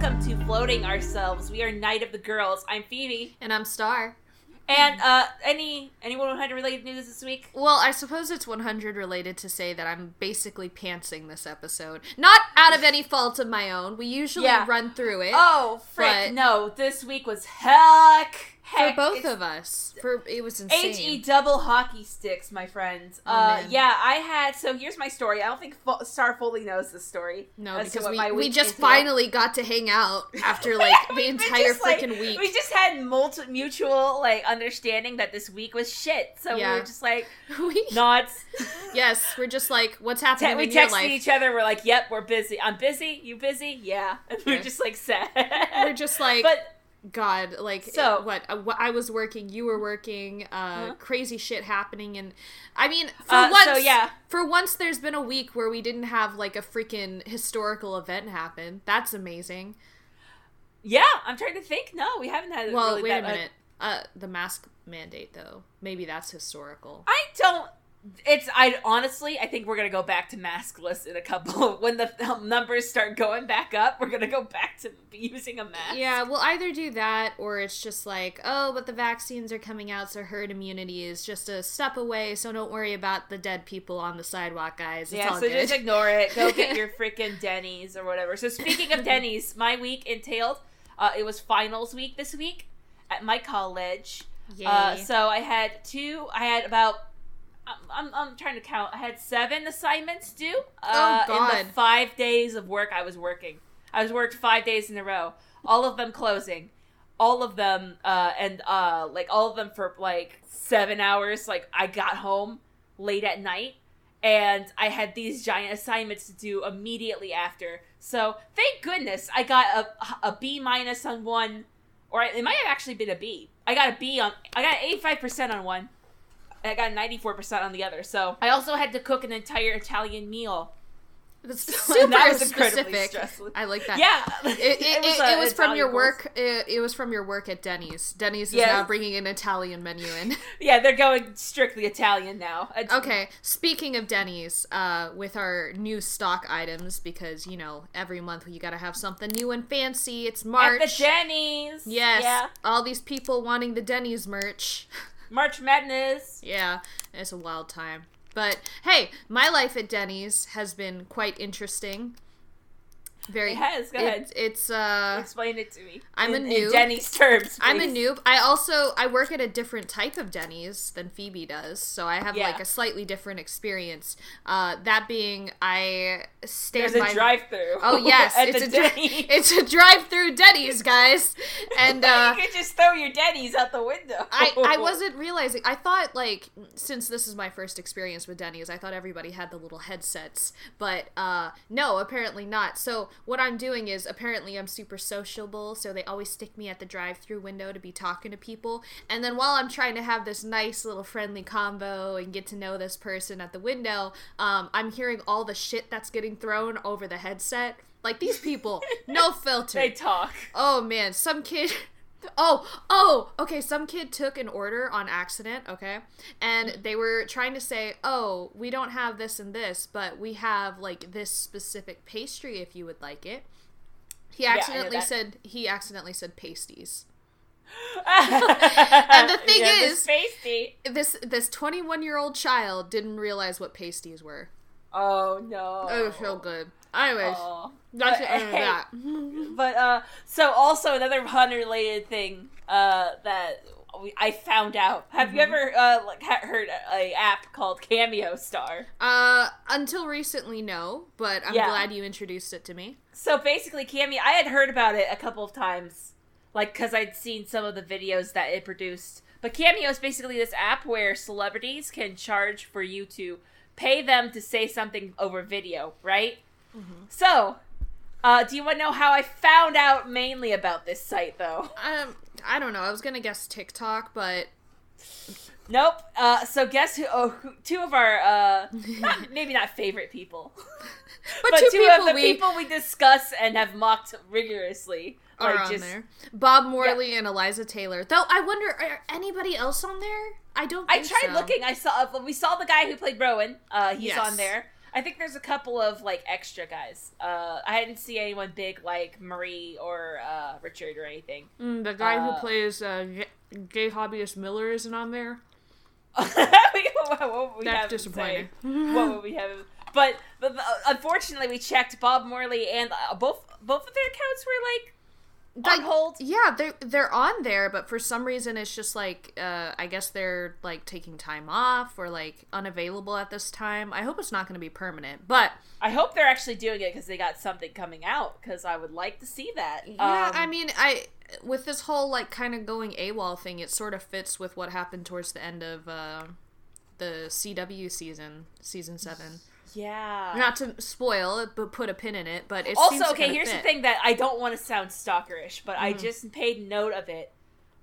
Welcome to Floating Ourselves. We are Night of the Girls. I'm Phoebe. And I'm Star. And uh any anyone who had related news this week? Well, I suppose it's 100 related to say that I'm basically pantsing this episode. Not out of any fault of my own. We usually Yeah. run through it. Oh, frick. But- no, this week was heck. For both of us. For it was insane. H E double hockey sticks, my friends. Oh, uh, yeah, I had. So here's my story. I don't think Fo- Star fully knows the story. no, because we, we just finally got to hang out after like the entire just, like- week. We just had multi- mutual like understanding that this week was shit. So we were just like We- nods. yes, we're just like, what's Te- happening we in your texted each other. We're like, "Yep, we're busy. I'm busy. You busy? Yeah." And we're just like sad. We're just like, but God, like So- what? Uh, wh- I was working, you were working, uh, Uh-huh. crazy shit happening, and I mean, for Uh, once, so, yeah. for once, there's been a week where we didn't have like a freaking historical event happen. That's amazing. yeah, I'm trying to think. No, we haven't had. Well, really wait a minute. Uh, the mask mandate, though, maybe that's historical. I don't. It's I honestly I think we're gonna go back to maskless in a couple when the um, numbers start going back up. We're gonna go back to using a mask. Yeah, we'll either do that or it's just like, oh, but the vaccines are coming out, so herd immunity is just a step away, so don't worry about the dead people on the sidewalk, guys. It's yeah, so good. just ignore it. Go get your freaking Denny's or whatever. So speaking of Denny's, my week entailed uh, it was finals week this week at my college. Uh, so I had two. I had about. I'm, I'm, trying to count. I had seven assignments due. Uh, Oh. In the five days of work I was working, I was worked five days in a row. All of them closing, all of them, uh, and uh, like all of them for like seven hours. Like I got home late at night, and I had these giant assignments to do immediately after. So thank goodness I got a, a B minus on one, or it might have actually been a B. I got a B on. I got eighty five percent on one. And I got ninety four percent on the other. So I also had to cook an entire Italian meal. That's So super that was incredibly specific. stressful. I like that. Yeah, It, it, it, was, it uh, was from your work. It, it was from your work at Denny's. Denny's is Yeah. now bringing an Italian menu in. Yeah, they're going strictly Italian now. It's- okay, speaking of Denny's, uh, with our new stock items, because you know every month you gotta have something new and fancy. It's At March. the Denny's. yes, Yeah. all these people wanting the Denny's merch. March Madness. Yeah, it's a wild time. But hey, my life at Denny's has been quite interesting. Very. It has. Go it- ahead. It's uh. Explain it to me. I'm a in, noob. In Denny's terms. I'm a noob. I also I work at a different type of Denny's than Phoebe does, so I have Yeah. like a slightly different experience. Uh, that being, I stand There's a by. drive-through. Oh yes, it's a Denny's. it's a drive-through Denny's, guys, and uh, you could just throw your Denny's out the window. I, I wasn't realizing. I thought like since this is my first experience with Denny's, I thought everybody had the little headsets, but uh, no, apparently not. So what I'm doing is apparently I'm super sociable, so they always stick me at the drive-through window to be talking to people, and then while I'm trying to have this nice little friendly combo and get to know this person at the window, um, I'm hearing all the shit that's getting thrown over the headset. Like these people, no filter. They talk. Oh man, some kid. Oh, oh, okay. Some kid took an order on accident, okay, and they were trying to say, "Oh, we don't have this and this, but we have like this specific pastry if you would like it." He accidentally that. said he accidentally said pasties. and the thing is- pasty. This this 21 year old child didn't realize what pasties were. Oh no. It was so good. Anyways, Oh. that's But, the end of that. But uh, so also another unrelated thing uh that I found out. Have you Mm-hmm. ever uh like ha- heard a, a app called Cameo Star? Uh, until recently, no, but I'm Yeah. glad you introduced it to me. So basically, Cameo. I had heard about it a couple of times, like because I'd seen some of the videos that it produced. But Cameo is basically this app where celebrities can charge for you to pay them to say something over video, right? So, uh, do you want to know how I found out mainly about this site, though? Um, I don't know. I was gonna guess TikTok, but Nope. Uh, so guess who? Oh, who, two of our uh, not, maybe not favorite people, but, but, two, two, people of the we people we discuss and have mocked rigorously. Are Like on just, there. Bob Morley and Eliza Taylor. Though I wonder, are anybody else on there? I don't. I tried so. looking. I saw uh, we saw the guy who played Roan. Uh, he's Yes. on there. I think there's a couple of like extra guys. Uh, I didn't see anyone big like Marie or uh, Richard or anything. Mm, the guy Uh, who plays uh, gay hobbyist Miller isn't on there. what, what would we That's disappointing. what would we have? But, but uh, unfortunately, we checked Bob Morley and uh, both both of their accounts were like on hold. Yeah, they're they're on there, but for some reason it's just like uh, I guess they're like taking time off or like unavailable at this time. I hope it's not going to be permanent, but I hope they're actually doing it because they got something coming out. Because I would like to see that. yeah, Um, I mean, I with this whole like kind of going AWOL thing, it sort of fits with what happened towards the end of uh, the CW season, season seven. Yeah. Not to spoil it, but put a pin in it. But it seems also, okay, here's the thing that I don't want to sound stalkerish, but I Mhm. just paid note of it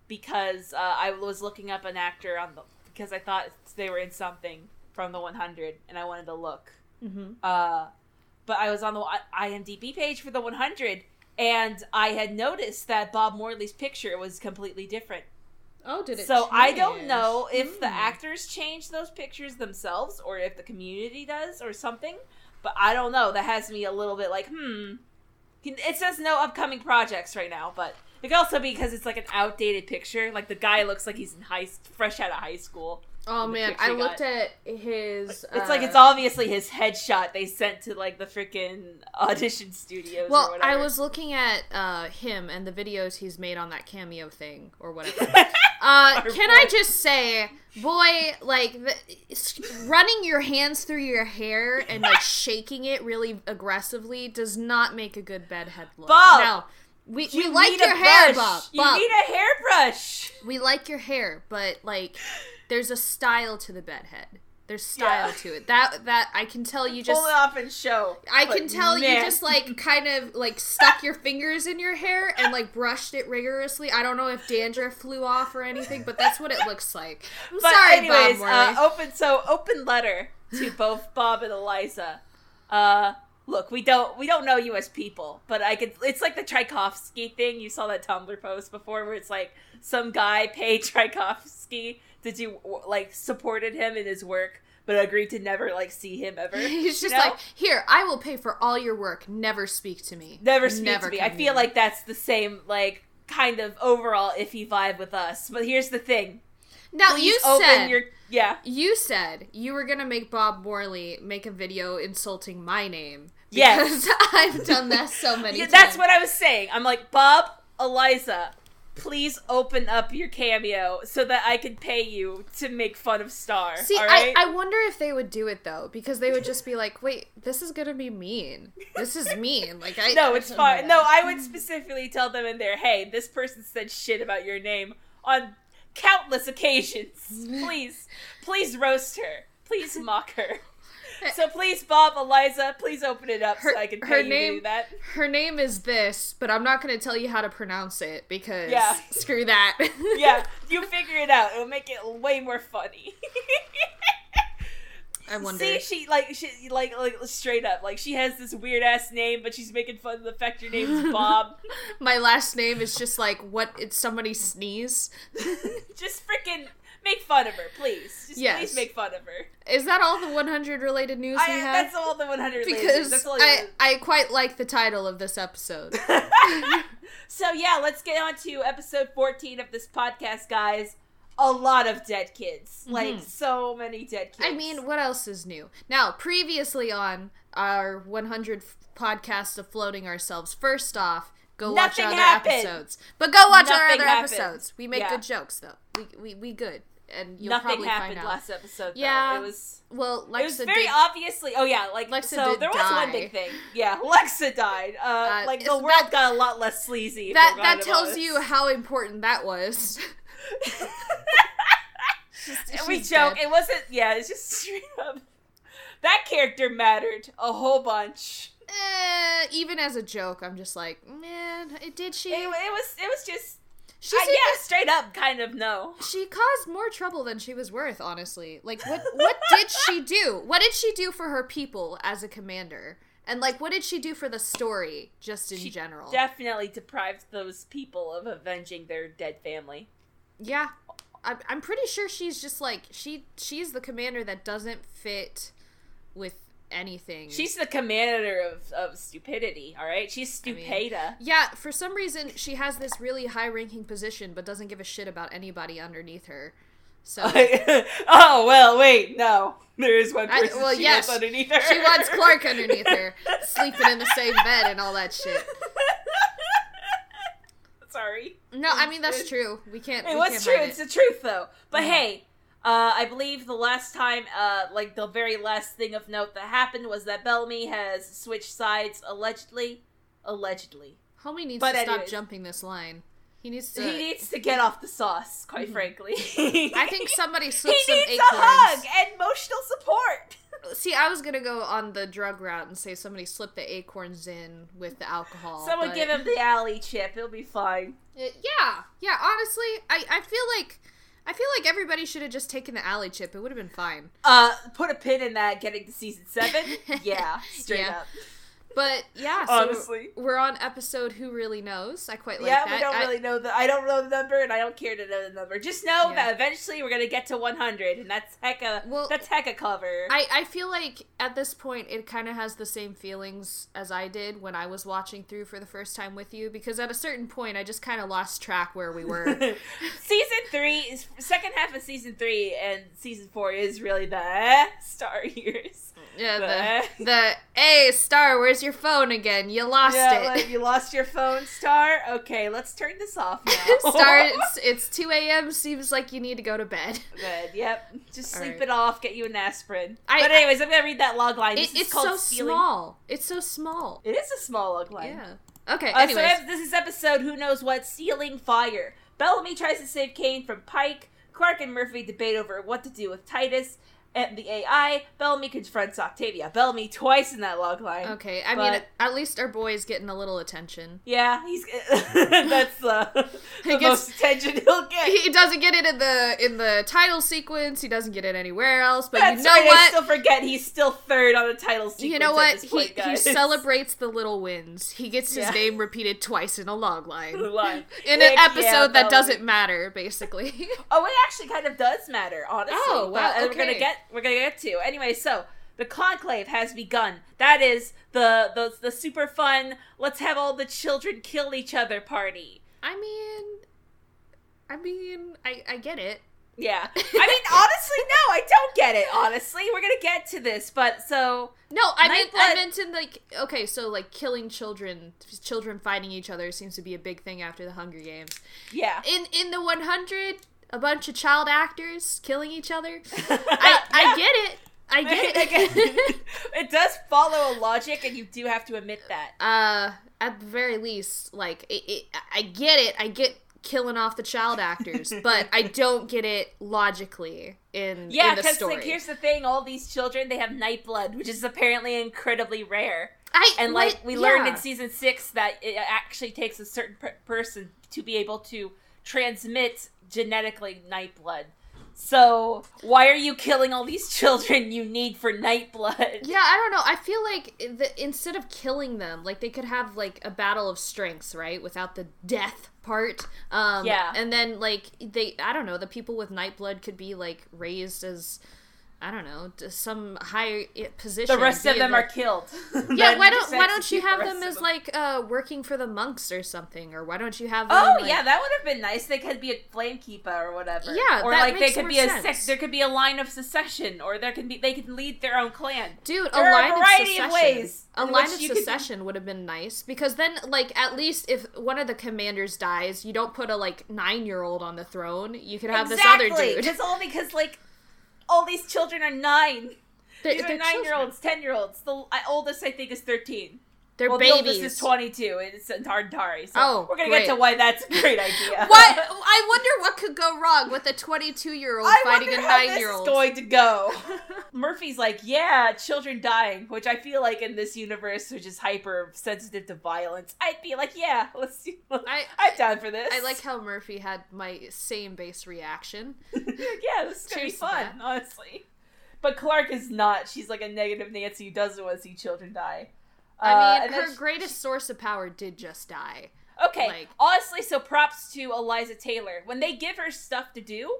because uh, I was looking up an actor on the because I thought they were in something from the 100, and I wanted to look. Mhm. Uh, but I was on the IMDb page for the 100, and I had noticed that Bob Morley's picture was completely different. Oh, did it? So I don't know if the Hmm. actors change those pictures themselves or if the community does or something. But I don't know. That has me a little bit like, hmm. It says no upcoming projects right now, but it could also be because it's like an outdated picture. Like the guy looks like he's in high, fresh out of high school. Oh man, I you looked got. at his. It's like uh, it's obviously his headshot they sent to like the freaking audition studios. or Well, whatever. I was looking at uh, him and the videos he's made on that cameo thing or whatever. Uh, can boy. I just say, boy, like the, running your hands through your hair and like shaking it really aggressively does not make a good bedhead look. Bob, now, we, we like your hair. Bob. You need a hairbrush. we like your hair, but like, there's a style to the bedhead. There's style Yeah. to it. That that I can tell you just Pull it off and show. I can tell you just like kind of like stuck your fingers in your hair and like brushed it rigorously. I don't know if dandruff flew off or anything, but that's what it looks like. I'm But sorry, anyways, Bob uh, open so open letter to both Bob and Eliza. Uh, look, we don't we don't know you as people, but I could. It's like the Tchaikovsky thing. You saw that Tumblr post before, where it's like some guy paid Tchaikovsky to do like supported him in his work, but agreed to never like see him ever. He's you just know? like, here, I will pay for all your work. Never speak to me. never speak to me. I feel like that's the same like kind of overall iffy vibe with us. But here's the thing. now Please you said your yeah. you said you were gonna make Bob Morley make a video insulting my name. Yes. I've done that so many Yeah, times. that's what I was saying. I'm like, Bob, Eliza, please open up your cameo so that I can pay you to make fun of Star. See, all right? I, I wonder if they would do it though, because they would just be like, "Wait, this is gonna be mean. This is mean." Like, I no, it's fine. No, I would specifically tell them in there, hey, this person said shit about your name on countless occasions. Please, please roast her. Please mock her. So please, Bob, Eliza, please open it up Her- so I can her to name- do that. Her name is this, but I'm not gonna tell you how to pronounce it because Yeah. screw that. Yeah, you figure it out. It'll make it way more funny. I wonder. See, she like she like like straight up like she has this weird ass name, but she's making fun of the fact your name is Bob. My last name is just like what? It's somebody sneeze. Just freaking make fun of her, please. Just Yes. please make fun of her. Is that all the 100 related news I, we have? that's all the 100 ladies. because I I quite like the title of this episode. so yeah, let's get on to episode 14 of this podcast, guys. A lot of dead kids, like Mhm. so many dead kids. I mean, what else is new? Now, previously on our 100 f- podcast of floating ourselves, first off, go watch our other happened. episodes. But go watch our other happened. episodes. We make Yeah. good jokes though. We we, we good, and you'll nothing probably happened find out. last episode. Though. Yeah, it was. Well, Lexa it was very did. obviously. Oh yeah, like Lexa so. there was one big thing. Yeah, Lexa died. Uh, Uh, like the world that- got a lot less sleazy. that that tells you how important that was. we joke. dead. It wasn't. Yeah, it's just straight up. That character mattered a whole bunch. Eh, even as a joke, I'm just like, man, it did she? It, it was. It was just. She yeah, straight up, kind of no. She caused more trouble than she was worth, honestly. Like what what did she do? What did she do for her people as a commander? And like what did she do for the story just in She general? Definitely deprived those people of avenging their dead family. yeah. I'm I'm pretty sure she's just like she she's the commander that doesn't fit with anything. She's the commander of, of stupidity, all right? She's stupida. yeah, for some reason she has this really high ranking position, but doesn't give a shit about anybody underneath her. So oh, well, wait, no. There is one I- person well, she yes, wants underneath her. she wants Clarke underneath her, sleeping in the same bed and all that shit. Sorry. No, I mean that's true. We can't. It was true. It's it. the truth, though. But Mhm. hey, uh, I believe the last time, uh, like the very last thing of note that happened was that Bellamy has switched sides allegedly. Allegedly. Homie needs But to stop jumping this line. He needs to. he needs to get off the sauce, quite Mhm. frankly. I think somebody he slipped some needs a hug and emotional support. See, I was gonna go on the drug route and say somebody slipped the acorns in with the alcohol. Someone but- give him the alley chip. It'll be fine. Yeah, yeah. Honestly, I I feel like I feel like everybody should have just taken the alley chip. It would have been fine. Uh, put a pin in that. Getting to season seven. Yeah, straight Yeah. up. But yeah, so Honestly. we're on episode Who Really Knows. I quite like yeah, that. we don't I- really know the. I don't know the number, and I don't care to know the number. Just know Yeah. that eventually we're gonna get to 100, and that's hecka. Well, that's hecka cover. I, I feel like at this point it kind of has the same feelings as I did when I was watching through for the first time with you because at a certain point I just kind of lost track where we were. season three is second half of season three, and season four is really the star years. Yeah, The- the the hey Star, where's your phone again? You lost yeah, it. like, you lost your phone, Star. Okay, let's turn this off now. Star, it's, it's two a.m. Seems like you need to go to bed. Good. Yep. Just All sleep right. it off. Get you an aspirin. I- but anyways, I'm gonna read that log line. It, it's so stealing. small. It's so small. It is a small log line. Yeah. Okay. Uh, anyways, ep- this is episode Who Knows What Stealing Fire. Bellamy tries to save Kane from Pike. Clarke and Murphy debate over what to do with Titus and the AI. Bellamy confronts Octavia. Bellamy twice in that log line. okay. I mean, at least our boy is getting a little attention. Yeah, he's that's uh, the He gets- most attention he'll get. He doesn't get it in the in the title sequence. He doesn't get it anywhere else. But That's you know right, I still forget he's still third on the title sequence. You know at what? He point, he guys. celebrates the little wins. He gets his Yeah. name repeated twice in a log line. Line. In an episode yeah, that doesn't matter, basically. Oh, it actually kind of does matter, honestly. Oh, wow, but, uh, We're gonna get we're gonna get to anyway. So the conclave has begun. That is the the the super fun. Let's have all the children kill each other party. I mean, I mean, I I get it. Yeah, I mean honestly, no, I don't get it. Honestly, we're gonna get to this, but so No, I meant I Nightblood- meant in like okay, so like killing children, children fighting each other seems to be a big thing after the Hunger Games. yeah. In in the 100, a bunch of child actors killing each other. I I get it. I get it. it does follow a logic, and you do have to admit that. uh, at the very least, like it, it, I get it. I get killing off the child actors, but I don't get it logically in Yeah, because like here's the thing: all these children they have night blood, which is apparently incredibly rare. I And like we learned in season six that it actually takes a certain per- person to be able to transmit genetically night blood. So why are you killing all these children you need for night blood? Yeah, I don't know. I feel like the, instead of killing them, like they could have like a battle of strengths, right, without the death part. Um, Yeah. and then like they, I don't know, the people with night blood could be like raised as, I don't know, some high position. The rest of them like- are killed. Yeah, why don't why don't you have the them as of like uh working for the monks or something, or why don't you have them? Oh like- yeah, that would have been nice. They could be a flame keeper or whatever. Yeah, or that like they could more be a sense. sec- there could be a line of secession, or there can be they can lead their own clan. Dude, There a are a line variety of of ways a line of you could- would have been nice because then, like, at least if one of the commanders dies, you don't put a like nine year old on the throne. You could have exactly. this other dude. It's all because like all these children are nine. They're, These are they're nine-year-olds, ten year olds. The oldest I think is thirteen. They're well, babies. oldest is twenty two. It's Ontari. So Oh, we're gonna great. get to why that's a great idea. What? I wonder what could go wrong with a 22 year old fighting a nine this year is old. going to go. Murphy's like, yeah, children dying, which I feel like in this universe, which is hyper sensitive to violence, I'd be like, yeah, let's see. I I'm down for this. I like how Murphy had my same base reaction. yeah, this is gonna be Cheers fun, honestly. But Clarke is not. She's like a negative Nancy who doesn't want to see children die. Uh, I mean, then her she- greatest source of power did just die. Okay, like- honestly, so props to Eliza Taylor. When they give her stuff to do,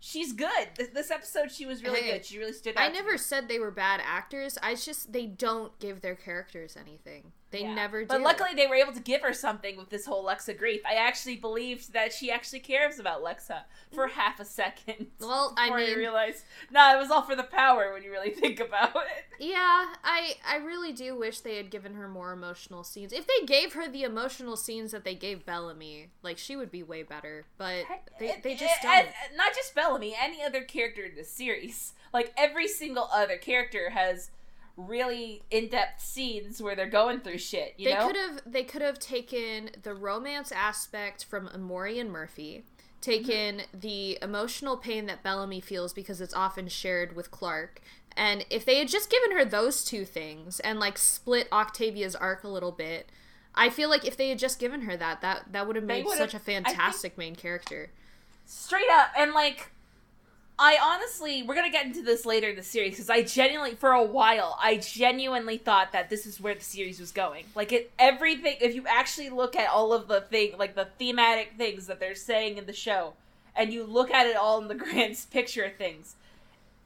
she's good. This, this episode, she was really Hey, good. She really stood out. I never me. said they were bad actors. I just they don't give their characters anything. They Yeah. never do. But luckily, they were able to give her something with this whole Lexa grief. I actually believed that she actually cares about Lexa for mm. half a second. Well, I before mean- realized, no, it was all for the power when you really think about it. Yeah, I I really do wish they had given her more emotional scenes. If they gave her the emotional scenes that they gave Bellamy, like she would be way better. But they, It- they just don't. not just Bellamy, any other character in the series. Like every single other character has really in-depth scenes where they're going through shit. You They know, could have they could have taken the romance aspect from Emori and Murphy, taken mm-hmm. the emotional pain that Bellamy feels because it's often shared with Clarke. And if they had just given her those two things and like split Octavia's arc a little bit, I feel like if they had just given her that, that that would have made such a fantastic main character. straight up and like i honestly we're gonna get into this later in the series because i genuinely for a while i genuinely thought that this is where the series was going. Like it everything if you actually look at all of the thing like the thematic things that they're saying in the show and you look at it all in the grand picture of things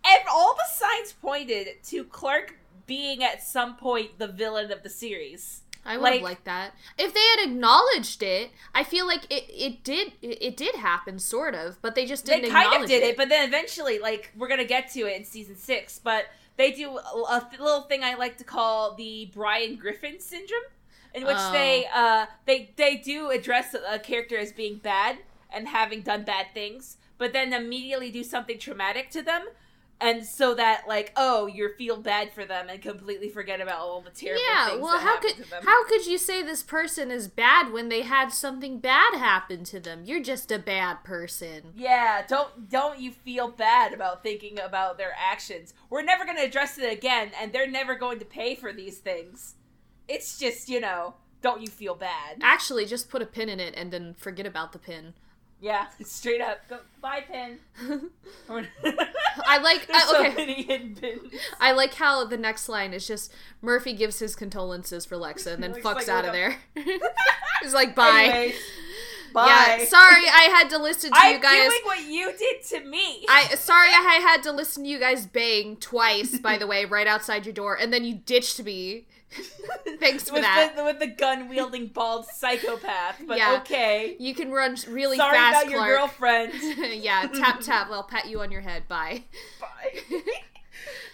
and all the signs pointed to clarke being at some point the villain of the series I would have Like- liked that. If they had acknowledged it, I feel like it, it did it, it did happen sort of, but they just didn't kind acknowledge of did it. but then eventually, like we're gonna get to it in season six, but they do a, little thing I like to call the Brian Griffin syndrome, in which Oh. they uh they they do address a character as being bad and having done bad things, but then immediately do something traumatic to them. And so that, like, oh, you feel bad for them and completely forget about all the terrible yeah, things well, how could how could you say this person is bad when they had something bad happen to them? You're just a bad person. Yeah, don't don't you feel bad about thinking about their actions. We're never going to address it again and they're never going to pay for these things. It's just, you know, don't you feel bad. Actually, just put a pin in it and then forget about the pin. Yeah, straight up. Go bye pin. I like There's I, so many hidden pins. I like how the next line is just Murphy gives his condolences for Lexa and then fucks like out of there. He's like, bye. Anyways, bye. Yeah, sorry I had to listen to I'm you guys. doing what you did to me. I sorry I had to listen to you guys bang twice, by the way, right outside your door, and then you ditched me. Thanks for with that. The, with the gun wielding bald psychopath, but Yeah. okay. You can run really Sorry fast, about your Clarke. girlfriend. yeah, tap tap. I'll pat you on your head. Bye. Bye.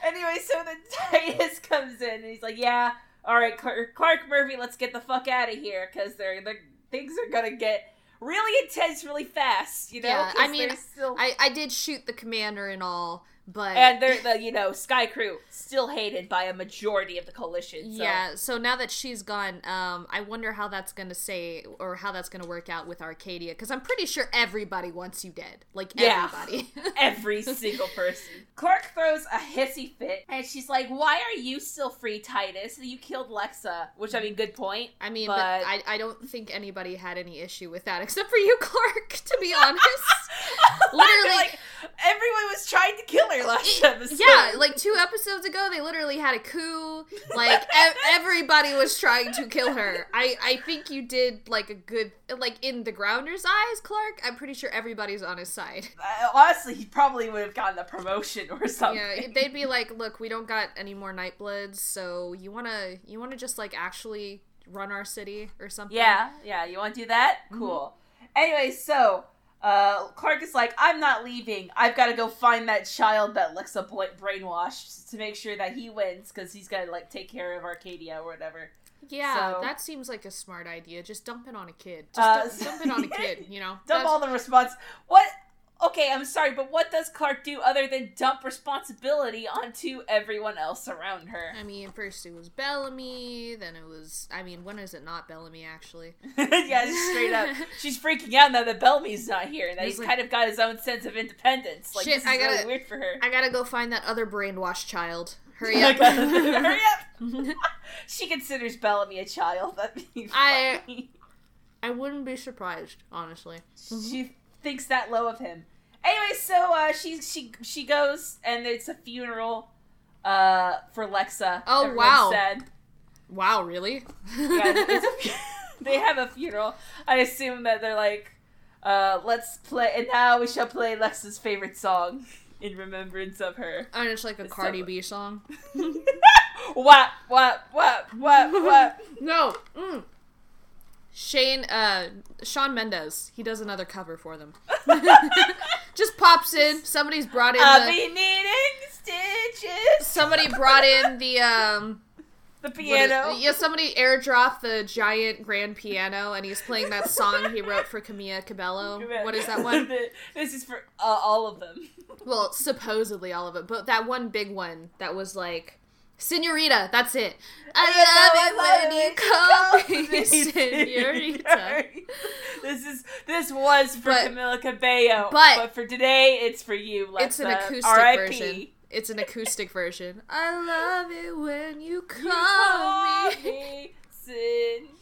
anyway, so then Titus comes in and he's like, "Yeah, all right, Clarke, Clarke Murphy, let's get the fuck out of here because they're, they're things are gonna get really intense really fast." You know? Yeah, I mean, still, I I did shoot the commander and all, but and they're the you know Skaikru still hated by a majority of the coalition. So. Yeah, so now that she's gone, um, I wonder how that's gonna say or how that's gonna work out with Arcadia, because I'm pretty sure everybody wants you dead, like Yeah. everybody. Every single person. Clarke throws a hissy fit, and she's like, "Why are you still free, Titus? You killed Lexa." Which I mean, good point. I mean, but, But- I, I don't think anybody had any issue with that except for you, Clarke. To be honest, Literally- like everyone was trying to kill her last episode. yeah, like two episodes ago, they literally had a coup. Like e- everybody was trying to kill her. I I think you did like a good like in the Grounders' eyes, Clarke. I'm pretty sure everybody's on his side. Uh, honestly, he probably would have gotten a promotion or something. Yeah, they'd be like, "Look, we don't got any more Nightbloods, so you wanna you wanna just like actually run our city or something?" yeah, yeah. You want to do that? Mm-hmm. Cool. Anyway, so uh, Clarke is like, "I'm not leaving. I've got to go find that child that Lexa brainwashed to make sure that he wins because he's got to like take care of Arcadia or whatever." Yeah, So- that seems like a smart idea. Just dump it on a kid. Just Uh, dump, dump it on a kid. You know, Dump all the response. What? Okay, I'm sorry, but what does Clarke do other than dump responsibility onto everyone else around her? I mean, first it was Bellamy, then it was. I mean, when is it not Bellamy actually? yeah, straight up. She's freaking out now that Bellamy's not here, and that He's he's like- kind of got his own sense of independence. Like Shit, this is I gotta- really weird for her. I gotta go find that other brainwashed child. Hurry up! Hurry up! she considers Bellamy a child. That'd be I, I wouldn't be surprised, honestly. She thinks that low of him. Anyway, so uh, she she she goes, and it's a funeral uh, for Lexa. Oh, wow. Sad. Wow, really? Yeah, they have a funeral. I assume that they're like, Uh, let's play, and now we shall play Lexa's favorite song in remembrance of her. Oh, and it's like a It's Cardi so- B song. What? What? What? What? What? No. Mm. Shane, uh, Shawn Mendes. He does another cover for them. Just pops in. Somebody's brought in I'll the. be needing stitches. Somebody brought in the um. The what is- piano. yeah, somebody airdropped the giant grand piano, and he's playing that song he wrote for Camila Cabello. What is that one? this is for uh, all of them. Well, supposedly all of it, but that one big one that was like, Senorita, that's it. I love it when you call me Senorita. This is this was for But- Camila Cabello, but- but, for today it's for you. Lexa. It's an acoustic version. It's an acoustic version. I love it when you You call call me. me Senorita.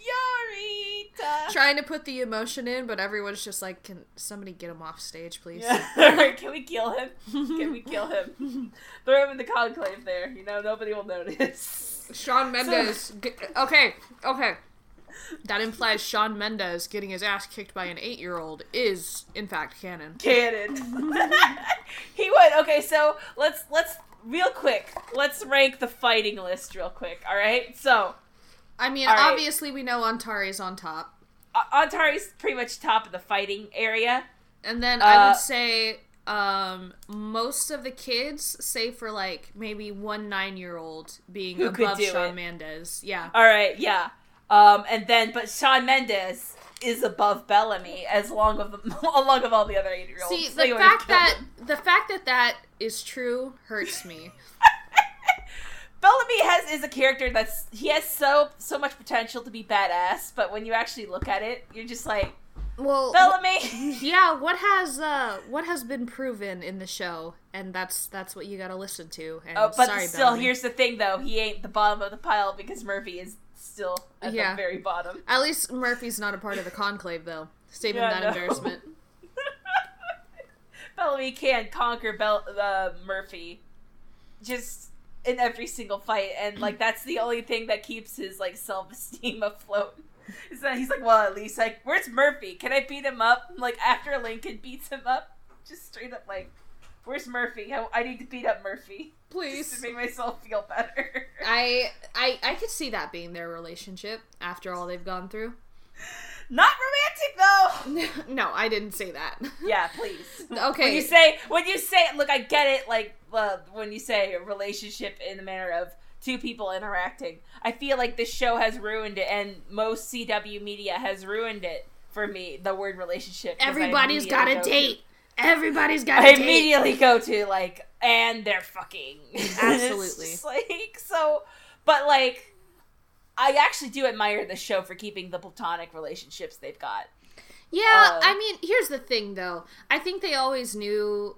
Trying to put the emotion in, but everyone's just like, can somebody get him off stage, please? Yeah. Can we kill him? Can we kill him? Throw him in the conclave there. You know, nobody will notice. Shawn Mendes. g- okay, okay. That implies Shawn Mendes getting his ass kicked by an eight-year-old is, in fact, canon. Canon. he would. Okay, so let's let's real quick. Let's rank the fighting list real quick. All right. So I mean, All right. obviously we know Ontari's on top, uh, Ontari's pretty much top of the fighting area. and then I Uh, would say um, most of the kids, save for like maybe one nine-year-old, being Who could above Sean it. Mendes. Yeah. All right. Yeah. Um, and then but Shawn Mendes is above Bellamy as long of along of all the other eight year olds. See, the fact that the fact that that is true hurts me. Bellamy has is a character that's he has so so much potential to be badass, but when you actually look at it, you're just like Well, Bellamy. yeah. What has uh, what has been proven in the show, and that's that's what you got to listen to. And Oh, but sorry, still, Bellamy. here's the thing though: he ain't the bottom of the pile because Murphy is still at Yeah. the very bottom. At least Murphy's not a part of the conclave, though. Saving Yeah, that no. embarrassment. Bellamy can conquer Bell- uh, Murphy, just in every single fight, and like that's the only thing that keeps his like self esteem afloat. Is that he's like, well, at least like, where's Murphy? Can I beat him up? Like after Lincoln beats him up, just straight up like, where's Murphy? I, I need to beat up Murphy Please. to make myself feel better. I I I could see that being their relationship after all they've gone through. Not romantic though. no, I didn't say that. Yeah, please. Okay. When you say when you say look, I get it. Like uh, when you say a relationship in the manner of two people interacting, I feel like this show has ruined it, and most CW media has ruined it for me. The word relationship. Everybody's got a date. Everybody's To, got I a date. immediately go to like, and they're fucking. Absolutely. Like so, but like. I actually do admire the show for keeping the platonic relationships they've got. Yeah, Uh, I mean, here's the thing though. I think they always knew.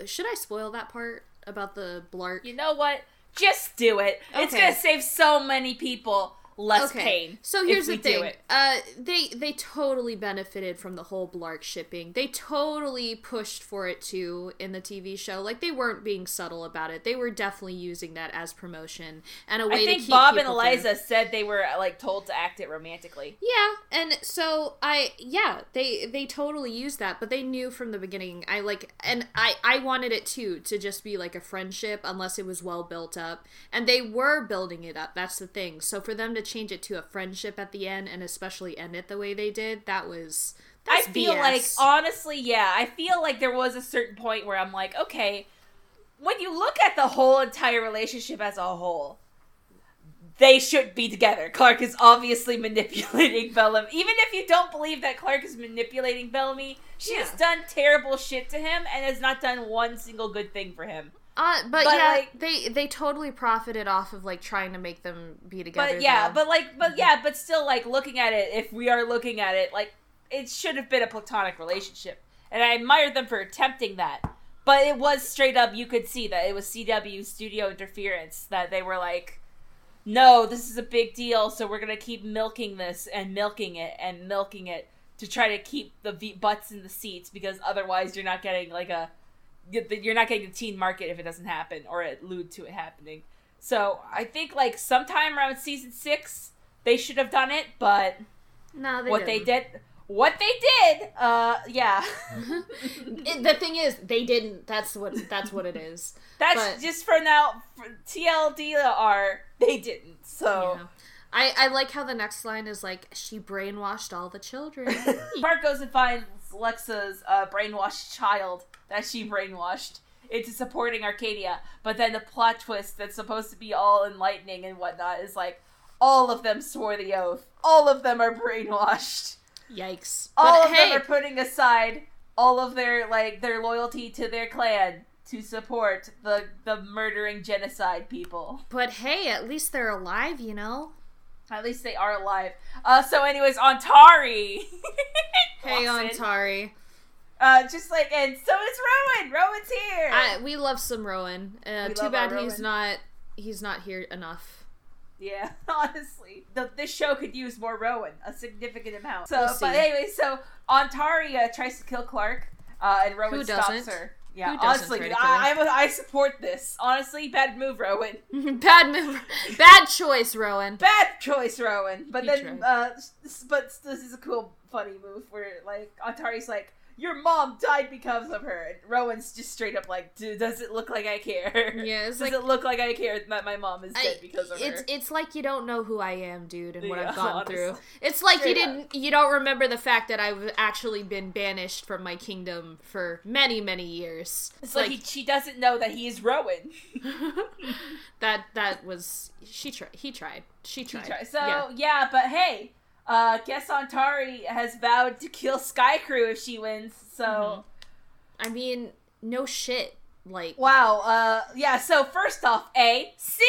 uh, Should I spoil that part about the blark? You know what? Just do it. It's gonna save so many people less pain. So here's the thing. Uh, they they totally benefited from the whole Blark shipping. They totally pushed for it too in the TV show. Like they weren't being subtle about it. They were definitely using that as promotion and a way to I think Bob and. Eliza said they were like told to act it romantically. Yeah, and so I yeah, they they totally used that, but they knew from the beginning. I like and I I wanted it too to just be like a friendship unless it was well built up. And they were building it up. That's the thing. So for them to change it to a friendship at the end and especially end it the way they did, that was I feel BS. like honestly, yeah, I feel like there was a certain point where I'm like, okay, when you look at the whole entire relationship as a whole, they should be together. Clarke is obviously manipulating Bellamy. Even if you don't believe that Clarke is manipulating Bellamy, she has done terrible shit to him and has not done one single good thing for him. Uh, but, but, yeah, like- they they totally profited off of like trying to make them be together. But yeah, though. but like, but yeah, but still, like looking at it, if we are looking at it, like it should have been a platonic relationship, and I admire them for attempting that. But it was straight up, you could see that it was CW studio interference that they were like, no, this is a big deal, so we're gonna keep milking this and milking it and milking it to try to keep the v- butts in the seats because otherwise you're not getting like a you're not getting the teen market if it doesn't happen or allude to it happening. So I think like sometime around season six they should have done it, but no, they what they didn't. did what they did, uh, yeah, It- the thing is, they didn't. That's what. That's what it is. that's But- just for now. For TLDR, they didn't. So Yeah. I, I like how the next line is like she brainwashed all the children. Mark goes and finds Lexa's uh, brainwashed child that she brainwashed into supporting Arcadia. But then the plot twist that's supposed to be all enlightening and whatnot is like all of them swore the oath. All of them are brainwashed. Yikes! All but of hey, them are putting aside all of their like their loyalty to their clan to support the the murdering genocide people. but hey, at least they're alive, you know. At least they are alive. Uh, so, anyways, Ontari. Hey. Ontari. Uh, just like, and so is Roan. Roan's here. I, we love some Roan. Uh, too bad he's Roan. not. He's not here enough. yeah, honestly, the, this show could use more Roan, a significant amount. So, We'll but anyway, so Ontari uh, tries to kill Clarke, uh, and Roan Who stops doesn't? her. Yeah, Who honestly, I. I'm a, I support this. Honestly, bad move, Roan. bad move. Bad choice, Roan. Bad choice, Roan. But He then, uh, but this is a cool, funny move where like Ontari's like, "Your mom died because of her," and Roan's just straight up like, "Dude, does it look like I care? Yeah, does like it look like I care that my mom is dead I- because of it's her?" it's like you don't know who I am, dude, and what Yeah, I've gone honestly. through. It's like Straight you up. didn't you don't remember the fact that I've actually been banished from my kingdom for many many years. It's like, he, she doesn't know that he is Roan. that that was she tried. He tried. She He tried. tried- So yeah. yeah. but hey, uh, guess Ontari has vowed to kill Skaikru if she wins. So. Mm-hmm. I mean, no shit. Like Wow. Uh. Yeah. So first off, a see.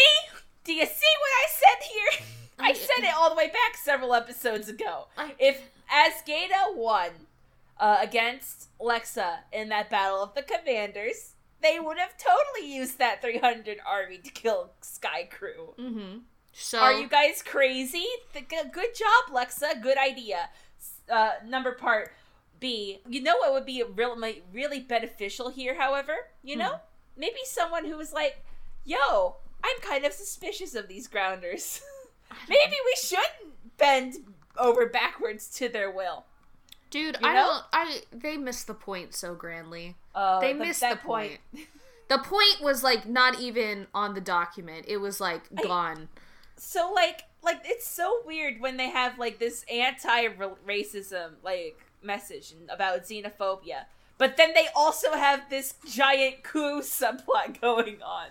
Do you see what I said here? I said it all the way back several episodes ago. If Azgeda won uh, against Lexa in that battle of the commanders, they would have totally used that 300 army to kill Sky Crew. Mm-hmm. So Are you guys crazy? Good job, Lexa. Good idea. Uh, number part B. You know what would be really really beneficial here? However, you know, maybe someone who was like, "Yo, I'm kind of suspicious of these grounders. maybe we shouldn't bend over backwards to their will." dude? you I know? don't. I they missed the point so grandly. Uh, They the- missed the point. The point was like not even on the document. It was like I- gone. So like like it's so weird when they have like this anti-racism like message about xenophobia but then they also have this giant coup subplot going on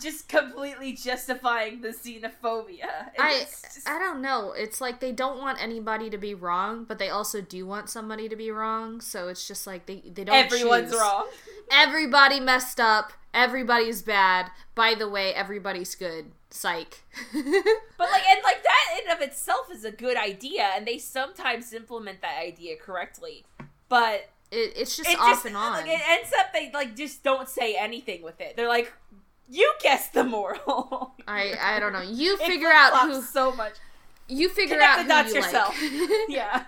just completely justifying the xenophobia And I just- I don't know. It's like they don't want anybody to be wrong, but they also do want somebody to be wrong. So it's just like they they don't. everyone's choose. wrong Everybody messed up. Everybody's bad. By the way, everybody's good. Psych. but like and like that in of itself is a good idea and they sometimes implement that idea correctly but It, it's just it off just and on. like, it ends up they like just don't say anything with it they're like you guess the moral I I don't know. You figure out who so much. you figure Connect out the dots you yourself. like. Yeah.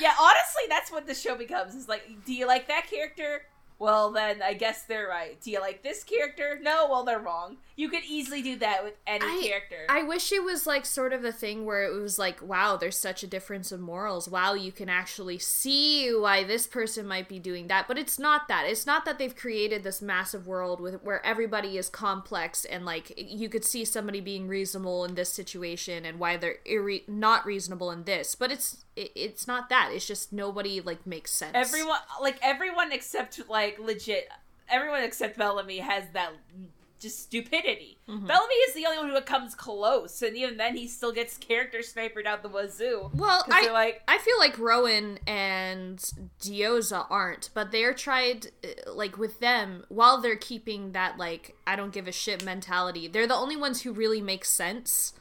yeah, honestly, that's what the show becomes. Is like, do you like that character? Well, then I guess they're right. Do you like this character? No, well, they're wrong. You could easily do that with any I- character. I wish it was like sort of a thing where it was like, wow, there's such a difference of morals. Wow, you can actually see why this person might be doing that. But it's not that. It's not that they've created this massive world with where everybody is complex and like you could see somebody being reasonable in this situation and why they're irre- not reasonable in this. But it's it, it's not that. It's just nobody like makes sense. everyone, like everyone except like legit, everyone except Bellamy has that just stupidity. Mm-hmm. Bellamy is the only one who comes close, and even then, he still gets character snipered out the wazoo. Well, I like, I feel like Roan and Diyoza aren't, but they're tried uh, like with them while they're keeping that like I don't give a shit mentality. They're the only ones who really make sense.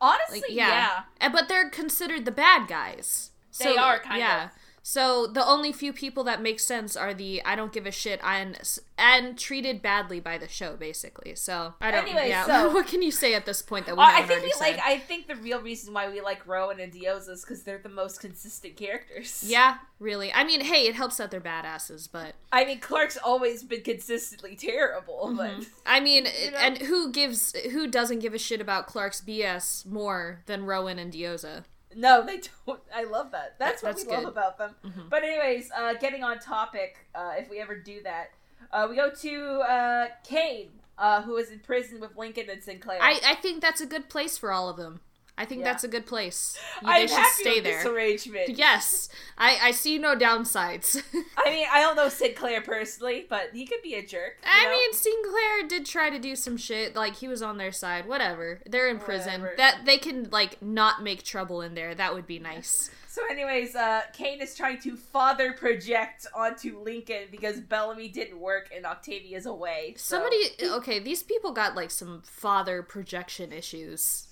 honestly, Like yeah. yeah, but they're considered the bad guys. They are, kind yeah. of. So the only few people that make sense are the I don't give a shit and and treated badly by the show basically. So I don't. Anyway, yeah. so- what can you say at this point that we Uh, I think we like. I think the real reason why we like Roan and Diyoza is because they're the most consistent characters. yeah, really. I mean, hey, it helps that they're badasses, but I mean, Clarke's always been consistently terrible, but I mean, know? and who gives who doesn't give a shit about Clarke's BS more than Roan and Diyoza? No, they don't. I love that. That's what That's we love about them. Mhm. But anyways, uh, getting on topic, uh, if we ever do that, uh, we go to uh, Kane, uh, who is in prison with Lincoln and Sinclair. I, I think that's a good place for all of them. I think Yeah. that's a good place. You- I'm should happy stay with there. this arrangement. Yes, I, I see no downsides. I mean, I don't know Sinclair personally, but he could be a jerk. I know? mean, Sinclair did try to do some shit. Like he was on their side. Whatever. They're in prison. Whatever. That they can like not make trouble in there. That would be nice. So, anyways, uh, Kane is trying to father project onto Lincoln because Bellamy didn't work and Octavia's away. so- Somebody. Okay, these people got like some father projection issues.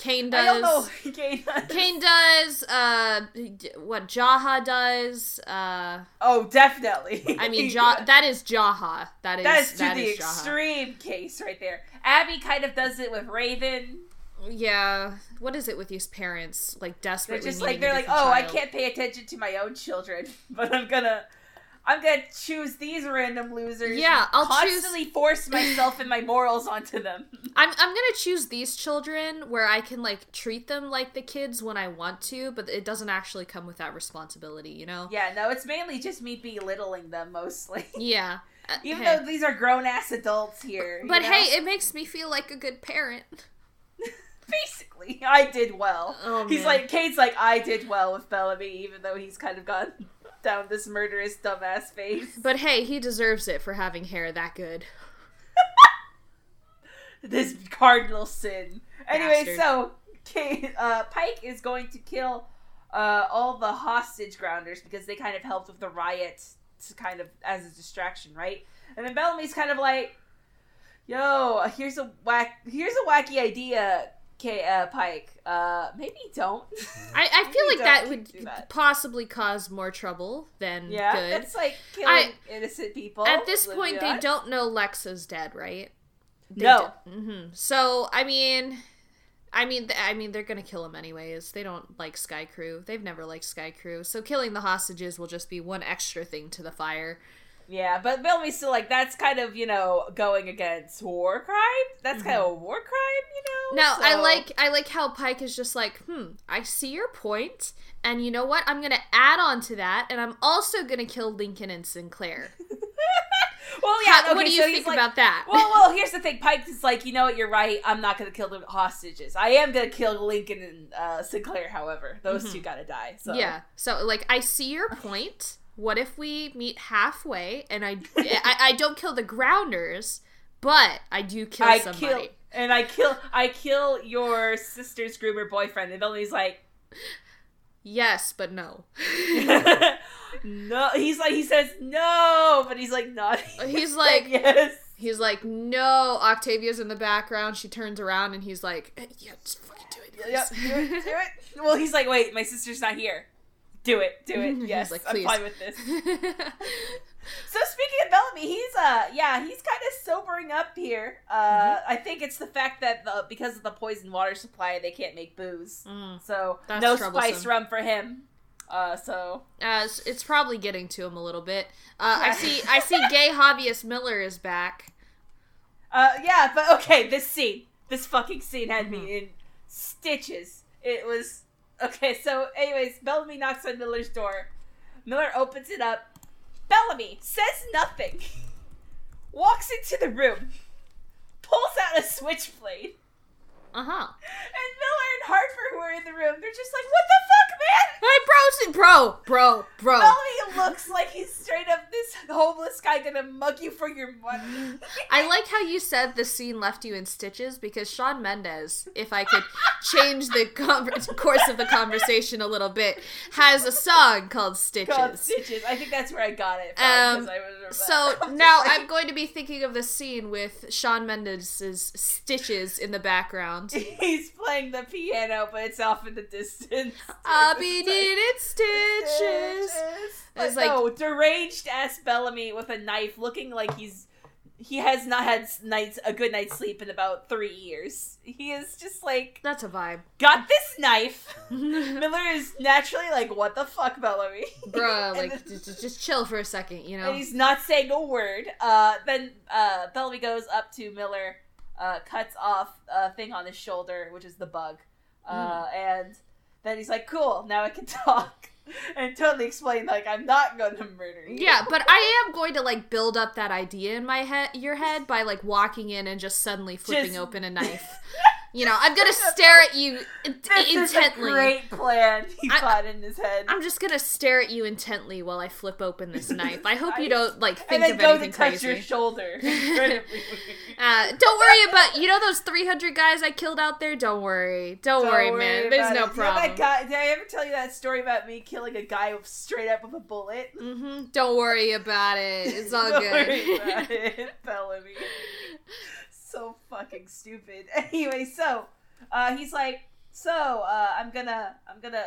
Kane I don't know. does. Kane. Kane does. Uh, what Jaha does. Uh, Oh, definitely. I mean, ja- that is Jaha. That is That's to that the extreme case right there. Abby kind of does it with Raven. Yeah. What is it with these parents? Like desperately. They're just like they're like, oh, I can't pay attention to my own children, but I'm gonna, I'm gonna choose these random losers. Yeah, I'll constantly force myself and my morals onto them. I'm I'm gonna choose these children where I can like treat them like the kids when I want to, but it doesn't actually come with that responsibility, you know? yeah, no, it's mainly just me belittling them mostly. Yeah. Uh, Even hey. though these are grown ass adults here. But know? hey, it makes me feel like a good parent. basically, I did well. Oh, he's man. like, Kate's like, I did well with Bellamy, even though he's kind of gone down this murderous dumbass face. But hey, he deserves it for having hair that good. this cardinal sin. Anyway, Bastard. so Kate, uh, Pike is going to kill uh, all the hostage grounders because they kind of helped with the riot to kind of as a distraction, right? And then Bellamy's kind of like, "Yo, here's a whack, here's a wacky idea, K- uh, Pike. Uh, maybe don't." I, I feel like that would that. possibly cause more trouble than yeah, good. it's like killing I- innocent people. At this point, they on. don't know Lexa's dead, right? They No. hmm So I mean, I mean, I mean, they're gonna kill him anyways. They don't like Skaikru. They've never liked Skaikru. So killing the hostages will just be one extra thing to the fire. Yeah, but Bellamy's still like that's kind of you know going against war crime. That's kind of a war crime, you know. Now I like I like how Pike is just like, hmm, I see your point, and you know what? I'm gonna add on to that, and I'm also gonna kill Lincoln and Sinclair. Well, yeah. How- okay, what do you so think like- about that? Well, well, here's the thing. Pike is like, you know what? You're right. I'm not gonna kill the hostages. I am gonna kill Lincoln and uh, Sinclair. However, those two gotta die. So Yeah. So like I see your point. What if we meet halfway and I I, I don't kill the grounders, but I do kill I somebody. kill and I kill I kill your sister's groomer boyfriend. And Bellamy's like, Yes, but no. no. He's like, he says no, but he's like not. He's like yes. he's like no. Octavia's in the background. She turns around and he's like, "Eh, yeah, just fucking do it. Yep, do it, do it. Well, he's like, wait, my sister's not here. Do it, do it. Yes, like, I'm fine with this. So speaking of Bellamy, he's uh yeah, he's kind of sobering up here. Uh I think it's the fact that the because of the poison water supply, they can't make booze. Mm. So That's no troublesome. spice rum for him. Uh so Uh, it's, it's probably getting to him a little bit. Uh, I see. I see. Gay hobbyist Miller is back. uh yeah, but okay, this scene, this fucking scene had Mm-hmm. me in stitches. It was okay. So, anyways, Bellamy knocks on Miller's door. Miller opens it up. Bellamy says nothing. Walks into the room. Pulls out a switchblade. Uh huh. And Miller and Hartford who are in the room, they're just like, what the fuck, man? Hey, bro, bro, bro, bro. Bellamy looks like he's straight up this homeless guy gonna mug you for your money. I like how you said the scene left you in stitches because Shawn Mendes, if I could change the course of the conversation a little bit, has a song called Stitches. Called Stitches. I think that's where I got it from. Um, So now I'm going to be thinking of the scene with Shawn Mendes's Stitches in the background. He's playing the piano, but it's off in the distance. I'll be like- needing stitches. It's like- no, deranged ass Bellamy with a knife, looking like he's he has not had nights a good night's sleep in about three years. He is just like That's a vibe. got this knife. Miller is naturally like, "What the fuck, Bellamy?" Bruh, like, then- just, just chill for a second, you know? and he's not saying a word. Uh, then uh, Bellamy goes up to Miller, uh, cuts off a thing on his shoulder, which is the bug, uh, Hmm. and then he's like, "Cool, now I can talk," and totally explain like I'm not going to murder you. Yeah, but I am going to like build up that idea in my head, your head, by like walking in and just suddenly flipping Just- open a knife. You know, I'm gonna stare at you This is a intently. great plan he I- thought in his head. I'm just gonna stare at you intently while I flip open this knife. I hope you don't like think and then of go to touch crazy. your shoulder. Uh, don't worry about you know those 300 guys I killed out there. Don't worry, don't, Don't worry, worry man. There's no it. You know problem. guy, did I ever tell you that story about me killing a guy straight up with a bullet? Mm-hmm. Don't worry about it. It's all Don't good. worry about it, Bellamy. So fucking stupid. Anyway, so uh, he's like, so uh, I'm gonna, I'm gonna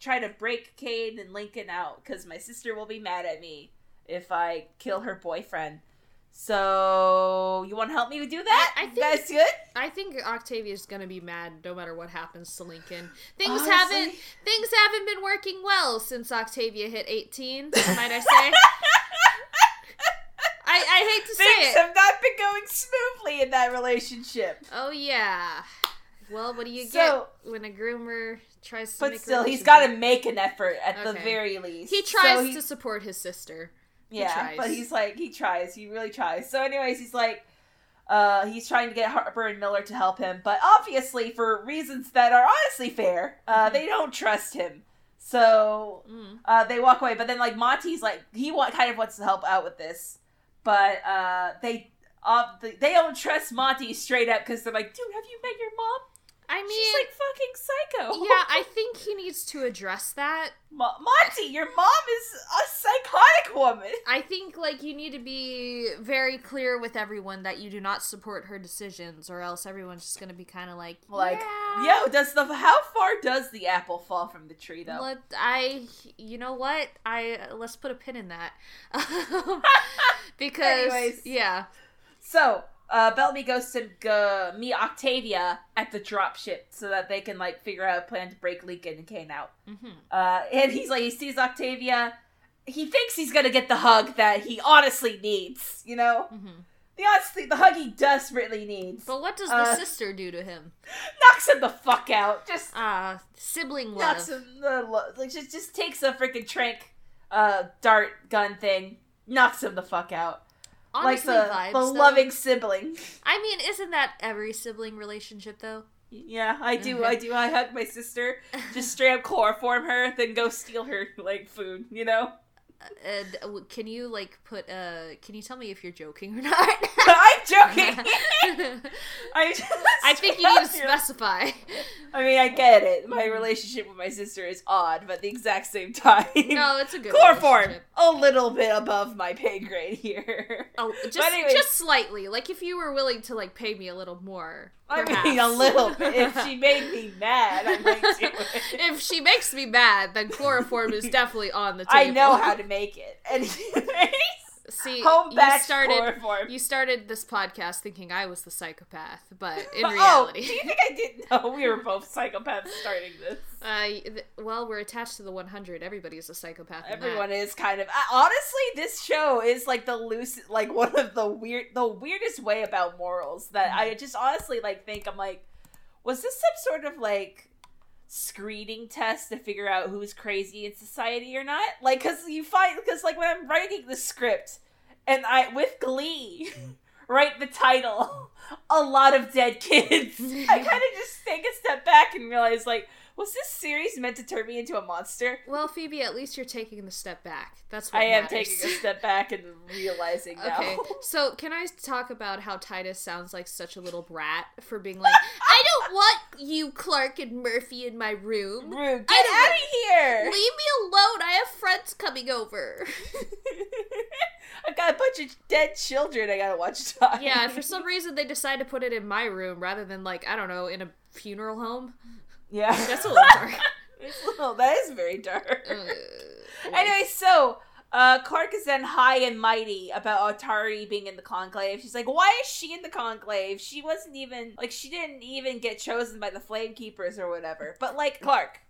try to break Cade and Lincoln out because my sister will be mad at me if I kill her boyfriend. So you want to help me do that? I- I think- guys good? I think Octavia's gonna be mad no matter what happens to Lincoln. Things Honestly. haven't things haven't been working well since Octavia hit 18. Might I say? I, I hate to say Things it. have not been going smoothly in that relationship. Oh yeah. Well, what do you So- get when a groomer tries to But make a still, he's got to make an effort at the Okay. very least. He So tries he- to support his sister. Yeah, tries. but he's like he tries. He really tries. So, anyways, he's like, uh, he's trying to get Harper and Miller to help him, but obviously for reasons that are honestly fair, uh, Mhm. they don't trust him. So Mm. uh, they walk away. But then like Monty's like he wa- kind of wants to help out with this, but uh, they. Uh, they don't trust Monty straight up because they're like, dude, have you met your mom? I mean, She's like fucking psycho. yeah, I think he needs to address that. Mo- Monty, your mom is a psychotic woman. I think like you need to be very clear with everyone that you do not support her decisions, or else everyone's just gonna be kind of like, Like, yeah. yo, does the how far does the apple fall from the tree though? Let I, you know what? I let's put a pin in that because Anyways. yeah, So, uh, Bellamy goes to go meet Octavia at the dropship so that they can like figure out a plan to break Lincoln and Kane out. hmm Uh, and he's like, he sees Octavia. He thinks he's gonna get the hug that he honestly needs. You know, hmm the honestly, the hug he desperately needs. but what does the Uh, sister do to him? Knocks him the fuck out. Just Uh sibling knocks love. him the lo- like just just takes a freaking trank, uh, dart gun thing. Knocks him the fuck out. Honestly, like the, vibes. the though. loving sibling. I mean, isn't that every sibling relationship though? Yeah, I do. Okay. I do. I hug my sister, just straight up chloroform her, then go steal her like food. You know. And uh, can you like put uh? Can you tell me if you're joking or not? I'm joking. I, I think you need to specify. I mean, I get it. My relationship with my sister is odd, but at the exact same time, No, it's a good chloroform a little bit above my pay grade here. Oh, just just slightly. Like if you were willing to like pay me a little more. I perhaps. mean, a little bit. If she made me mad, I might do it. if she makes me mad, then chloroform is definitely on the table. I know how to make it. Anyways, See, home you started chloroform. you started this podcast thinking I was the psychopath, but in oh, reality, do you think I didn't know we were both psychopaths starting this? uh, th- well, we're attached to the 100. Everybody's a psychopath. Everyone is kind of I- honestly. This show is like the loose, like one of the weird, the weirdest way about morals that I just honestly like think. I'm like, was this some sort of like screening test to figure out who's crazy in society or not? Like, cause you find because like when I'm writing the script and I with Glee write the title, a lot of dead kids. I kind of just take a step back and realize like. Was this series meant to turn me into a monster? Well, Phoebe, at least you're taking the step back. That's what I am matters. taking a step back and realizing now. Okay, so can I talk about how Titus sounds like such a little brat for being like, I don't want you, Clarke and Murphy, in my room. Rude, get out of here! Leave me alone. I have friends coming over. I've got a bunch of dead children I gotta watch die. yeah, for some reason they decide to put it in my room rather than like I don't know in a funeral home. yeah, That's a little dark. It's a little- that is very dark. Uh, Anyway, so uh, Clarke is then high and mighty about Ontari being in the conclave. She's like, "Why is she in the conclave? She wasn't even like she didn't even get chosen by the Flame Keepers or whatever." But like Clarke,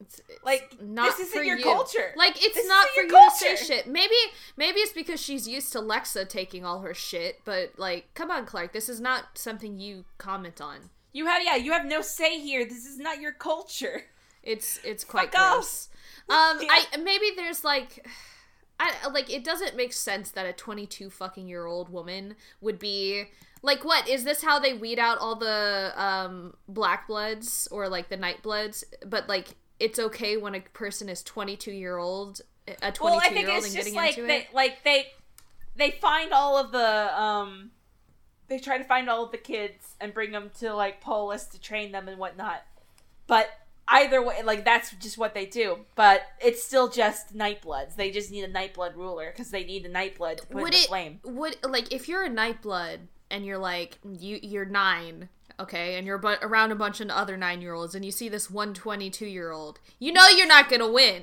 it's, it's like not this isn't your you. culture. Like it's This not for your you to say culture. shit. Maybe maybe it's because she's used to Lexa taking all her shit, but like come on Clarke, this is not something you comment on. You have yeah, you have no say here. This is not your culture. It's it's quite Fuck off. gross. Um, Yeah. I maybe there's like. I like it doesn't make sense that a 22 fucking year old woman would be like what is this how they weed out all the um black bloods or like the night bloods but like it's okay when a person is 22 year old a 22 Well, I think year old it's and just getting like into they it like they they find all of the um they try to find all of the kids and bring them to like Polis to train them and whatnot. But either way, like that's just what they do. But it's still just Nightbloods. They just need a Nightblood ruler because they need a Nightblood to put would in the it flame. would like if you're a nightblood and you're like you you're nine okay and you're but around a bunch of other nine year olds and you see this 122 year old you know you're not gonna win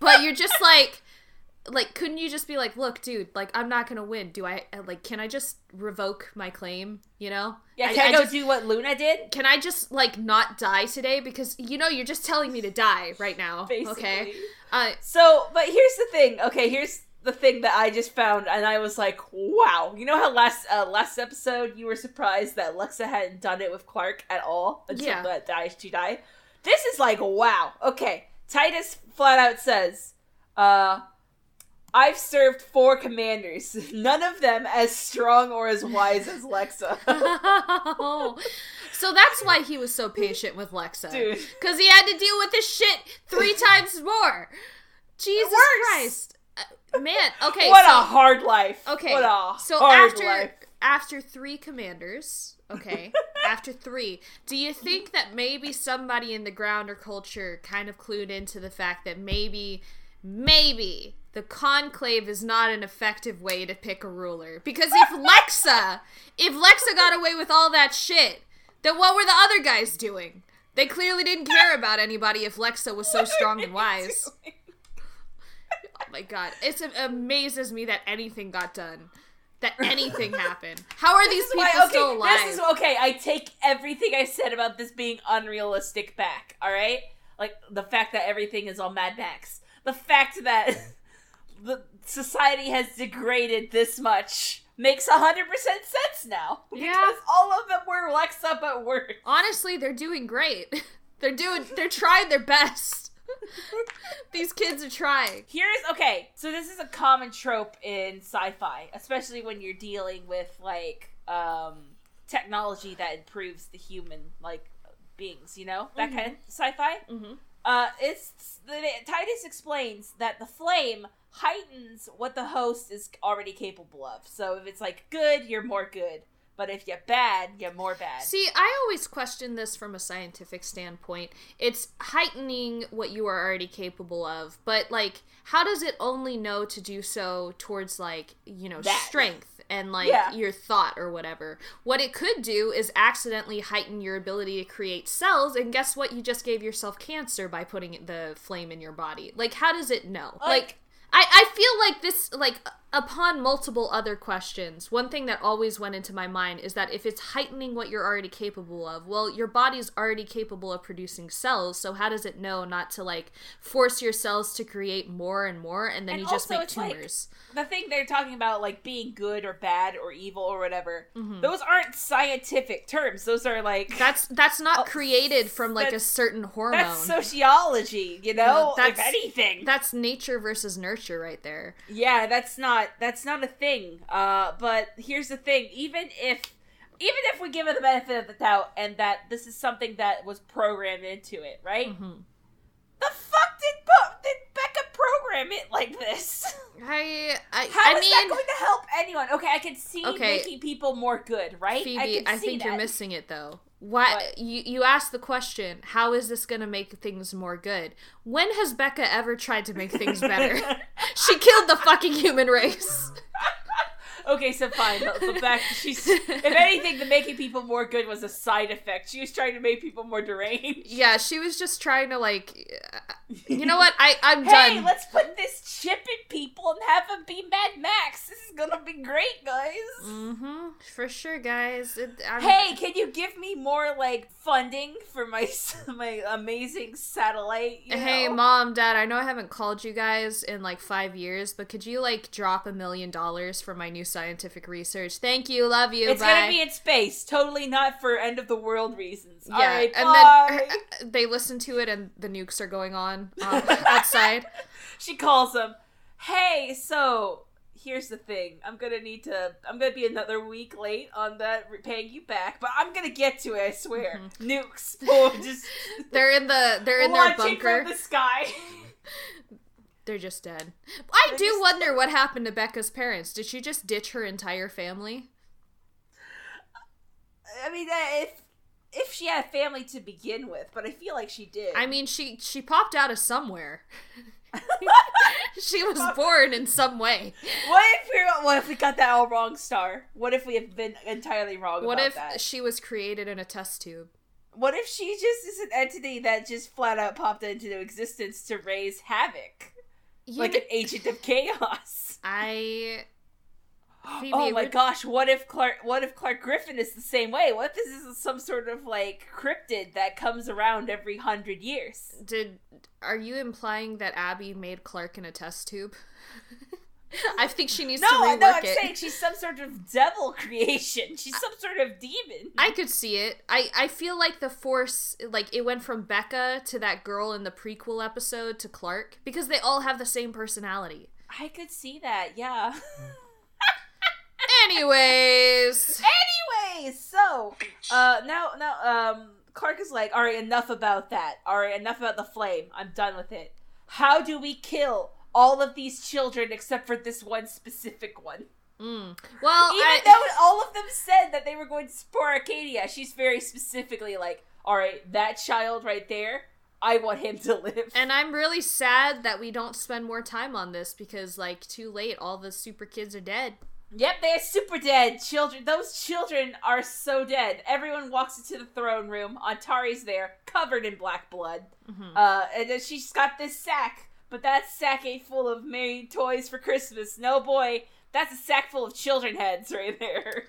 but you're just like like couldn't you just be like look dude like i'm not gonna win do i like can i just revoke my claim you know Yeah, can I, go just, do what Luna did? can i just like not die today because you know you're just telling me to die right now Basically. okay uh So, but here's the thing. Okay, here's the thing that I just found, and I was like, "Wow!" You know how last uh, last episode you were surprised that Lexa hadn't done it with Clarke at all until Yeah. that dies she died. This is like, wow. Okay, Titus flat out says, "Uh, I've served four commanders, none of them as strong or as wise as Lexa." so that's why he was so patient with Lexa. Dude. Because he had to deal with this shit three times more. Jesus. Christ. Man, okay. what so, a hard life. Okay. What a so hard after life. after three commanders, okay, after three, do you think that maybe somebody in the grounder culture kind of clued into the fact that maybe, maybe the conclave is not an effective way to pick a ruler? Because if Lexa, if Lexa got away with all that shit, then what were the other guys doing? They clearly didn't care about anybody if Lexa was so strong and wise. Oh Oh my god, it amazes me that anything got done. That anything happened. How are these people why- okay, still alive? This is okay. I take everything I said about this being unrealistic back. All right, like the fact that everything is on Mad Max, the fact that the society has degraded this much makes hundred percent sense now. Because Yeah. all of them were Lexa but worse. Honestly, they're doing great. They're doing they're trying their best. These kids are trying. Here's okay. So this is a common trope in sci-fi, especially when you're dealing with like um technology that improves the human like beings, you know? That kind of sci-fi. Mhm. Uh it's the, Titus explains that the flame heightens what the host is already capable of. So if it's like good, you're more good. But if you're bad, you're more bad. See, I always question this from a scientific standpoint. It's heightening what you are already capable of, but like how does it only know to do so towards like, you know, That. strength and like Yeah. your thought or whatever. What it could do is accidentally heighten your ability to create cells and guess what? You just gave yourself cancer by putting the flame in your body. Like how does it know? Like- like I, I feel like this like upon multiple other questions one thing that always went into my mind is that if it's heightening what you're already capable of well your body's already capable of producing cells so how does it know not to like force your cells to create more and more and then And you just make it's like- tumors? the thing they're talking about like being good or bad or evil or whatever Mm-hmm. those aren't scientific terms. Those are like that's that's not Oh, created from like a certain hormone. that's sociology you know Yeah, if that's- anything. that's nature versus nurture right there. Yeah that's not that's not a thing. Uh but here's the thing. Even if even if we give it the benefit of the doubt and that this is something that was programmed into it right? Mhm. the fuck did, Bo- did becca program it like this? I i, How I is mean that going to help anyone? Okay i can see Okay. making people more good right? Phoebe, I, I, think you're missing it though. Why What? you you asked the question, how is this gonna make things more good? When has Becca ever tried to make things better? she killed the fucking human race. Okay, so fine. The, the fact that she's, if anything, the making people more good was a side effect. She was trying to make people more deranged. yeah, she was just trying to like You know what? I I'm Hey, done. let's put this chip in people and have them be Mad Max. This is gonna be great, guys. Mm-hmm. For sure, guys. It, Hey, can you give me more like funding for my my amazing satellite? you Hey, know? mom, dad. I know I haven't called you guys in like five years, but could you like drop a million dollars for my new scientific research? Thank you. Love you. It's bye. gonna be in space, totally not for end of the world reasons. yeah, All right, and bye. then they listen to it, and the nukes are going on um, outside. she calls him. Hey, so here's the thing. I'm gonna need to. I'm gonna be another week late on that paying you back, but I'm gonna get to it. I swear. Nukes. Oh, just They're in the they're in their bunker. from the sky. They're just dead. I They're do wonder what happened to Becca's parents. Did she just ditch her entire family? I mean, uh, if if she had a family to begin with, but I feel like she did. I mean, she she popped out of somewhere. she was born in some way. what if we what if we got that all wrong, Star? What if we have been entirely wrong What if that? she was created in a test tube? What if she just is an entity that just flat out popped into existence to raise havoc, You like kn- an agent of chaos? I Phoebe, oh my gosh! What if Clarke? What if Clarke Griffin is the same way? What if this is some sort of like cryptid that comes around every hundred years? did are you implying that Abby made Clarke in a test tube? I think she needs No, to rework know. I'm it. saying she's some sort of devil creation. She's some sort of demon. I could see it. I, I feel like the force like it went from Becca to that girl in the prequel episode to Clarke because they all have the same personality. I could see that. Yeah. Anyways, Anyways, so uh now now um Clarke is like, all right, enough about that. All right, enough about the flame. I'm done with it. How do we kill all of these children except for this one specific one? mm. well, Even I, though all of them said that they were going to support Arkadia, she's very specifically like, all right, that child right there, I want him to live. and I'm really sad that we don't spend more time on this because like too late, all the super kids are dead. Yep, they're super dead. Children, those children are so dead. Everyone walks into the throne room. Ontari's there, covered in black blood. Uh, and then she's got this sack, but that sack ain't full of made toys for Christmas. No boy, that's a sack full of children heads right there.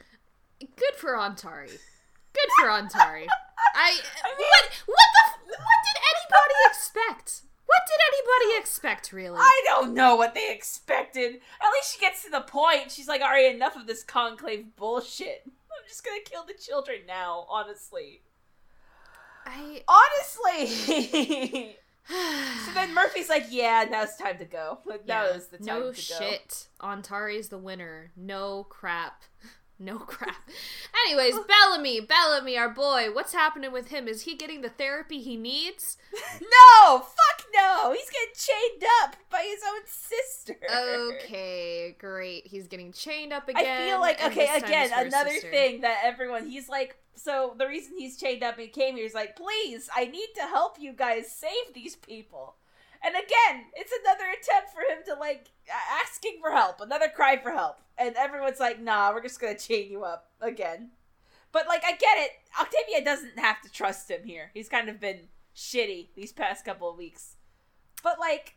Good for Ontari. Good for Ontari. I, I mean- what what the what did anybody expect? What did anybody expect really? I don't know what they expected. At least she gets to the point. She's like, alright, enough of this conclave bullshit. I'm just gonna kill the children now, honestly. I Honestly! so then Murphy's like, yeah, now it's time to go. Like, Now is the time no to go. No shit. Ontari's the winner. No crap. No crap. Anyways, Bellamy, Bellamy, our boy, what's happening with him? Is he getting the therapy he needs? No! Fuck no! He's getting chained up by his own sister. Okay, great. He's getting chained up again. I feel like okay, again, it's for his another sister. thing that everyone he's like so the reason he's chained up and came here is like, please, I need to help you guys save these people. And again, it's another attempt for him to like asking for help, another cry for help. And everyone's like, nah, we're just gonna chain you up again. But like I get it. Octavia doesn't have to trust him here. He's kind of been shitty these past couple of weeks. But like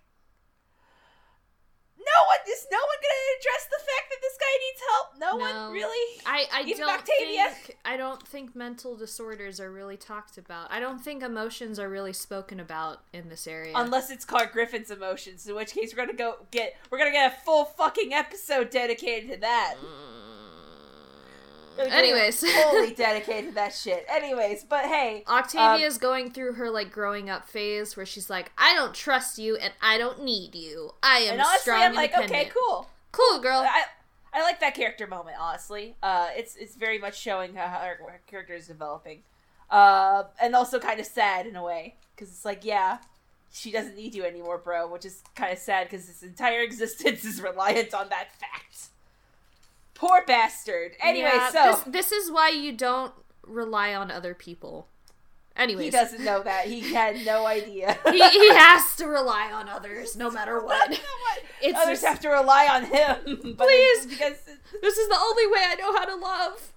no one is no one gonna address the fact that this guy needs help. No, No. one really. I, I Even don't Octavia? think I don't think mental disorders are really talked about. I don't think emotions are really spoken about in this area. Unless it's Clarke Griffin's emotions, in which case we're gonna go get we're gonna get a full fucking episode dedicated to that. Get Anyways. fully dedicated to that shit. Anyways, but hey, Octavia's going through her like growing up phase where she's like, I don't trust you and I don't need you. I am strong." and honestly, strong I'm like, okay, cool. Cool, girl. I I like that character moment. Honestly, uh, it's it's very much showing how her, her character is developing, uh, and also kind of sad in a way because it's like, yeah, she doesn't need you anymore, bro. Which is kind of sad because his entire existence is reliant on that fact. Poor bastard. Anyway, Yeah, so this, this is why you don't rely on other people. Anyways, he doesn't know that. He had no idea. he, he has to rely on others no matter what. It's Others just- have to rely on him. But Please. because This is the only way I know how to love.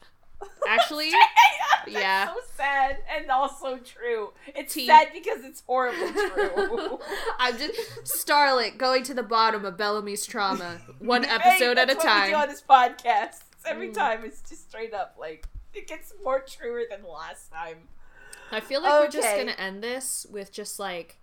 Actually, Yeah. so sad and also true. It's T. sad because it's horribly true. I'm just Starlet going to the bottom of Bellamy's trauma, one Hey, episode at a what we do on this podcast. Every Mm. time it's just straight up like it gets more truer than the last time. I feel like we're just gonna end this with just like,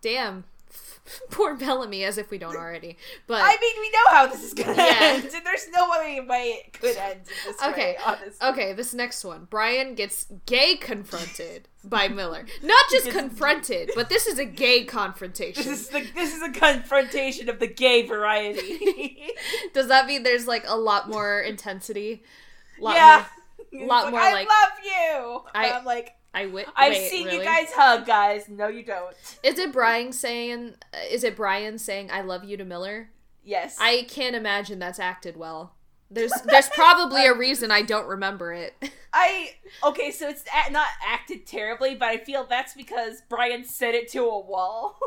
damn, poor Bellamy, as if we don't already. But I mean, we know how this is gonna Yeah. end, and there's no way way it could end this Okay. way. Honestly, Okay, this next one. Bryan gets gay confronted by Miller. Not just Gets- confronted, but this is a gay confrontation. this is the this is a confrontation of the gay variety. Does that mean there's like a lot more intensity? Lot yeah, more- lot It's more I like- love you. I- I, am like, I wi- I've wait, seen really? you guys hug, guys. No, you don't. Is it Bryan saying? Is it Bryan saying "I love you" to Miller? Yes, I can't imagine that's acted well. There's there's probably a reason I don't remember it. I okay, so it's a- not acted terribly, but I feel that's because Bryan said it to a wall.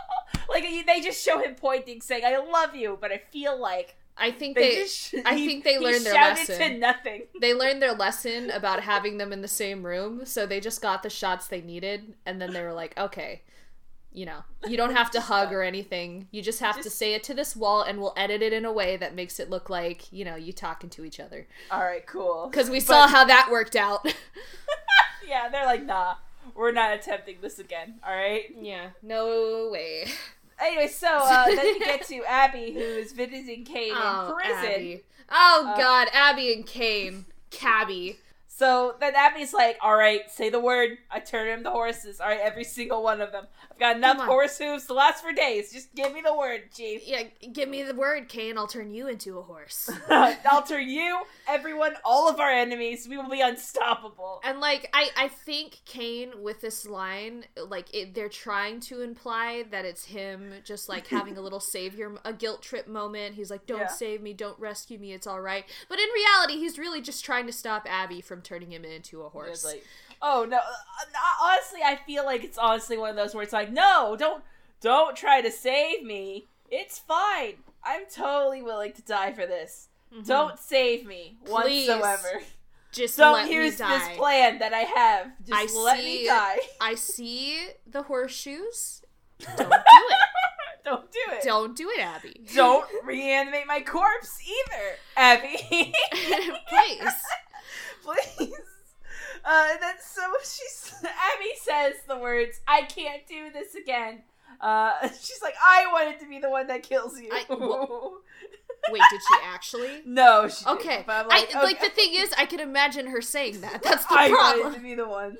like they just show him pointing, saying "I love you," but I feel like I think they, they just. I he- think they he learned their lesson. to nothing. they learned their lesson about having them in the same room, so they just got the shots they needed, and then they were like, okay, you know, you don't have to hug or anything. You just have to say it to this wall, and we'll edit it in a way that makes it look like you know you talking to each other. All right, cool. Because we But- saw how that worked out. Yeah, they're like, nah, we're not attempting this again. All right. yeah, no way. Anyway, so uh, then we get to Abby, who is visiting Kane in prison. Abby. Oh Uh, God, Abby and Kane, Kabby. So then Abby's like, all right, say the word. I turn him the horses. All right, every single one of them. Got enough horse hooves to last for days. Just give me the word, Chief. Yeah, give me the word, Kane. I'll turn you into a horse. I'll turn you, everyone, all of our enemies. We will be unstoppable. And like, I I think Kane with this line, like, it, they're trying to imply that it's him just like having a little savior, a guilt trip moment. He's like, "Don't Yeah. save me, don't rescue me, it's all right." But in reality, he's really just trying to stop Abby from turning him into a horse. like, oh no. uh, Honestly, I feel like it's honestly one of those where it's like, no, don't, don't try to save me. It's fine. I'm totally willing to die for this. Mhm. Don't save me Please, whatsoever. just Don't let use me die. this plan that I have. Just I let see- me die. I see the horseshoes. Don't do it. Don't do it. Don't do it, Abby. Don't reanimate my corpse either, Abby. Please. Please. Uh, and then so she's Abby says the words, "I can't do this again." Uh, she's like, "I wanted to be the one that kills you." I- Wait, did she actually? no, she Okay. I'm I like, like the thing is, I can imagine her saying that. That's the problem. I wanted to be the one.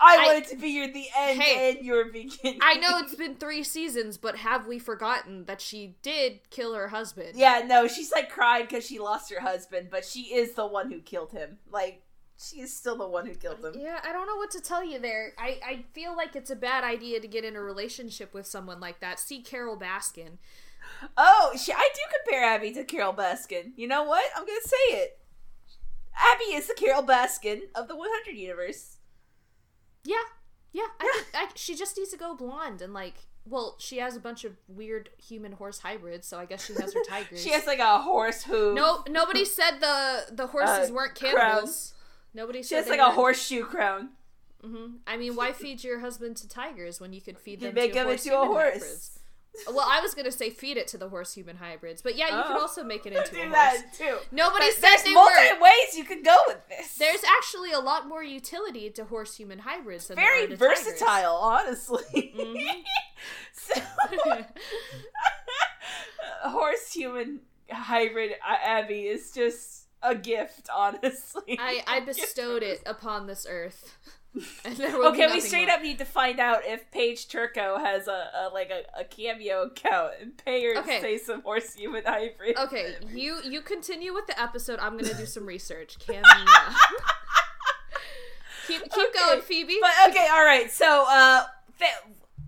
I I- wanted to be your the end Hey. and your beginning. I know it's been three seasons, but have we forgotten that she did kill her husband? Yeah, no, she's like crying because she lost her husband, but she is the one who killed him. Like, she is still the one who killed them. Yeah, I don't know what to tell you there. I, I feel like it's a bad idea to get in a relationship with someone like that. See Carole Baskin. Oh, she, I do compare Abby to Carole Baskin. You know what? I'm gonna say it. Abby is the Carole Baskin of the 100 universe. Yeah, yeah. I, think- I, she just needs to go blonde and like. Well, she has a bunch of weird human horse hybrids, so I guess she has her tigers. She has like a horse hoof. No, nobody said the the horses Uh, weren't cannibals. Nobody she has like a horseshoe crown. hmm I mean, why feed your husband to tigers when you could feed You them make to horse into a human horse. hybrids? Well, I was gonna say feed it to the horse human hybrids, but yeah, you can Oh. also make it into Do a horse. that too. Nobody But said there's multi were. ways you could go with this. There's actually a lot more utility to horse human hybrids than very there are to tigers. versatile, honestly. Mhm. so, horse human hybrid Abby is just a gift, honestly. I, gift bestowed it upon this earth. And there will be Okay, we straight more. up need to find out if Paige Turco has a, a like a, a cameo account and pay her Okay. to say some horse human hybrid. Okay, you you continue with the episode. I'm gonna do some research. Cameo. keep keep Okay, going, Phoebe. But okay, all right. So, uh,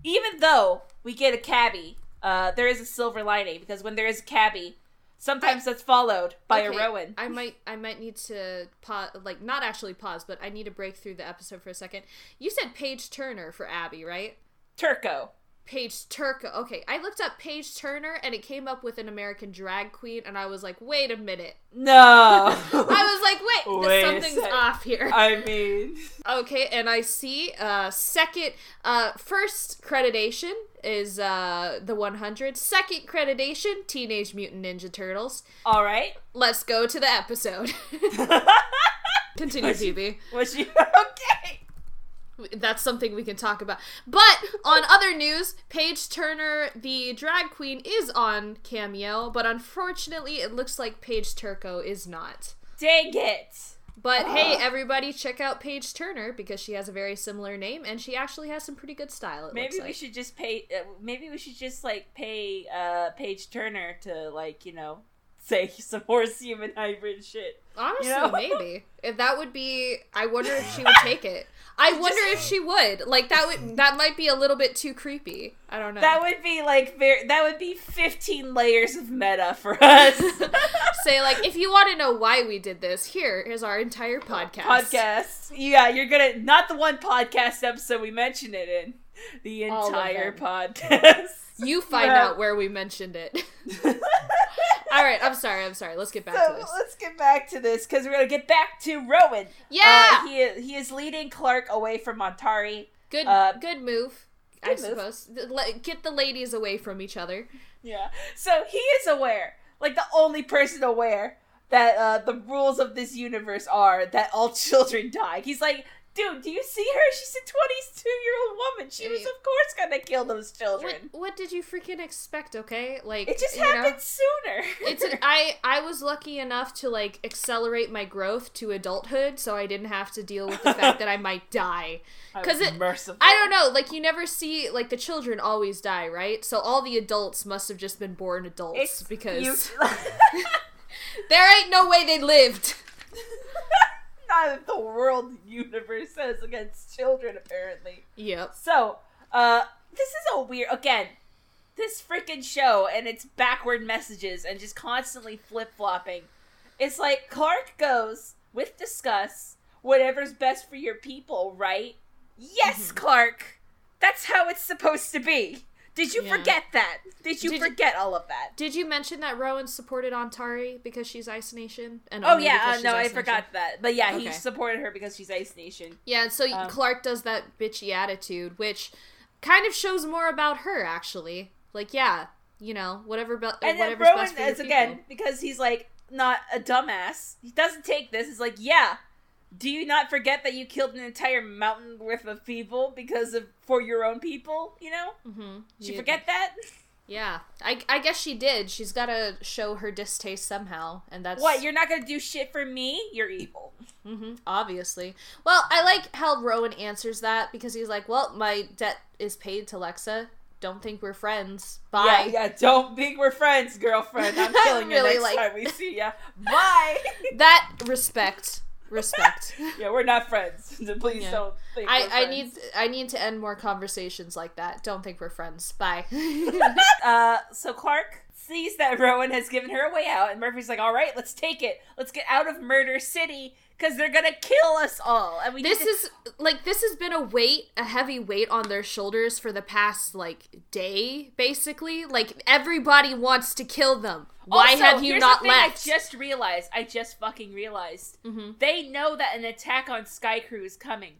even though we get a cabbie, uh, there is a silver lining because when there is a cabbie, sometimes that's followed by Okay, a Roan. I might I might need to pause, like not actually pause, but I need to break through the episode for a second. You said Paige Turner for Abby, right? Turco. Paige Turco. Okay, I looked up Paige Turner and it came up with an American drag queen, and I was like, wait a minute. No. I was like, wait, Wait something's off here. I mean, Okay, and I see uh second uh first creditation is uh the 100. Second creditation Teenage Mutant Ninja Turtles. all right. Let's go to the episode. Continue, Phoebe. Was you okay? That's something we can talk about. But on other news, Paige Turner, the drag queen, is on Cameo, but unfortunately, it looks like Paige Turco is not. Dang it. But hey, everybody, check out Paige Turner because she has a very similar name and she actually has some pretty good style. Maybe we like. should just pay. Uh, maybe we should just like pay uh Paige Turner to like you know say some horse human hybrid shit. Honestly, you know? maybe if that would be, I wonder if she would take it. I wonder if she would. Like that would that might be a little bit too creepy. I don't know. That would be like very. That would be fifteen layers of meta for us. Say like, if you want to know why we did this, here is our entire podcast. podcast. Yeah, you're gonna not the one podcast episode we mentioned it in. The entire podcast. You find Yeah. out where we mentioned it. All right, I'm sorry. I'm sorry. Let's get back So to this. let's get back to this because we're gonna get back to Roan. Yeah, Uh, he he is leading Clarke away from Montari. good, uh, good move. I move. suppose get the ladies away from each other. Yeah. So he is aware, like the only person aware that uh, the rules of this universe are that all children die. He's like, dude, do you see her? She's a 22 year old woman. She was, of course, gonna kill those children. what did you freaking expect? Okay, like It just you know? happened sooner. it's an, I I was lucky enough to like accelerate my growth to adulthood, so I didn't have to deal with the fact that I might die. Because it- merciful. I don't know, like you never see like the children always die, right? So all the adults must have just been born adults It's because you- there ain't no way they lived. Not that the world universe says against children, apparently. Yep. So, uh, this is a weird again. This freaking show and its backward messages and just constantly flip flopping. It's like Clarke goes with discuss whatever's best for your people, right? Yes, Mm-hmm. Clarke. That's how it's supposed to be. Did you Yeah. forget that? Did you Did you- forget all of that? Did you mention that Roan supported Ontari because she's Ice Nation? And Oh yeah, uh, no, I Ice forgot Nation? that. But yeah, he supported her because she's Ice Nation. Yeah, and so Um, Clarke does that bitchy attitude, which kind of shows more about her, actually. Like, yeah, you know, whatever, be- And then Roan best for your is again because he's like not a dumbass. He doesn't take this. He's like, yeah. Do you not forget that you killed an entire mountain worth of people because of for your own people? You know, Mm-hmm. you forget that? Yeah, I, I guess she did. She's got to show her distaste somehow, and that's What? You're not gonna do shit for me? You're evil. hmm obviously. Well, I like how Roan answers that because he's like, "Well, my debt is paid to Lexa. Don't think we're friends. Bye." Yeah, yeah. Don't think we're friends, girlfriend. I'm killing you Really, next like- time we see ya. Bye. That respect, respect. yeah, we're not friends. Please Yeah. don't think. I, I need I need to end more conversations like that. Don't think we're friends. Bye. Uh, so Clarke sees that Roan has given her a way out, and Murphy's like, "All right, let's take it. Let's get out of Murder City because they're gonna kill us all." And we this to- is like this has been a weight, a heavy weight on their shoulders for the past like day, basically. Like everybody wants to kill them. Why Also, have you not left? I just realized. I just fucking realized. Mhm. They know that an attack on Skaikru is coming.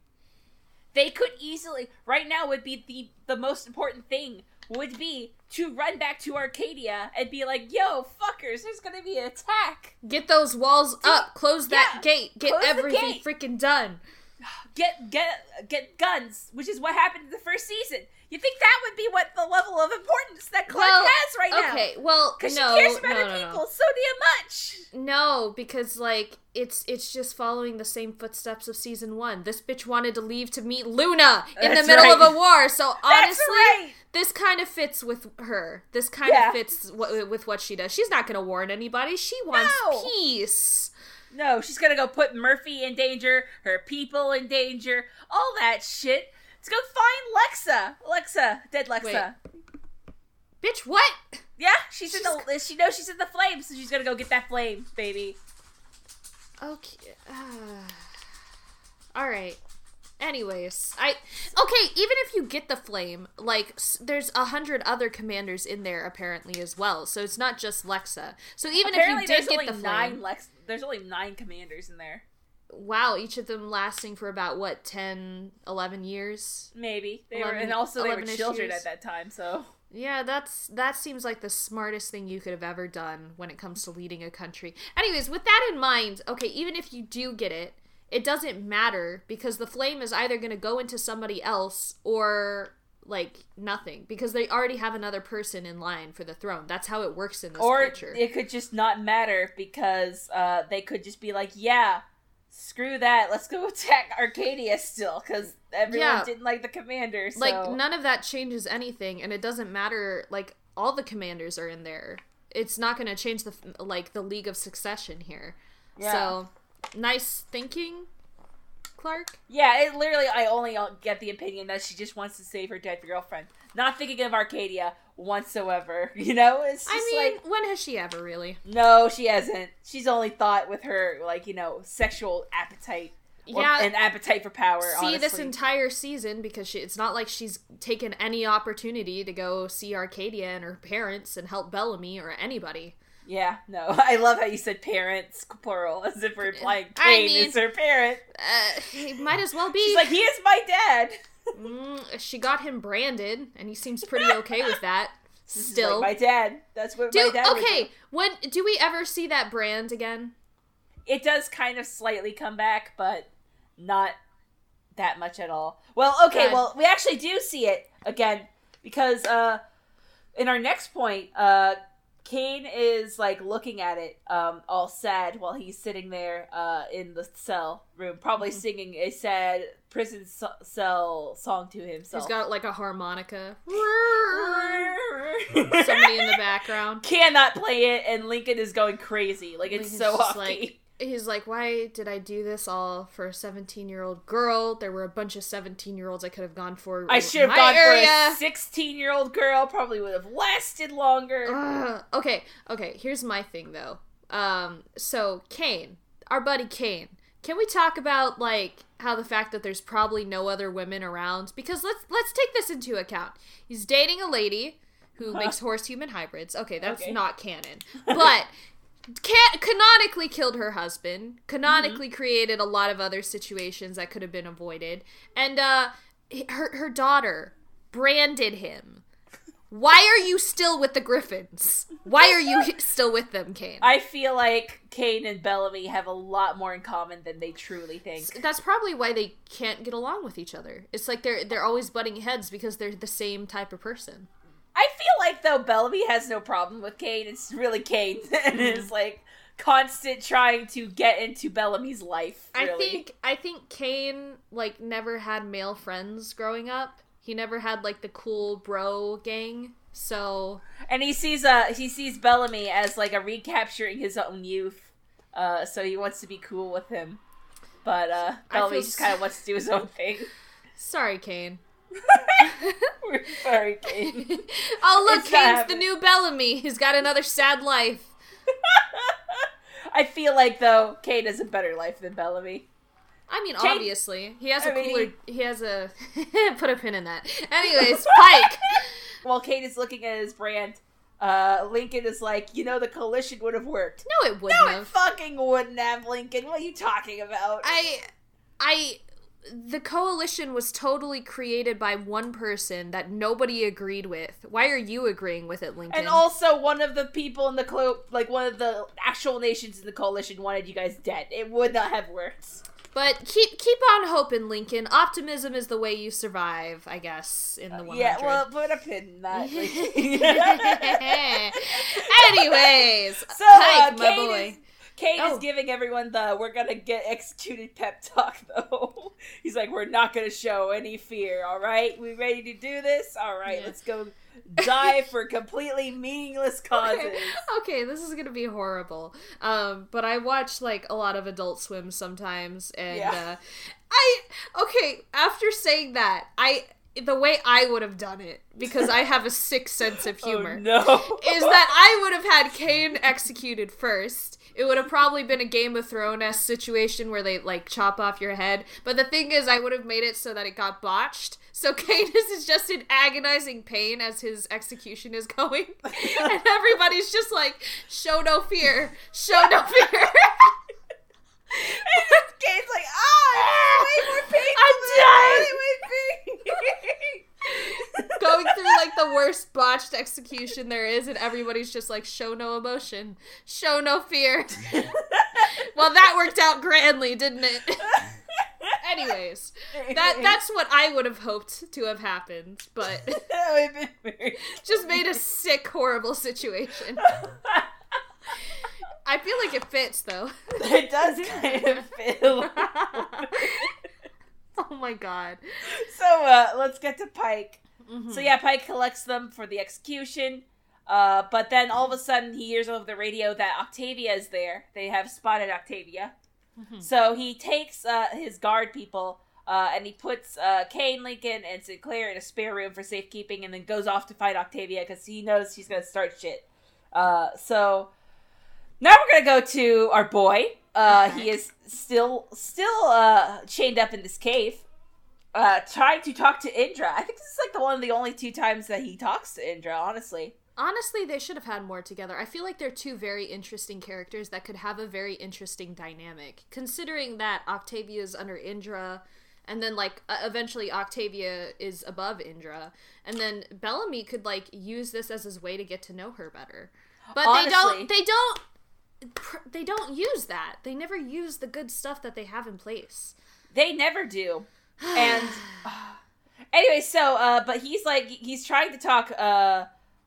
They could easily right now would be the the most important thing would be to run back to Arkadia and be like, "Yo, fuckers, there's gonna be an attack. Get those walls up. Close that yeah, gate. Get everything gate. freaking done. Get get get guns," which is what happened in the first season. You think that would be what the level of importance that Clarke Well, has right now? Okay, well, Because no, she cares about no, her no, no. people so damn much. No, because like it's it's just following the same footsteps of season one. This bitch wanted to leave to meet Luna in the middle right. of a war. So honestly, right. this kind of fits with her. This kind Yeah. of fits w- with what she does. She's not going to warn anybody. She wants peace. No, she's gonna go put Murphy in danger, her people in danger, all that shit. Let's go find Lexa. Lexa, dead Lexa. Bitch, what? Yeah, she's, in the. She knows she's in the flame, so she's gonna go get that flame, baby. Okay. Uh, all right. Anyways, I okay. Even if you get the flame, like s- there's a hundred other commanders in there apparently as well. So it's not just Lexa. So even Apparently, if you did get the nine flame, Lex. There's only nine commanders in there. wow, each of them lasting for about what 10, 11 years. Maybe they were, and also they were children years. at that time. So Yeah, that's that seems like the smartest thing you could have ever done when it comes to leading a country. Anyways, with that in mind, okay, even if you do get it, it doesn't matter because the flame is either going to go into somebody else or like nothing because they already have another person in line for the throne. That's how it works in this or culture. it could just not matter because uh, they could just be like, yeah, screw that, let's go attack Arkadia still because everyone Yeah. didn't like the commander. So. Like none of that changes anything and it doesn't matter like all the commanders are in there. It's not going to change the like the league of succession here. Yeah. So, nice thinking, Clarke. Yeah, it literally. I only get the opinion that she just wants to save her dead girlfriend, not thinking of Arkadia whatsoever. You know, it's just I mean, like when has she ever really? no, she hasn't. She's only thought with her like you know sexual appetite, or, Yeah. and appetite for power. See this entire season because she, it's not like she's taken any opportunity to go see Arkadia and her parents and help Bellamy or anybody. Yeah, no, I love how you said parents plural as if we're implying I Kane mean- is her parent. Uh, he might as well be. She's like, he is my dad. Mm, she got him branded, and he seems pretty okay with that. Still, like my dad. That's what my do dad. okay. When do we ever see that brand again? it does kind of slightly come back, but not that much at all. Well, okay, well, we actually do see it again because uh in our next point, uh Kane is like looking at it um all sad while he's sitting there uh in the cell room, probably Mm-hmm. singing a sad prison c- cell song to himself. He's got like a harmonica. Somebody in the background. Cannot play it, and Lincoln is going crazy. Like it's Lincoln's so off like-. He's like, why did I do this all for a 17 year old girl? There were a bunch of 17 year olds I could have gone for. I should have gone area. for a 16 year old girl. Probably would have lasted longer. Ugh. okay, okay. Here's my thing though. Um, so Kane, our buddy Kane. Can we talk about like how the fact that there's probably no other women around? Because let's let's take this into account. He's dating a lady who makes horse human hybrids. Okay, that's Okay. not canon, but. Can- canonically killed her husband canonically Mm-hmm. created a lot of other situations that could have been avoided and uh her her daughter branded him why are you still with the Griffins? Why are you still with them, Kane? I feel like Kane and Bellamy have a lot more in common than they truly think. That's probably why they can't get along with each other. It's like they're they're always butting heads because they're the same type of person. I feel like though Bellamy has no problem with Kane. It's really Kane and his like constant trying to get into Bellamy's life. I think I think Kane like never had male friends growing up. He never had like the cool bro gang. So and he sees uh he sees Bellamy as like a recapturing his own youth. Uh, so he wants to be cool with him, but uh, Bellamy just kind of wants to do his own thing. sorry, Kane. We're sorry, Kane. Oh look, Kane's the new Bellamy. He's got another sad life. I feel like though Kane has a better life than Bellamy. I mean, Kane- obviously, he has I a mean, cooler. He has a. put a pin in that. Anyways, Pike. While Kane is looking at his brand, uh, Lincoln is like, you know, the coalition would have worked. No, it wouldn't No, it have. fucking wouldn't have, Lincoln. What are you talking about? I, I, the coalition was totally created by one person that nobody agreed with. Why are you agreeing with it, Lincoln? and also, one of the people in the clo- like one of the actual nations in the coalition wanted you guys dead. It would not have worked. but keep keep on hoping, Lincoln. Optimism is the way you survive, I guess. In the one Yeah, well, put a pin in that. Anyways, so, uh, my boy. is Kane Oh. is giving everyone the "we're gonna get executed" pep talk, though. He's like, "We're not gonna show any fear. All right, we ready to do this? All right, Yeah. let's go die for completely meaningless causes." Okay. okay, this is gonna be horrible. Um, but I watch like a lot of Adult Swim sometimes, and Yeah. uh, I okay. After saying that, I the way I would have done it because I have a sick sense of oh, humor. Oh, no. is that I would have had Kane executed first. It would have probably been a Game of Thrones situation where they like chop off your head. But the thing is, I would have made it so that it got botched. So Kane is just in agonizing pain as his execution is going, and everybody's just like, "Show no fear, show no fear." And then like, ah, way more painful I'm than it would be. going through like the worst botched execution there is, and everybody's just like, show no emotion, show no fear. well, that worked out grandly, didn't it? Anyways, that that's what I would have hoped to have happened, but that would have been very. just made a sick, horrible situation. I feel like it fits though. it does kind of fit. oh my god. so uh, let's get to Pike. Mhm. So yeah, Pike collects them for the execution. Uh, but then all of a sudden he hears over the radio that Octavia is there. They have spotted Octavia. Mhm. So he takes uh, his guard people uh, and he puts uh, Kane, Lincoln, and Sinclair in a spare room for safekeeping and then goes off to fight Octavia because he knows she's going to start shit. Uh, so now we're going to go to our boy. Uh, Okay. He is still still uh, chained up in this cave uh, trying to talk to Indra. I think this is like the one of the only two times that he talks to Indra. Honestly, Honestly, they should have had more together. I feel like they're two very interesting characters that could have a very interesting dynamic. Considering that Octavia is under Indra, and then like uh, eventually Octavia is above Indra, and then Bellamy could like use this as his way to get to know her better. But Honestly. they don't. They don't. Pr- They don't use that. They never use the good stuff that they have in place. they never do. And anyway, so uh, but he's like he's trying to talk uh,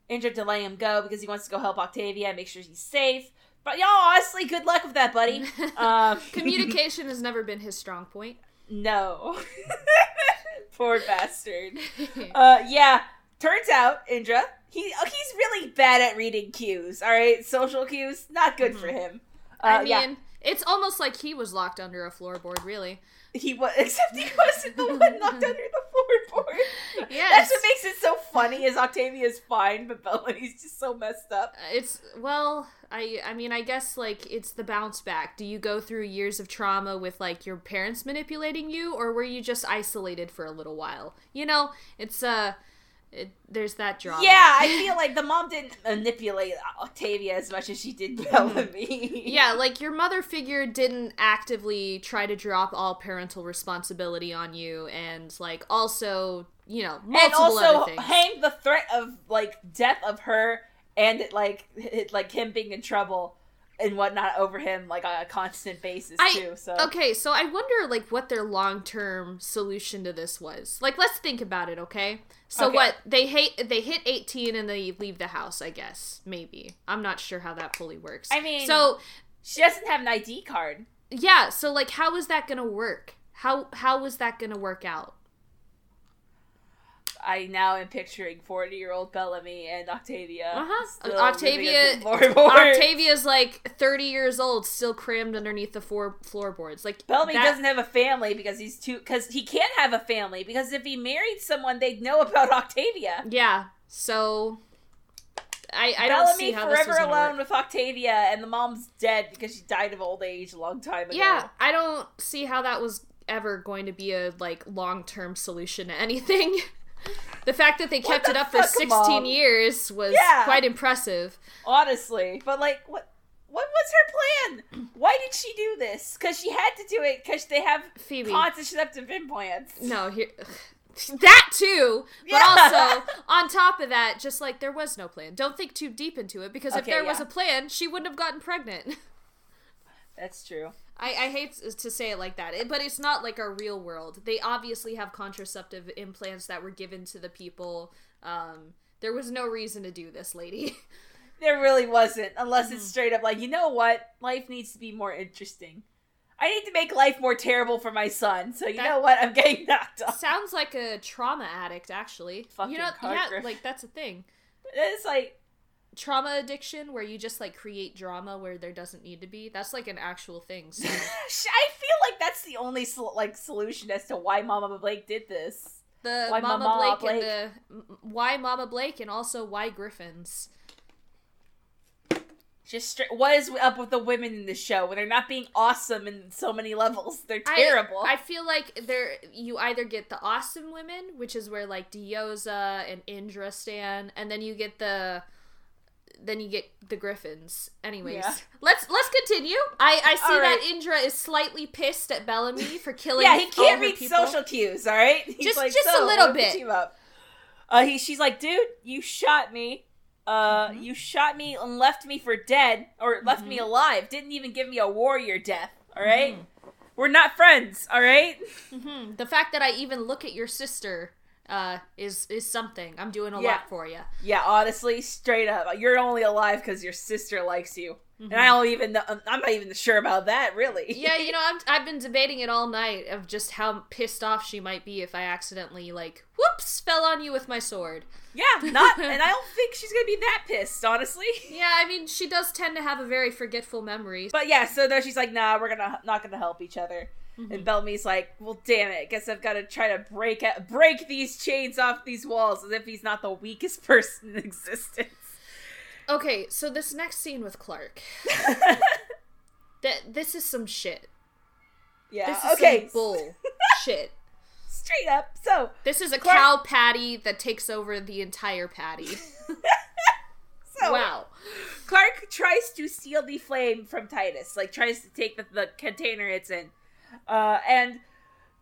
Indra to let him go because he wants to go help Octavia and make sure he's safe. But y'all, honestly, good luck with that, buddy. Um, Communication has never been his strong point. no, poor bastard. Uh, yeah. Turns out Indra, he uh, he's really bad at reading cues. All right, social cues, not good for him. Uh, I mean, yeah, it's almost like he was locked under a floorboard, really. he was except he wasn't the one knocked under the floorboard. Yes. That's what makes it so funny. Is Octavia's fine, but Bellamy's just so messed up. It's well, I I mean, I guess like it's the bounce back. Do you go through years of trauma with like your parents manipulating you or were you just isolated for a little while? You know, it's uh it, there's that drama. Yeah, I feel like the mom didn't manipulate Octavia as much as she did mm. Bellamy. Yeah, like your mother figure didn't actively try to drop all parental responsibility on you and like also, you know, multiple other also things. hang the threat of like death of her and it, like it, like him being in trouble and whatnot over him like on a constant basis I- too. So Okay, so I wonder like what their long-term solution to this was. Like let's think about it, okay? So Okay. what they hate they hit 18 and they leave the house, I guess. Maybe. I'm not sure how that fully works. I mean- So she doesn't have an ID card. yeah, so like how is that going to work? How how is that going to work out? I now am picturing forty-year-old Bellamy and Octavia. Uh-huh. Octavia- living at the floorboard. Octavia's like 30 years old, still crammed underneath the four floorboards. Like Bellamy that- doesn't have a family because he's too because he can't have a family because if he married someone they'd know about Octavia. Yeah. So I I don't see how forever alone work. with Octavia and the mom's dead because she died of old age a long time ago. Yeah, I don't see how that was ever going to be a like long-term solution to anything. the fact that they kept the it up for 16 Mom? years was Yeah. quite impressive. honestly. But like, what what was her plan? Why did she do this? Because she had to do it because they have Phoebe. contraceptive implants. No, here that too. But Yeah. also, on top of that, just like there was no plan. Don't think too deep into it because if Okay, there was a plan, she wouldn't have gotten pregnant. That's true. I, I hate to say it like that, it- but it's not like our real world. They obviously have contraceptive implants that were given to the people. Um, there was no reason to do this, lady. There really wasn't, unless Mm-hmm. it's straight up like, you know what? Life needs to be more interesting. I need to make life more terrible for my son. So you That- know what? I'm getting knocked off. Sounds like a trauma addict, actually. Fucking you know, yeah, like that's a thing. It's like Trauma addiction, where you just like create drama where there doesn't need to be. That's like an actual thing. So. I feel like that's the only sol- like solution as to why Mama Blake did this. The Why Mama, Mama Blake, Blake? and the why Mama Blake and also why Griffins. Just straight, what is up with the women in the show when they're not being awesome in so many levels? They're I- terrible. I, feel like there you either get the awesome women, which is where like Diyoza and Indra stand, and then you get the then you get the Griffins. Anyways, Yeah. let's let's continue. I I see All that. Indra is slightly pissed at Bellamy for killing. yeah, he can't read people. social cues. All right, He's Just- like, just a little what if we bit." Team up. Uh, he, she's like, dude, you shot me. Uh, Mhm. you shot me and left me for dead, or left me Mhm. alive. Didn't even give me a warrior death. All right? Mhm. we're not friends. All right? Mhm. The fact that I even look at your sister uh, is is something. I'm doing a Yeah. lot for you. Yeah, honestly, straight up, you're only alive because your sister likes you, and Mhm. I don't even. Know, I'm not even sure about that, really. yeah, you know, I'm, I've been debating it all night of just how pissed off she might be if I accidentally, like, whoops, fell on you with my sword. yeah, not, and I don't think she's gonna be that pissed, honestly. Yeah, I mean, she does tend to have a very forgetful memory. But yeah, so then she's like, "Nah, we're gonna not gonna help each other." Mhm. And Bellamy's like, "Well, damn it! I guess I've got to try to break out, break these chains off these walls, as if he's not the weakest person in existence." Okay, so this next scene with Clarke, that this is some shit. yeah. This is okay. bull shit. Straight up. So This is a Clarke- cow patty that takes over the entire patty. so wow. Clarke tries to steal the flame from Titus, like tries to take the, the container it's in, uh, and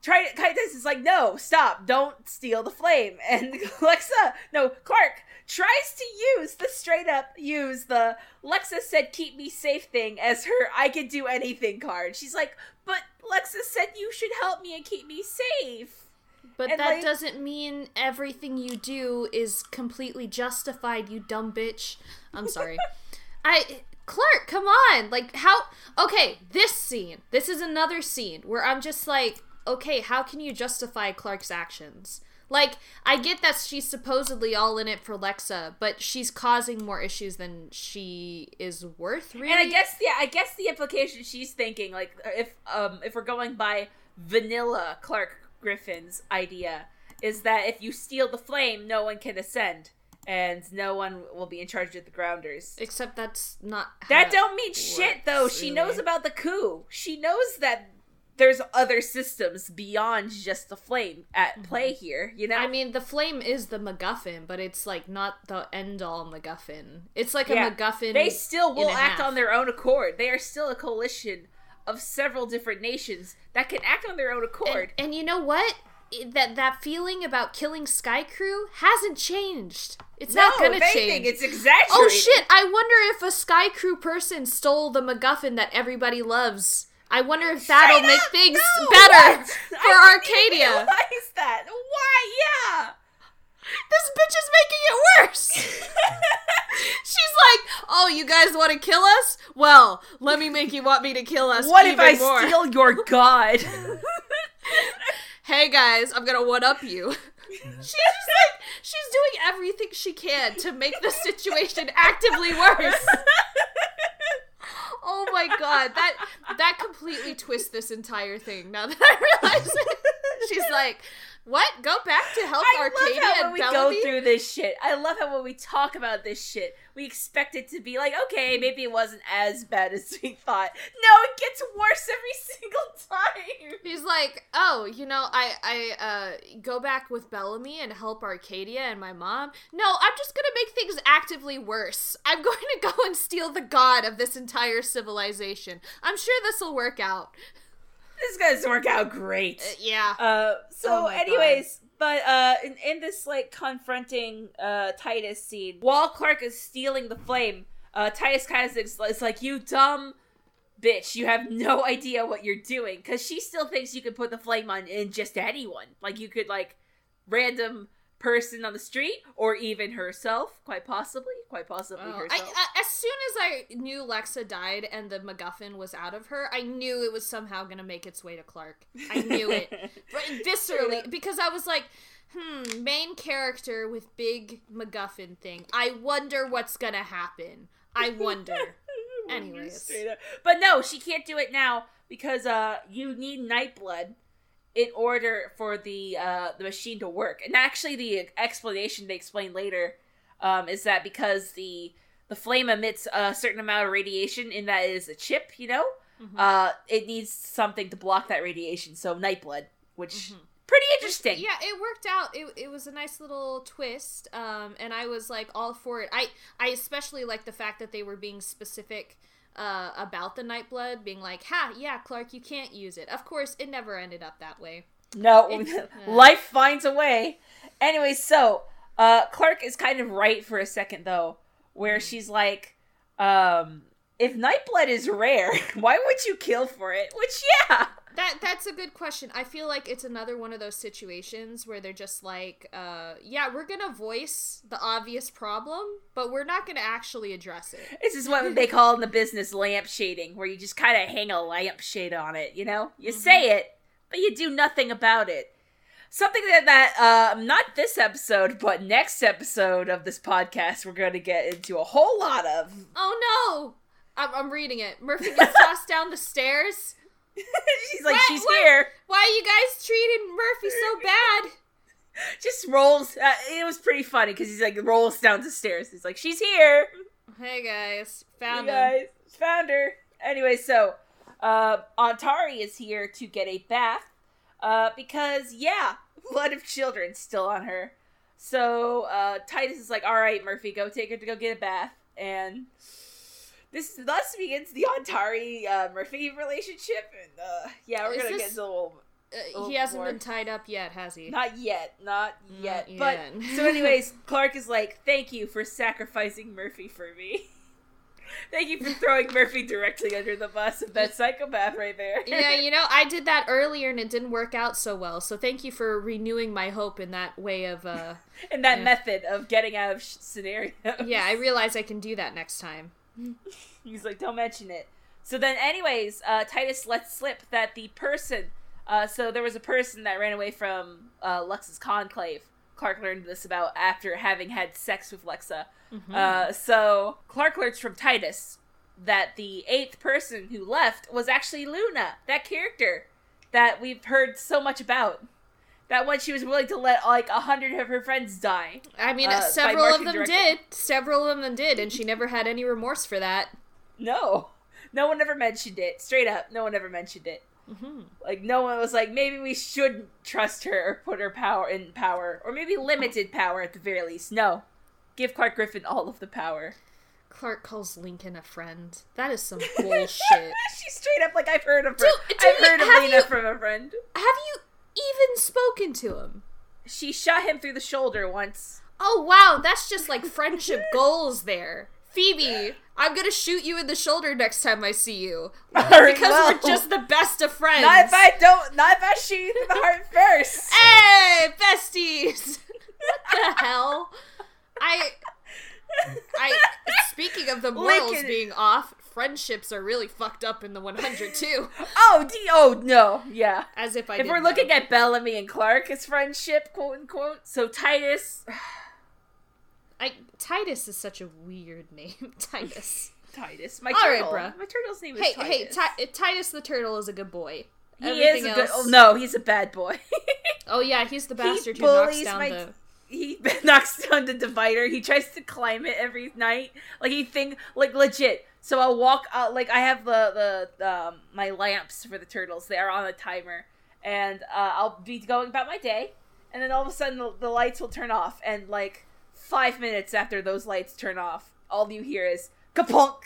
try Titus is like, "No, stop! Don't steal the flame." And Lexa, no, Clarke tries to use the straight up use the Lexa said keep me safe thing as her I can do anything card. She's like, "But Lexa said you should help me and keep me safe." But And, that like- doesn't mean everything you do is completely justified, you dumb bitch. I'm sorry. I Clarke, come on. Like how Okay, this scene. This is another scene where I'm just like, okay, how can you justify Clarke's actions? Like, I get that she's supposedly all in it for Lexa, but she's causing more issues than she is worth, really. And I guess yeah, I guess the implication she's thinking, like if um if we're going by vanilla Clarke Griffin's idea, is that if you steal the flame, no one can ascend. And no one will be in charge of the grounders. Except that's not how That don't mean shit though. works, She knows about the coup. She knows that there's other systems beyond just the flame at play here, you know? Mm-hmm. I mean, the flame is the MacGuffin, but it's like not the end all MacGuffin. It's like a Yeah. MacGuffin. they still will and a act half. on their own accord. They are still a coalition of several different nations that can act on their own and, accord. and you know what? That that feeling about killing Skaikru hasn't changed. It's not gonna if change. anything, it's oh, exaggerated. oh shit! I wonder if a Skaikru person stole the MacGuffin that everybody loves. I wonder if that'll Straight make up, things no, better what? for I Arkadia. realize that. Why? Yeah. This bitch is making it worse. She's like, "Oh, you guys want to kill us? Well, let me make you want me to kill us. What if I more. steal your god? Hey guys, I'm gonna one up you." She's just like she's doing everything she can to make the situation actively worse. Oh my god, that that completely twists this entire thing. Now that I realize it, she's like, "What? Go back to help I Arkadia love how when and we Bellamy?" go through this shit. I love how when we talk about this shit, we expect it to be like, okay, maybe it wasn't as bad as we thought. No, it gets worse every single time. He's like, "Oh, you know, I I uh go back with Bellamy and help Arkadia and my mom. No, I'm just to make things actively worse. I'm going to go and steal the god of this entire civilization. I'm sure this will work out." This is gonna work out great. Uh, yeah. Uh, so, Oh anyways, but uh, in, in this like confronting uh Titus scene, while Clarke is stealing the flame, uh, Titus kind of is, is like, "You dumb bitch, you have no idea what you're doing," because she still thinks you could put the flame on in just anyone. Like you could like random person on the street, or even herself, quite possibly, quite possibly Oh, herself. I, as soon as I knew Lexa died and the MacGuffin was out of her, I knew it was somehow going to make its way to Clarke. I knew it. Right, viscerally because I was like, hmm, main character with big MacGuffin thing. I wonder what's gonna happen. I wonder. Anyways. But no, she can't do it now because uh, you need Nightblood, in order for the uh, the machine to work. And actually, the explanation they explain later um, is that because the the flame emits a certain amount of radiation, in that it is a chip, you know, Mhm. uh, it needs something to block that radiation. So Nightblood, which Mhm. pretty interesting. Yeah, it worked out. It, it was a nice little twist, um, and I was like all for it. I I especially like the fact that they were being specific uh, about the Nightblood, being like, "Ha, yeah, Clarke, you can't use it." Of course, it never ended up that way. No, life finds a way. Anyway, so uh, Clarke is kind of right for a second though, where Mhm. she's like, um, "If Nightblood is rare, why would you kill for it?" Which, yeah, That that's a good question. I feel like it's another one of those situations where they're just like, uh, "Yeah, we're gonna voice the obvious problem, but we're not gonna actually address it." this is what they call in the business lamp shading, where you just kind of hang a lampshade on it. You know, you Mhm. say it, but you do nothing about it. Something that that uh, not this episode, but next episode of this podcast, we're going to get into a whole lot of. Oh no! I'm, I'm reading it. Murphy gets tossed down the stairs. she's like, What? she's What? here. Why are you guys treating Murphy so bad? Just rolls. Uh, it was pretty funny because he's like rolls down the stairs. He's like, she's here. Hey guys, found him. guys found her. Anyway, so uh, Ontari is here to get a bath uh, because yeah, blood of children still on her. So uh, Titus is like, all right, Murphy, go take her to go get a bath, and this thus begins the Ontari uh, Murphy relationship. And uh, yeah, we're Is gonna this- get into a little Uh, Oh, he hasn't been tied up yet, has he? Not yet, not yet. Not But yet. so, anyways, Clarke is like, "Thank you for sacrificing Murphy for me. Thank you for throwing Murphy directly under the bus of that psychopath right there." yeah, you know, I did that earlier and it didn't work out so well. So thank you for renewing my hope in that way of uh and that Yeah. method of getting out of sh- scenarios. Yeah, I realize I can do that next time. He's like, "Don't mention it." So then, anyways, uh, Titus lets slip that the person. Uh, so there was a person that ran away from uh, Lux's conclave. Clarke learned this about after having had sex with Lexa. Mm-hmm. Uh, so Clarke learns from Titus that the eighth person who left was actually Luna, that character that we've heard so much about. That one she was willing to let like a hundred of her friends die. I mean, uh, several of them did. Several of them did, and she never had any remorse for that. No, no one ever mentioned it. Straight up, no one ever mentioned it. Mm-hmm. Like no one was like, maybe we shouldn't trust her or put her power in power, or maybe limited power at the very least. No, give Clarke Griffin all of the power. Clarke calls Lincoln a friend. That is some bullshit. She's straight up like I've heard of her. Dude, I've dude, heard of have Lena you- from a friend. Have you even spoken to him? She shot him through the shoulder once. Oh wow, that's just like friendship goals there. Phoebe, I'm gonna shoot you in the shoulder next time I see you. Because well. we're just the best of friends. Not if I don't. Not if I shoot you through the heart first. Hey, besties! what the hell? I I speaking of the morals Lincoln- being off, friendships are really fucked up in the 100 too. oh, d- oh no, yeah. As if I if we're didn't looking know. at Bellamy and Clarke as friendship, quote unquote, so Titus, I Titus is such a weird name. Titus. Titus, my All right, turtle, bruh. my turtle's name is Hey, Titus. hey, Ti- Titus the turtle is a good boy. he Everything is a good. else- Oh no, he's a bad boy. Oh yeah, he's the bastard who knocks down my- the. he knocks down the divider. He tries to climb it every night. Like he think like legit. So I'll walk out. Like I have the the um, my lamps for the turtles. They are on a timer, and uh, I'll be going about my day, and then all of a sudden the, the lights will turn off, and like five minutes after those lights turn off, all you hear is kapunk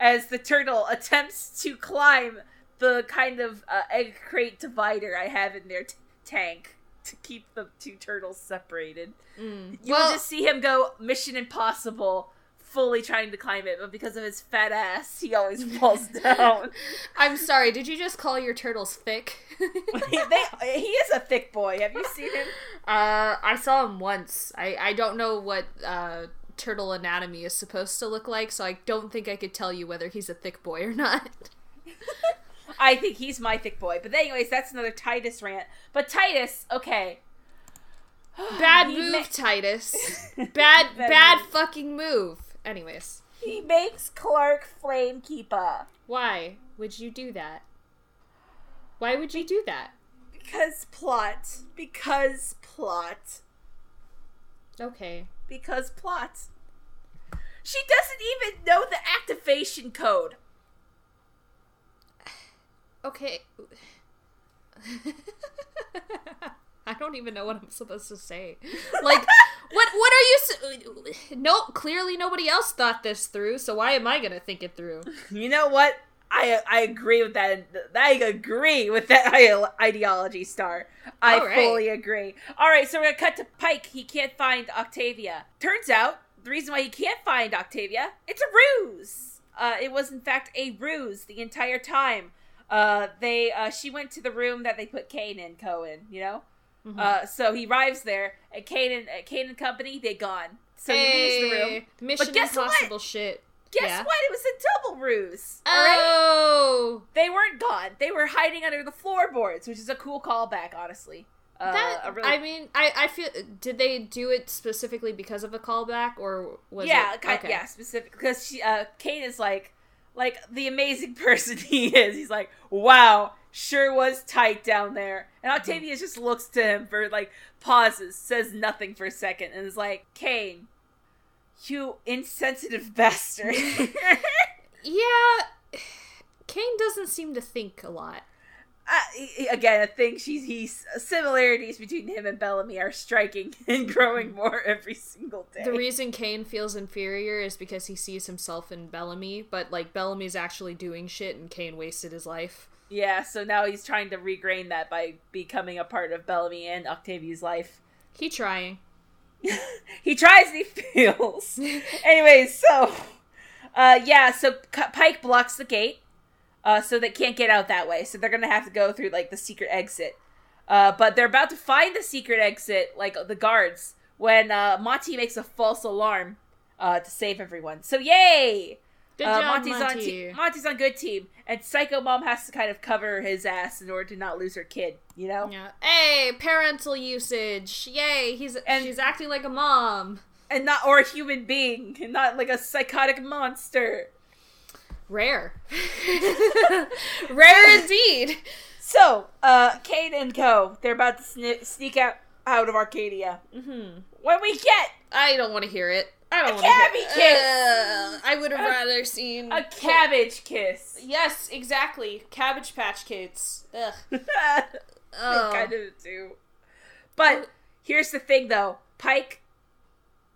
as the turtle attempts to climb the kind of uh, egg crate divider I have in their t- tank to keep the two turtles separated. Mm. You'll Well, just see him go Mission Impossible, fully trying to climb it, but because of his fat ass, he always falls down. I'm sorry. Did you just call your turtles thick? they, he is a thick boy. Have you seen him? Uh, I saw him once. I I don't know what uh turtle anatomy is supposed to look like, so I don't think I could tell you whether he's a thick boy or not. I think he's my thick boy. But anyways, that's another Titus rant. But Titus, okay. Bad move, ma- Titus. Bad Bad bad move. fucking move. Anyways, He makes Clarke Flamekeeper why would you do that? Why would you do that? Because plot. Because plot. Okay. Because plot. She doesn't even know the activation code. Okay. I don't even know what I'm supposed to say. Like, what? What are you? No, clearly nobody else thought this through. So why am I gonna think it through? You know what? I I agree with that. I agree with that ideology, Star. I right. fully agree. All right, so we're gonna cut to Pike. He can't find Octavia. Turns out the reason why he can't find Octavia it's a ruse. Uh, it was in fact a ruse the entire time. Uh, they uh, she went to the room that they put Kane in. Cohen, you know. Mhm. Uh, so he arrives there, at Kane and Kane and company they gone. So he leaves the room. Hey, Mission guess what? Impossible shit. Guess Yeah. what? It was a double ruse. All right. Oh, They weren't gone. They were hiding under the floorboards, which is a cool callback, honestly. Uh, that really- I mean, I I feel. Did they do it specifically because of a callback, or was yeah, it? kind, okay. yeah, specific because she, uh, Kane is like, like the amazing person he is. He's like, wow, sure was tight down there. And Mm-hmm. Octavia just looks to him for like pauses, says nothing for a second, and is like, Kane, you insensitive bastard. Yeah, Kane doesn't seem to think a lot. uh, again, I think she's he's similarities between him and Bellamy are striking and growing more every single day. The reason Kane feels inferior is because he sees himself in Bellamy, but like Bellamy's actually doing shit and Kane wasted his life. Yeah, so now he's trying to regrain that by becoming a part of Bellamy and Octavia's life. He trying. he tries and he fails. Anyways, so uh yeah, so K- Pike blocks the gate. Uh so they can't get out that way. So they're going to have to go through like the secret exit. Uh but they're about to find the secret exit like the guards when uh Monty makes a false alarm uh to save everyone. So yay! Good Uh, job, Monty's Monty. on te- Monty's on good team, and Psycho Mom has to kind of cover his ass in order to not lose her kid. You know, yeah. Hey, parental usage. Yay, he's And- she's acting like a mom. and not or a human being, and not like a psychotic monster. Rare. Rare indeed. So, uh, Kate and Co. They're about to sne- sneak out out of Arkadia. Mm-hmm. When we get I don't want to hear it. I don't A want Kabby it. kiss. Uh, I would have rather seen a cabbage kiss, Yes, exactly. Cabbage Patch Kids. Ugh. they Oh. kind of do. But here's the thing, though, Pike.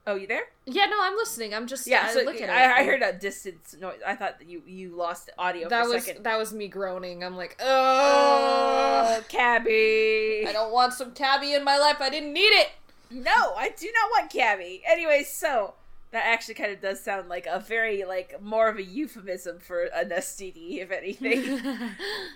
Oh, you there? Yeah, no, I'm listening. I'm just Yeah. I so look at I, I heard a distance noise. I thought that you you lost audio that for a was second. that was me groaning. I'm like, Oh, oh, Kabby. I don't want some Kabby in my life. I didn't need it. No, I do not want Kabby. Anyway, so that actually kind of does sound like a very like more of a euphemism for an STD, if anything.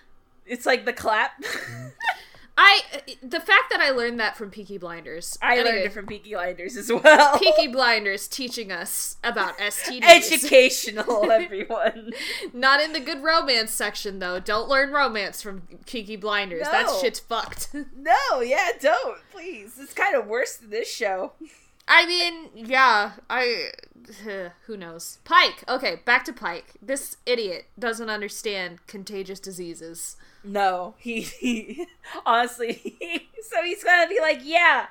it's like the clap. I the fact that I learned that from Peaky Blinders. I learned it from Peaky Blinders as well. Peaky Blinders teaching us about STDs. Educational, everyone. Not in the good romance section though. Don't learn romance from Peaky Blinders. That No. shit's fucked. No, yeah, don't please. It's kind of worse than this show. I mean, yeah, I. who knows? Pike. Okay, back to Pike. This idiot doesn't understand contagious diseases. No, he, he honestly. so he's gonna be like, yeah,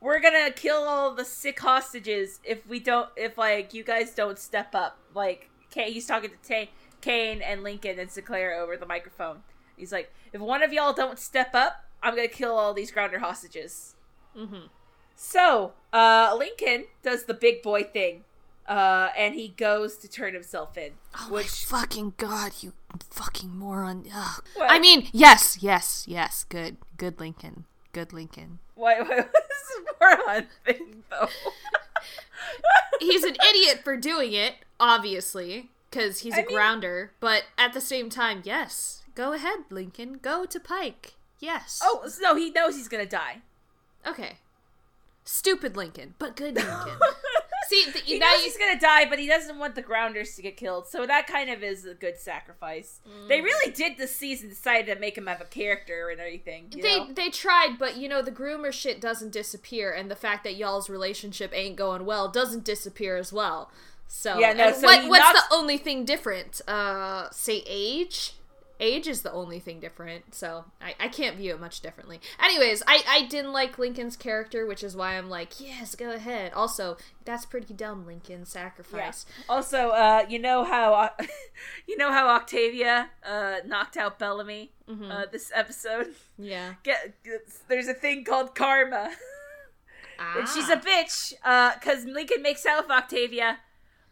we're gonna kill all the sick hostages if we don't, if like you guys don't step up. Like, Kay, he's talking to Tay, Kane and Lincoln and Sinclair over the microphone. He's like, if one of y'all don't step up, I'm gonna kill all these grounder hostages. Mm-hmm. So, uh, Lincoln does the big boy thing, uh, and he goes to turn himself in. Oh which my fucking god, you fucking moron. Ugh. I mean, yes, yes, yes. Good, good Lincoln. Good Lincoln. why? Why was this moron thing though? He's an idiot for doing it, obviously, because he's a mean- grounder. But at the same time, yes. Go ahead, Lincoln. Go to Pike. Yes. oh no, he knows he's gonna die. Okay. Stupid Lincoln, but good Lincoln. See, the, He now knows you, he's gonna die, but he doesn't want the grounders to get killed. So that kind of is a good sacrifice. They Mm. really did this season decide to make him have a character and everything. You they know? they tried, but you know the groomer shit doesn't disappear, and the fact that y'all's relationship ain't going well doesn't disappear as well. So Yeah, no, so what, what's knocks- the only thing different? Uh, say age. Age is the only thing different, so I, I can't view it much differently. Anyways, I, I didn't like Lincoln's character, which is why I'm like, yes, go ahead. Also, that's pretty dumb, Lincoln sacrifice. Yeah. Also, uh, you know how uh, you know how Octavia uh, knocked out Bellamy Mhm. uh, this episode. Yeah, Get, there's a thing called karma, and she's a Ah. bitch because Lincoln makes out with Octavia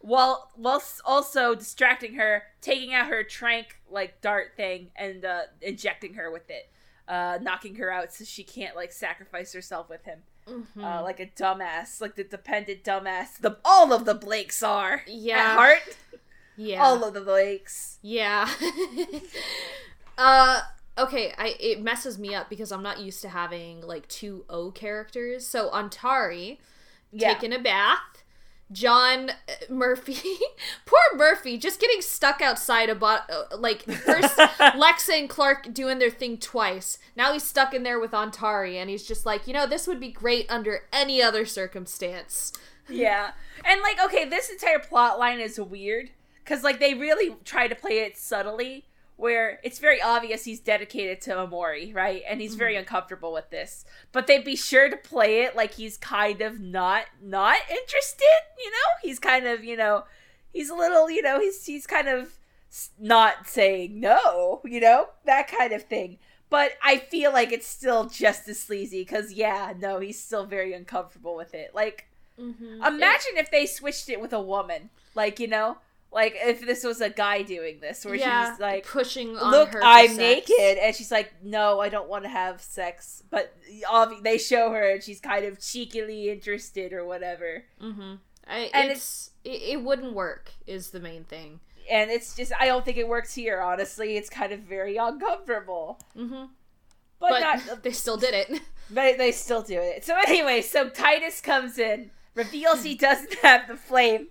while whilst also distracting her, taking out her trank like dart thing and uh, injecting her with it, uh, knocking her out so she can't like sacrifice herself with him. Mhm. uh, like a dumbass, like the dependent dumbass. The all of the Blakes are Yeah. at heart. yeah, All of the Blakes. Yeah. uh okay, I it messes me up because I'm not used to having like two O characters. So Ontari Yeah, taking a bath, John uh, Murphy, poor Murphy, just getting stuck outside a bot uh, like first Lexa and Clarke doing their thing twice. Now he's stuck in there with Ontari and he's just like, you know, this would be great under any other circumstance. yeah, and like okay, this entire plot line is weird because like they really try to play it subtly. Where it's very obvious he's dedicated to Emori, right? And he's very uncomfortable with this. But they'd be sure to play it like he's kind of not not interested, you know? He's kind of, you know, he's a little, you know, he's he's kind of not saying no, you know, that kind of thing. But I feel like it's still just as sleazy because, yeah, no, he's still very uncomfortable with it. Like, Mm-hmm. imagine if they switched it with a woman, like you know, like if this was a guy doing this, where yeah, she's like, pushing on "Look, her I'm sex. naked," and she's like, "No, I don't want to have sex," but they show her and she's kind of cheekily interested or whatever. Mm-hmm. I, And it's, it, it wouldn't work is the main thing. and it's just I don't think it works here. Honestly, it's kind of very uncomfortable, Mm-hmm. but, But, not. they still did it. They they still do it. So anyway, so Titus comes in, reveals he doesn't have the flame,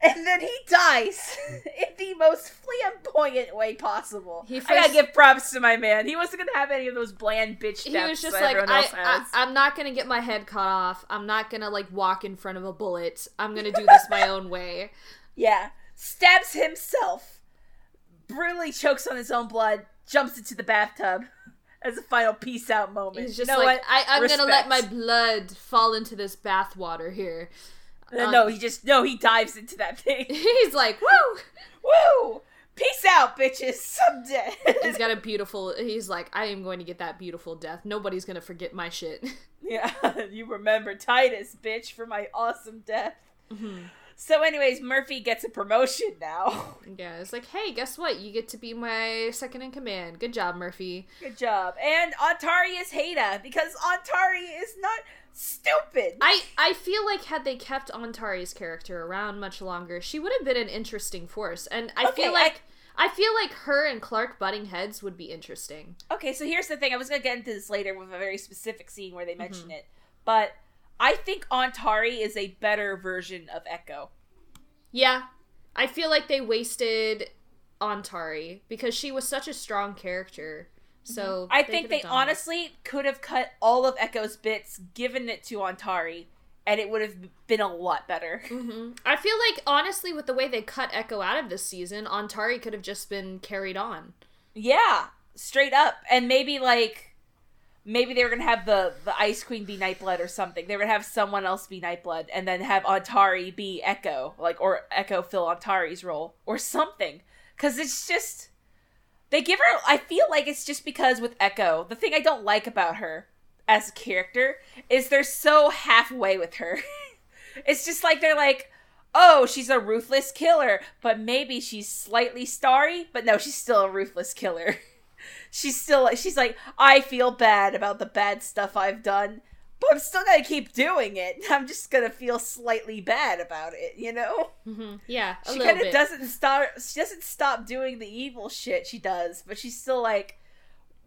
and then he dies in the most flamboyant way possible. He I gotta give props to my man. He wasn't gonna have any of those bland bitch he was just like, I, I, I'm not gonna get my head cut off. I'm not gonna like walk in front of a bullet. I'm gonna do this my own way. Yeah. Stabs himself. Brutally chokes on his own blood. Jumps into the bathtub as a final peace out moment. He's just you know like, what? I, I'm gonna let my blood fall into this bathwater here. Uh, no, he just no. He dives into that thing. He's like, woo! Woo! Peace out, bitches. I'm dead. He's got a beautiful. He's like, I am going to get that beautiful death. Nobody's gonna forget my shit. yeah, you remember Titus, bitch, for my awesome death. Mm-hmm. So, anyways, Murphy gets a promotion now. yeah, it's like, hey, guess what? You get to be my second in command. Good job, Murphy. Good job. And Ontari is Heda because Ontari is not stupid. I I feel like had they kept Ontari's character around much longer, she would have been an interesting force. And I Okay, feel like I, feel like her and Clarke butting heads would be interesting. Okay, so here's the thing. I was gonna get into this later with a very specific scene where they Mm-hmm. mention it, but I think Ontari is a better version of Echo. Yeah. I feel like they wasted Ontari because she was such a strong character. So I think could've they done that. honestly could have cut all of Echo's bits, given it to Ontari, and it would have been a lot better. Mhm. I feel like honestly, with the way they cut Echo out of this season, Ontari could have just been carried on. Yeah, straight up. And maybe like maybe they were gonna have the the Ice Queen be Nightblood or something. They were gonna have someone else be Nightblood and then have Ontari be Echo, like or Echo fill Ontari's role or something. Cause it's just they give her I feel like it's just because with Echo, the thing I don't like about her as a character is they're so halfway with her. it's just like they're like oh, she's a ruthless killer, but maybe she's slightly starry, but no, she's still a ruthless killer. she's still she's like, I feel bad about the bad stuff I've done, but I'm still gonna keep doing it. I'm just gonna feel slightly bad about it, you know? hmm Yeah, a she kind of doesn't start she doesn't stop doing the evil shit she does, but she's still like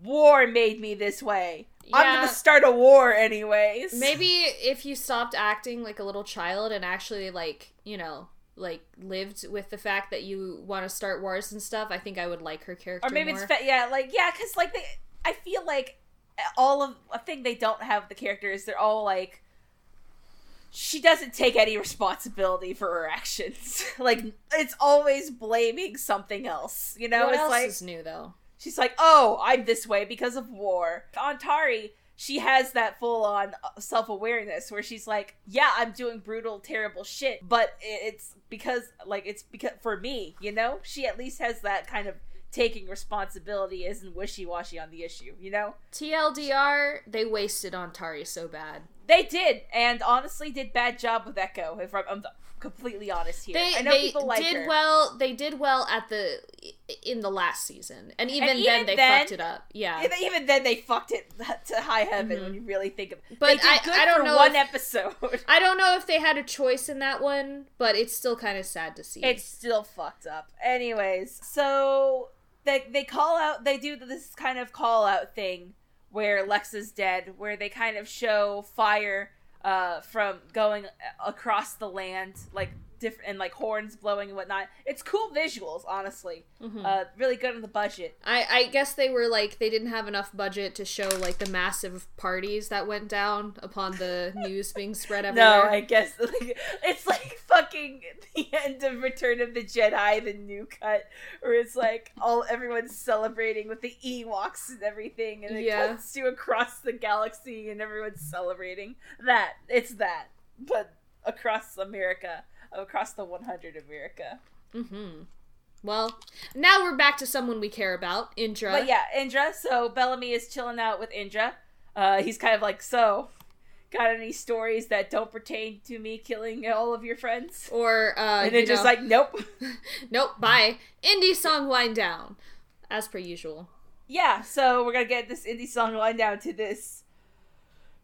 War made me this way. I'm gonna start a war anyways. Maybe if you stopped acting like a little child and actually like you know like lived with the fact that you want to start wars and stuff, I think I would like her character. or maybe more. it's fe- yeah like yeah because like they i feel like all of a thing they don't have the characters they're all like she doesn't take any responsibility for her actions like it's always blaming something else you know what it's else like is new though? She's like, "Oh, I'm this way because of war." Ontari, she has that full on uh, self awareness where she's like, "Yeah, I'm doing brutal, terrible shit, but it's because like it's because for me, you know." She at least has that kind of taking responsibility isn't wishy washy on the issue, you know? TLDR, they wasted Ontari so bad. They did, and honestly did bad job with Echo, if I'm, I'm completely honest here. They, I know people like did her. well. They did well at the in the last season, and even, even then they then- fucked it up. Yeah, Even- Even then, they fucked it to high heaven when you really think of it. Mm-hmm. But I- I don't for know one if- episode. I don't know if they had a choice in that one, but it's still kind of sad to see. It's still fucked up. Anyways, so they they call out they do this kind of call out thing where Lex is dead, where they kind of show fire uh from going across the land, like different and like horns blowing and whatnot. It's cool visuals, honestly. Mhm. Uh really good on the budget. I, I guess they were like they didn't have enough budget to show like the massive parties that went down upon the news being spread everywhere. No. I guess like, it's like fucking the end of Return of the Jedi, the new cut, where it's like all everyone's celebrating with the Ewoks and everything, and it Yeah. cuts to across the galaxy and everyone's celebrating. That it's that, but across America, across the 100 America. mm-hmm. Well, now we're back to someone we care about, Indra. But yeah, Indra. So Bellamy is chilling out with Indra. Uh, he's kind of like, so, got any stories that don't pertain to me killing all of your friends? Or uh, and then just know, like, nope. nope, bye. Indie song wind down, as per usual. yeah, so we're gonna get this indie song wind down to this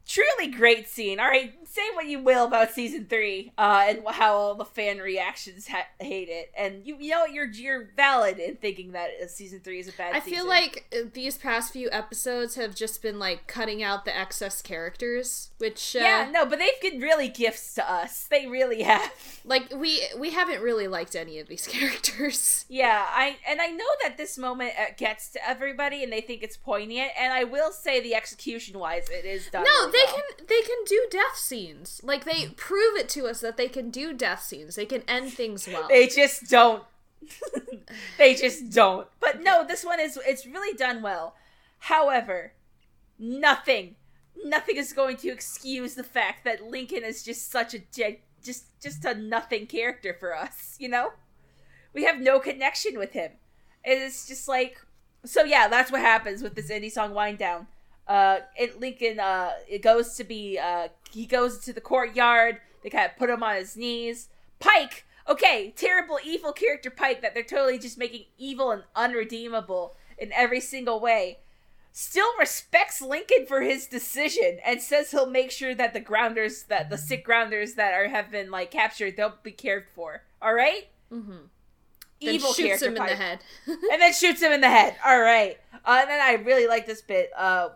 truly great scene. All right, say what you will about season three, uh, and how all the fan reactions ha- hate it, and you, you know you're you're valid in thinking that uh, season three is a bad. Season. I season. feel like uh, these past few episodes have just been like cutting out the excess characters, which uh, yeah, no, but they've been really gifts to us. They really have. like we we haven't really liked any of these characters. Yeah, I and I know that this moment uh, gets to everybody, and they think it's poignant. And I will say, the execution wise, it is done. No, really they well. can they can do death scenes. Like they prove it to us that they can do death scenes. They can end things well. They just don't. they just don't. But no, this one is it's really done well. However, nothing, nothing is going to excuse the fact that Lincoln is just such a just just a nothing character for us. You know, we have no connection with him. It's just like so. Yeah, that's what happens with this indie song wind down. Uh, it, Lincoln uh, it goes to be uh, he goes to the courtyard. They kind of put him on his knees. Pike, okay, terrible evil character Pike that they're totally just making evil and unredeemable in every single way. Still respects Lincoln for his decision and says he'll make sure that the grounders that the sick grounders that are have been like captured they'll be cared for. All right? mm-hmm. Then Evil shoots character him in the head. and then shoots him in the head. All right. Uh, and then I really like this bit. Uh,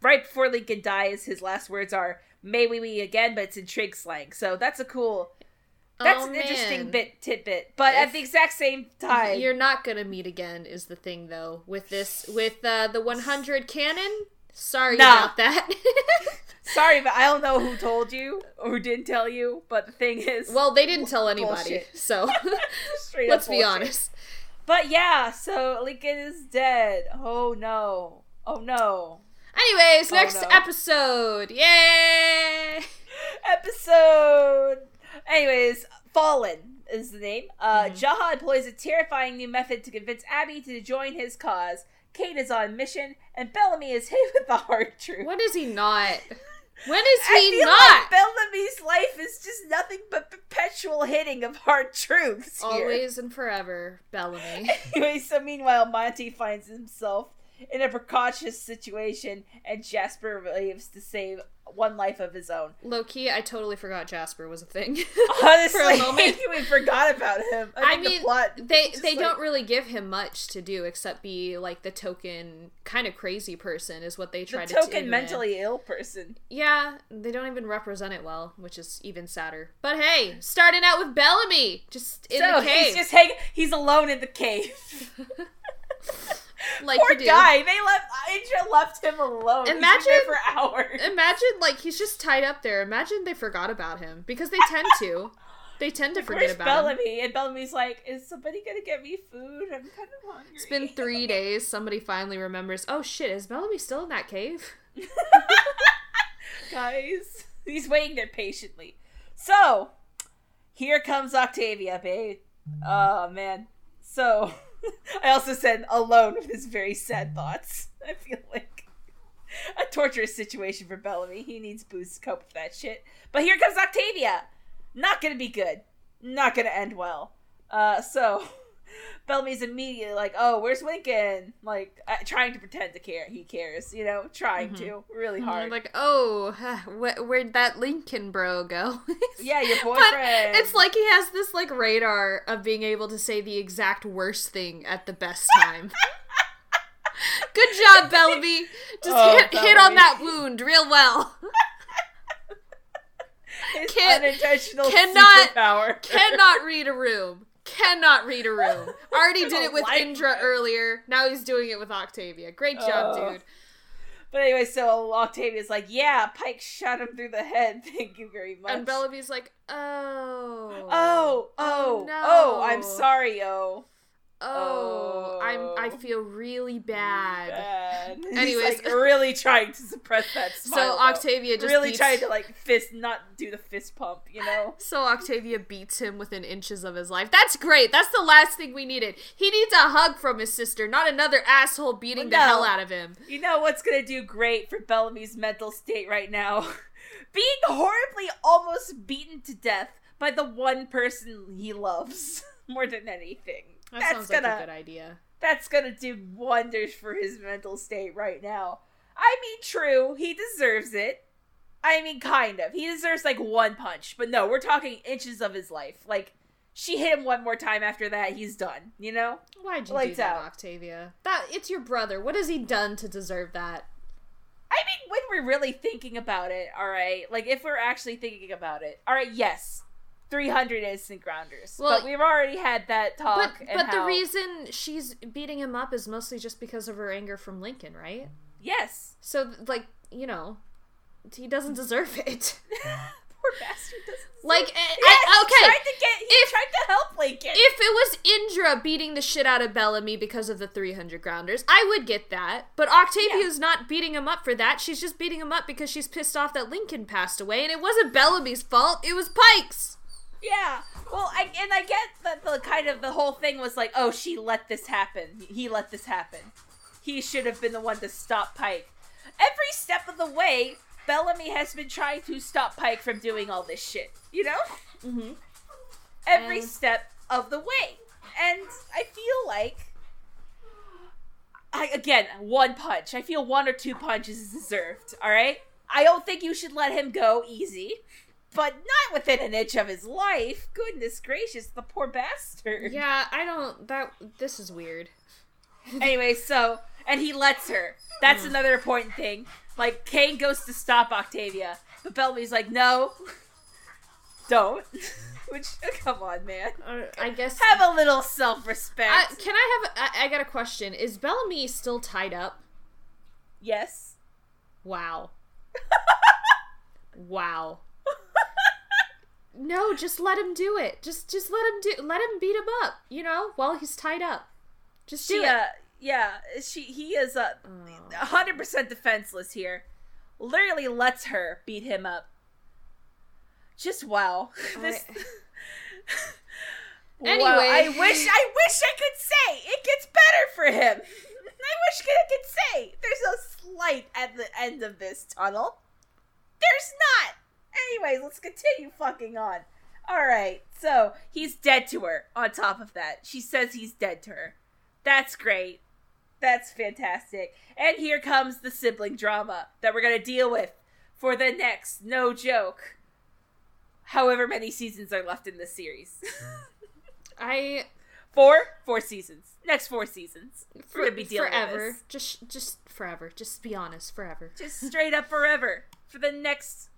right before Lincoln dies, his last words are "May we meet again," but it's in trig slang. So that's a cool. That's Oh, an interesting man. bit tidbit. But at the exact same time, You're not gonna meet again is the thing though. With this with uh, the 100 canon. Sorry Nah. about that. sorry, but I don't know who told you or who didn't tell you. But the thing is, well, they didn't tell anybody, Bullshit. so let's be honest. But yeah, so Lincoln is dead. Oh no. Oh no. Anyways, Oh, next no. episode. Yay! episode. Anyways, Fallen is the name. Uh, Mhm. Jaha employs a terrifying new method to convince Abby to join his cause. Kane is on mission, and Bellamy is hit with the hard truth. When is he not? When is he not? like Bellamy's life is just nothing but perpetual hitting of hard truths. Here. Always and forever, Bellamy. Anyway, so meanwhile, Monty finds himself in a precautious situation, and Jasper leaves to save one life of his own. Low key, I totally forgot Jasper was a thing. Honestly, for a moment. we forgot about him. I, I think the mean, plot they they like- don't really give him much to do except be like the token kind of crazy person is what they the try to token mentally ill person. Yeah, they don't even represent it well, which is even sadder. But hey, starting out with Bellamy, just in so the cave, he's just hanging. He's alone in the cave. like Poor guy. They left. Indra left him alone. Imagine- for hours. Imagine like he's just tied up there. Imagine they forgot about him because they tend to. They tend to forget about him. Bellamy? And Bellamy's like, is somebody gonna get me food? I'm kind of hungry. It's been three days. Somebody finally remembers. Oh shit! Is Bellamy still in that cave? Guys, he's waiting there patiently. So, here comes Octavia, babe. Oh man. So, I also said alone with his very sad thoughts. I feel like a torturous situation for Bellamy. He needs booze to cope with that shit. But here comes Octavia. Not gonna be good. Not gonna end well. Uh, so Bellamy's immediately like, "Oh, where's Lincoln?" Like uh, trying to pretend to care. He cares, you know, trying to really hard. like, oh, wh- where'd that Lincoln bro go? yeah, your But boyfriend. it's like he has this like radar of being able to say the exact worst thing at the best time. Good job, Bellamy. Just Oh, hit, hit on that wound real well. His can't- unintentional cannot- superpower. Cannot read a room. Cannot read a room. Already did it with Like Indra earlier. Now he's doing it with Octavia. Great job, Oh. dude. But anyway, so Octavia's like, "Yeah, Pike shot him through the head. Thank you very much." And Bellamy's like, oh. Oh, oh, no. oh! I'm sorry, oh. Oh, I'm. I Oh. feel really bad. Bad. He's, Anyways. like, really trying to suppress that So smile. though. Octavia just really beats, trying to like fist, not do the fist pump, you know. So Octavia beats him within inches of his life. That's great. That's the last thing we needed. He needs a hug from his sister, not another asshole beating Well, the hell out of him. You know what's gonna do great for Bellamy's mental state right now? Being horribly almost beaten to death by the one person he loves more than anything. That that's sounds gonna like a good idea. that's gonna do wonders for his mental state right now. I mean, true, he deserves it. I mean, kind of. He deserves like one punch, but no, we're talking inches of his life. Like, she hit him one more time after that, he's done. You know? Why'd you do that, out. Octavia? That it's your brother. What has he done to deserve that? I mean, when we're really thinking about it, all right, like if we're actually thinking about it, all right, yes, 300 instant grounders. Well, but we've already had that But talk. and but the reason she's beating him up is mostly just because of her anger from Lincoln, right? Yes. So like, you know, he doesn't deserve it. Poor bastard doesn't. like, eh, Yeah, he I- okay. tried to get. He If- tried to help Lincoln. If it was Indra beating the shit out of Bellamy because of the 300 grounders, I would get that. But Octavia's not beating him up for that. She's just beating him up because she's pissed off that Lincoln passed away, and it wasn't Bellamy's fault. It was Pike's. Yeah. Well, I and I get that the kind of the whole thing was like, oh, she let this happen. He let this happen. He should have been the one to stop Pike. Every step of the way, Bellamy has been trying to stop Pike from doing all this shit. You know? Mm-hmm. Every And- step of the way. And I feel like I again, one punch. I feel one or two punches is deserved, all right? I don't think you should let him go easy. But not within an inch of his life. Goodness gracious, the poor bastard. Yeah, I don't. That this is weird. Anyway, so and he lets her. That's another important thing. Like Kane goes to stop Octavia, but Bellamy's like, no, don't. Which come on, man. Uh, I guess. Have a little self-respect. I, can I have? I, I got a question. Is Bellamy still tied up? yes. Wow. wow. No, just let him do it. Just just let him do let him beat him up, you know, while he's tied up. Just do She, it. uh, yeah, she he is uh, Oh. a hundred percent defenseless here. Literally lets her beat him up. Just wow. This. Wow, Anyway. I wish I wish I could say it gets better for him. I wish I could say there's a light at the end of this tunnel. There's not. Anyways, let's continue fucking on. All right, so he's dead to her. On top of that, she says he's dead to her. That's great. That's fantastic. And here comes the sibling drama that we're gonna deal with for the next, no joke, however many seasons are left in this series. I four, four seasons. Next four seasons. We're gonna be dealing with forever. Just just forever. Just be honest, forever. Just straight up forever for the next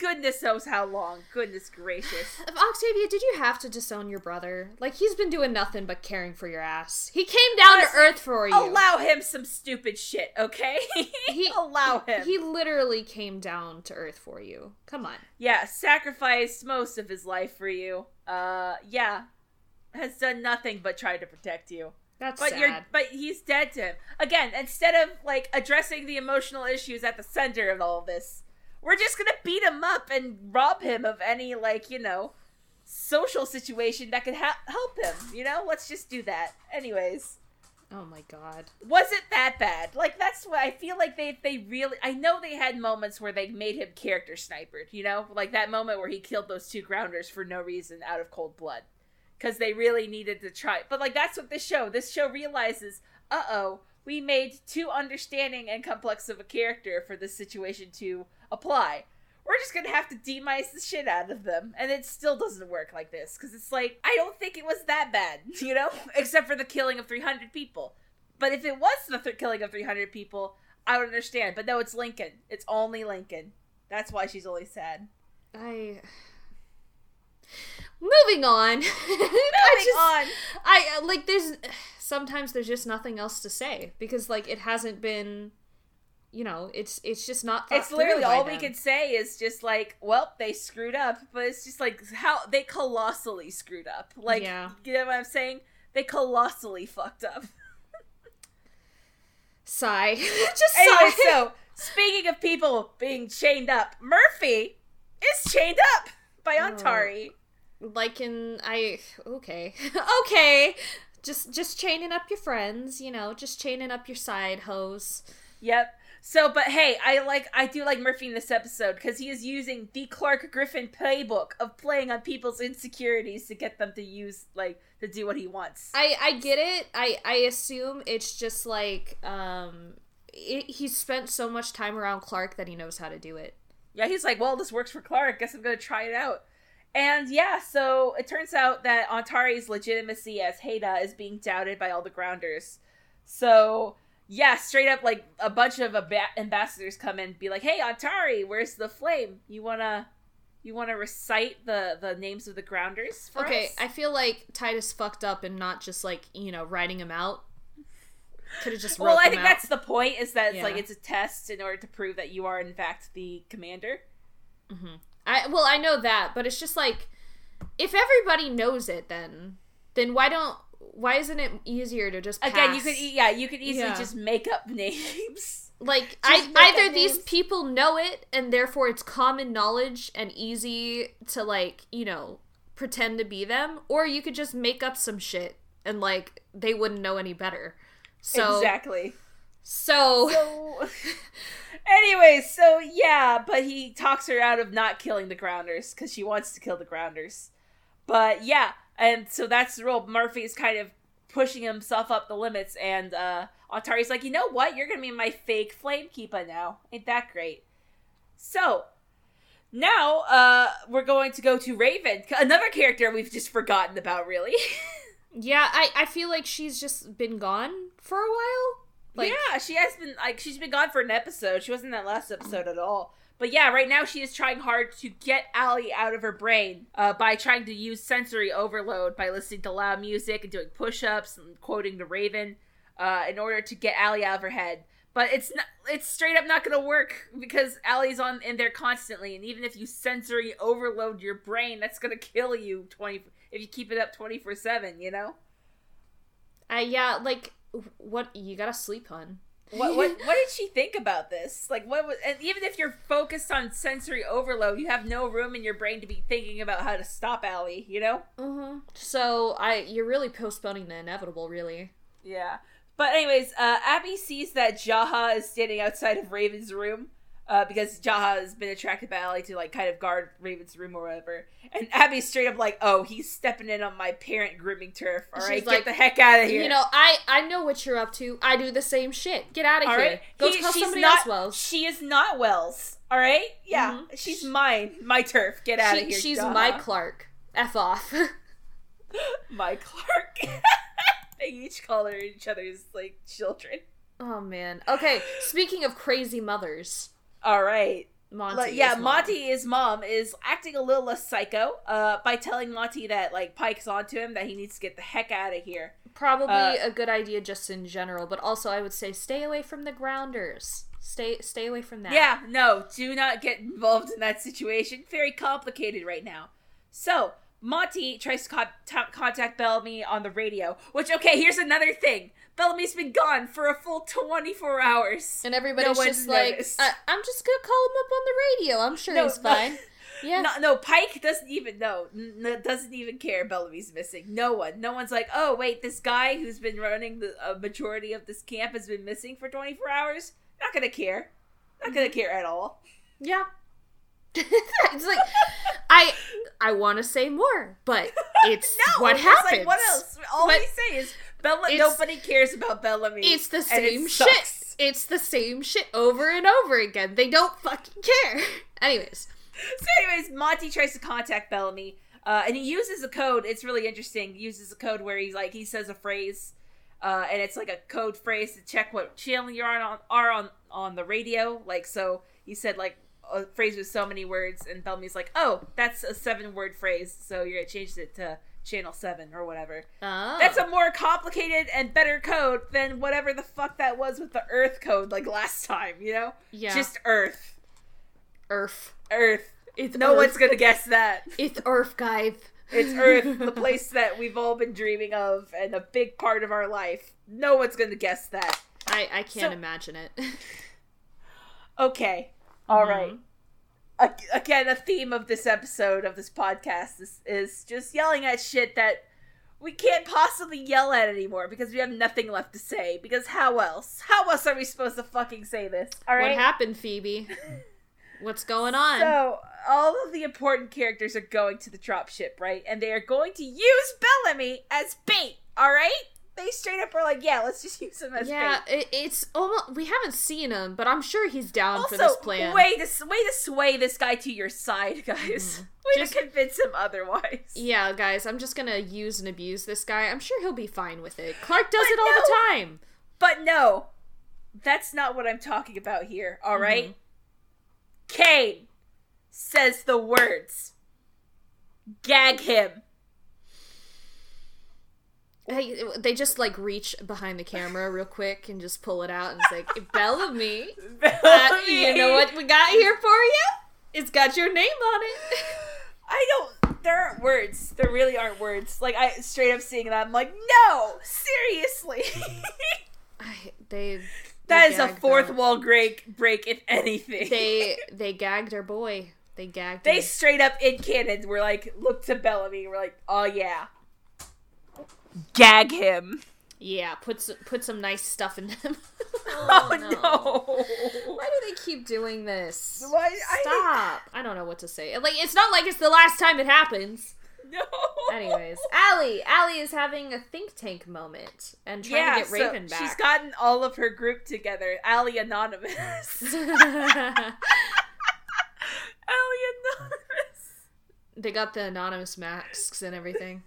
goodness knows how long. Goodness gracious. Octavia, did you have to disown your brother? Like he's been doing nothing but caring for your ass. He came down Honestly, to earth for you. Allow him some stupid shit, okay? He- allow him. He literally came down to earth for you. Come on. yeah, sacrificed most of his life for you. Uh, yeah, has done nothing but try to protect you. That's But sad. you're, but he's dead to him. Again, instead of like addressing the emotional issues at the center of all this, we're just gonna beat him up and rob him of any like you know social situation that could ha- help him. You know, let's just do that. Anyways. oh my god. was it that bad? Like that's what I feel like they they really I know they had moments where they made him character snipered, you know? Like that moment where he killed those two grounders for no reason out of cold blood. Cuz they really needed to try. But like that's what this show. This show realizes, "Uh-oh, we made too understanding and complex of a character for this situation to apply." We're just gonna have to demice the shit out of them, and it still doesn't work like this because it's like I don't think it was that bad, you know, except for the killing of 300 people. But if it was the th- killing of 300 people, I would understand. But no, it's Lincoln. It's only Lincoln. That's why she's always sad. I Moving on. Moving I just, on. I like there's sometimes there's just nothing else to say because like it hasn't been you know, it's it's just not It's literally all we could say is just like, well, they screwed up, but it's just like how they colossally screwed up. Like, Yeah. you know what I'm saying? They colossally fucked up. sigh. just Anyway, sigh. so speaking of people being chained up, Murphy is chained up by Oh. Ontari. like in I okay. okay. Just just chaining up your friends, you know, just chaining up your side hoes. Yep. So, but hey, I like I do like Murphy in this episode because he is using the Clarke Griffin playbook of playing on people's insecurities to get them to use like to do what he wants. I I get it. I I assume it's just like um it, he's spent so much time around Clarke that he knows how to do it. Yeah, he's like, well, this works for Clarke. Guess I'm gonna try it out. And yeah, so it turns out that Ontari's legitimacy as Heda is being doubted by all the grounders. So yeah, straight up, like a bunch of ab- ambassadors come in, and be like, "Hey, Ontari, where's the flame? You wanna, you wanna recite the the names of the grounders for okay, us?" I feel like Titus fucked up and not just like, you know, writing him out. Could have just well, I think out. that's the point. Is that it's Yeah. like it's a test in order to prove that you are in fact the commander. Mm-hmm. I well, I know that, but it's just like if everybody knows it then then why don't why isn't it easier to just Again, you could e- yeah, you could easily Yeah. just make up names. like I, either these names. people know it and therefore it's common knowledge and easy to like you know pretend to be them or you could just make up some shit and like they wouldn't know any better so exactly. so, So, anyways, so yeah, but he talks her out of not killing the grounders because she wants to kill the grounders. But yeah, and so that's the rule. Murphy's kind of pushing himself up the limits, and uh Ontari's like, you know what? You're gonna be my fake flame keeper now. Ain't that great? So now uh we're going to go to Raven, another character we've just forgotten about, really. yeah I, I feel like she's just been gone for a while like yeah, she has been like she's been gone for an episode. She wasn't in that last episode at all. But yeah, right now she is trying hard to get Allie out of her brain uh, by trying to use sensory overload by listening to loud music and doing push-ups and quoting the Raven uh, in order to get Allie out of her head. But it's not it's straight up not gonna work because Allie's on in there constantly, and even if you sensory overload your brain, that's gonna kill you twenty if you keep it up twenty four seven. You know. Uh, yeah, like what you gotta sleep, hun. What what what did she think about this? Like what was and even if you're focused on sensory overload, you have no room in your brain to be thinking about how to stop Allie, you know? Mm-hmm. So I, you're really postponing the inevitable, really. Yeah. But anyways, uh Abby sees that Jaha is standing outside of Raven's room. Uh, because Jaha has been attracted by Allie to like kind of guard Raven's room or whatever, and Abby's straight up like, "Oh, he's stepping in on my parent grooming turf. All She's right, like, get the heck out of here." You know, I, I know what you're up to. I do the same shit. Get out of All here. right. Go He- tell she's somebody not, else, Wells. She is not Wells. All right. Yeah, Mhm. she's mine. My turf. Get out She- of here. she's Jaha. my Clarke. F off. my Clarke. they each call her each other's like children. oh man. Okay. Speaking of crazy mothers, All right. Monty. like, yeah, mom. Monty, his mom, is acting a little less psycho uh, by telling Monty that like Pike's onto him that he needs to get the heck out of here. Probably Uh, a good idea just in general, but also I would say stay away from the grounders. Stay stay away from that. Yeah, no, do not get involved in that situation. Very complicated right now. So, Monty tries to con- t- contact Bellamy on the radio, which, okay, here's another thing. Bellamy's been gone for a full 24 hours. And everybody's No just like. I- I'm just gonna call him up on the radio. I'm sure No, he's no. fine. Yeah. No, no, Pike doesn't even know. N- doesn't even care Bellamy's missing. No one. No one's like, oh, wait, this guy who's been running the a majority of this camp has been missing for 24 hours? Not gonna care. Not gonna mm-hmm. care at all. Yeah. it's like I I want to say more, but it's No, what happens. Like, what else? All But we say is Bella. it's- Nobody cares about Bellamy. It's the same it shit. sucks. It's the same shit over and over again. They don't fucking care. Anyways, So, anyways, Monty tries to contact Bellamy, uh, and he uses a code. It's really interesting. He uses a code where he's like he says a phrase, uh, and it's like a code phrase to check what channel you're on, on are on on the radio. Like so, he said like a phrase with so many words, and Bellamy's like, oh, that's a seven word phrase, so you're gonna change it to channel seven or whatever. oh. That's a more complicated and better code than whatever the fuck that was with the Earth code like last time, you know? yeah. Just Earth. Earth. Earth. It's No Earth. one's gonna guess that. It's Earth, guys. It's Earth, the place that we've all been dreaming of and a big part of our life. No one's gonna guess that. I I can't So- imagine it. Okay. All Mhm. right. Ag- Again, a theme of this episode of this podcast is, is just yelling at shit that we can't possibly yell at anymore because we have nothing left to say. Because how else? How else are we supposed to fucking say this? All right. What happened, Phoebe? What's going on? So all of the important characters are going to the dropship, right? And they are going to use Bellamy as bait. All right? They straight up are like, yeah, let's just use him as yeah, bait. it, it's almost we haven't seen him, but I'm sure he's down Also, for this plan. way to way to sway this guy to your side, guys. Way Mm-hmm. Just- to convince him otherwise. Yeah, guys, I'm just gonna use and abuse this guy. I'm sure he'll be fine with it. Clarke does But it all the time. But no, that's not what I'm talking about here. All Mm-hmm. right. Kane says the words. Gag him. Hey, they just like reach behind the camera real quick and just pull it out and it's like Bellamy. Uh, you know what we got here for you? It's got your name on it. I don't. There aren't words. There really aren't words. Like I straight up seeing that, I'm like, no, seriously. I, they that they is a fourth them. wall break. Break if anything. They they gagged our boy. They gagged. they him. straight up in canon were like, look to Bellamy. We're like, oh yeah, gag him. Yeah, put s- put some nice stuff in them. Oh, oh no. Why do they keep doing this? Why- Stop! I don't know what to say. Like it's not like it's the last time it happens. No. Anyways, Allie, Allie is having a think tank moment and trying yeah, to get so Raven back. she's gotten all of her group together. Allie Anonymous. Allie Anonymous. they got the anonymous masks and everything.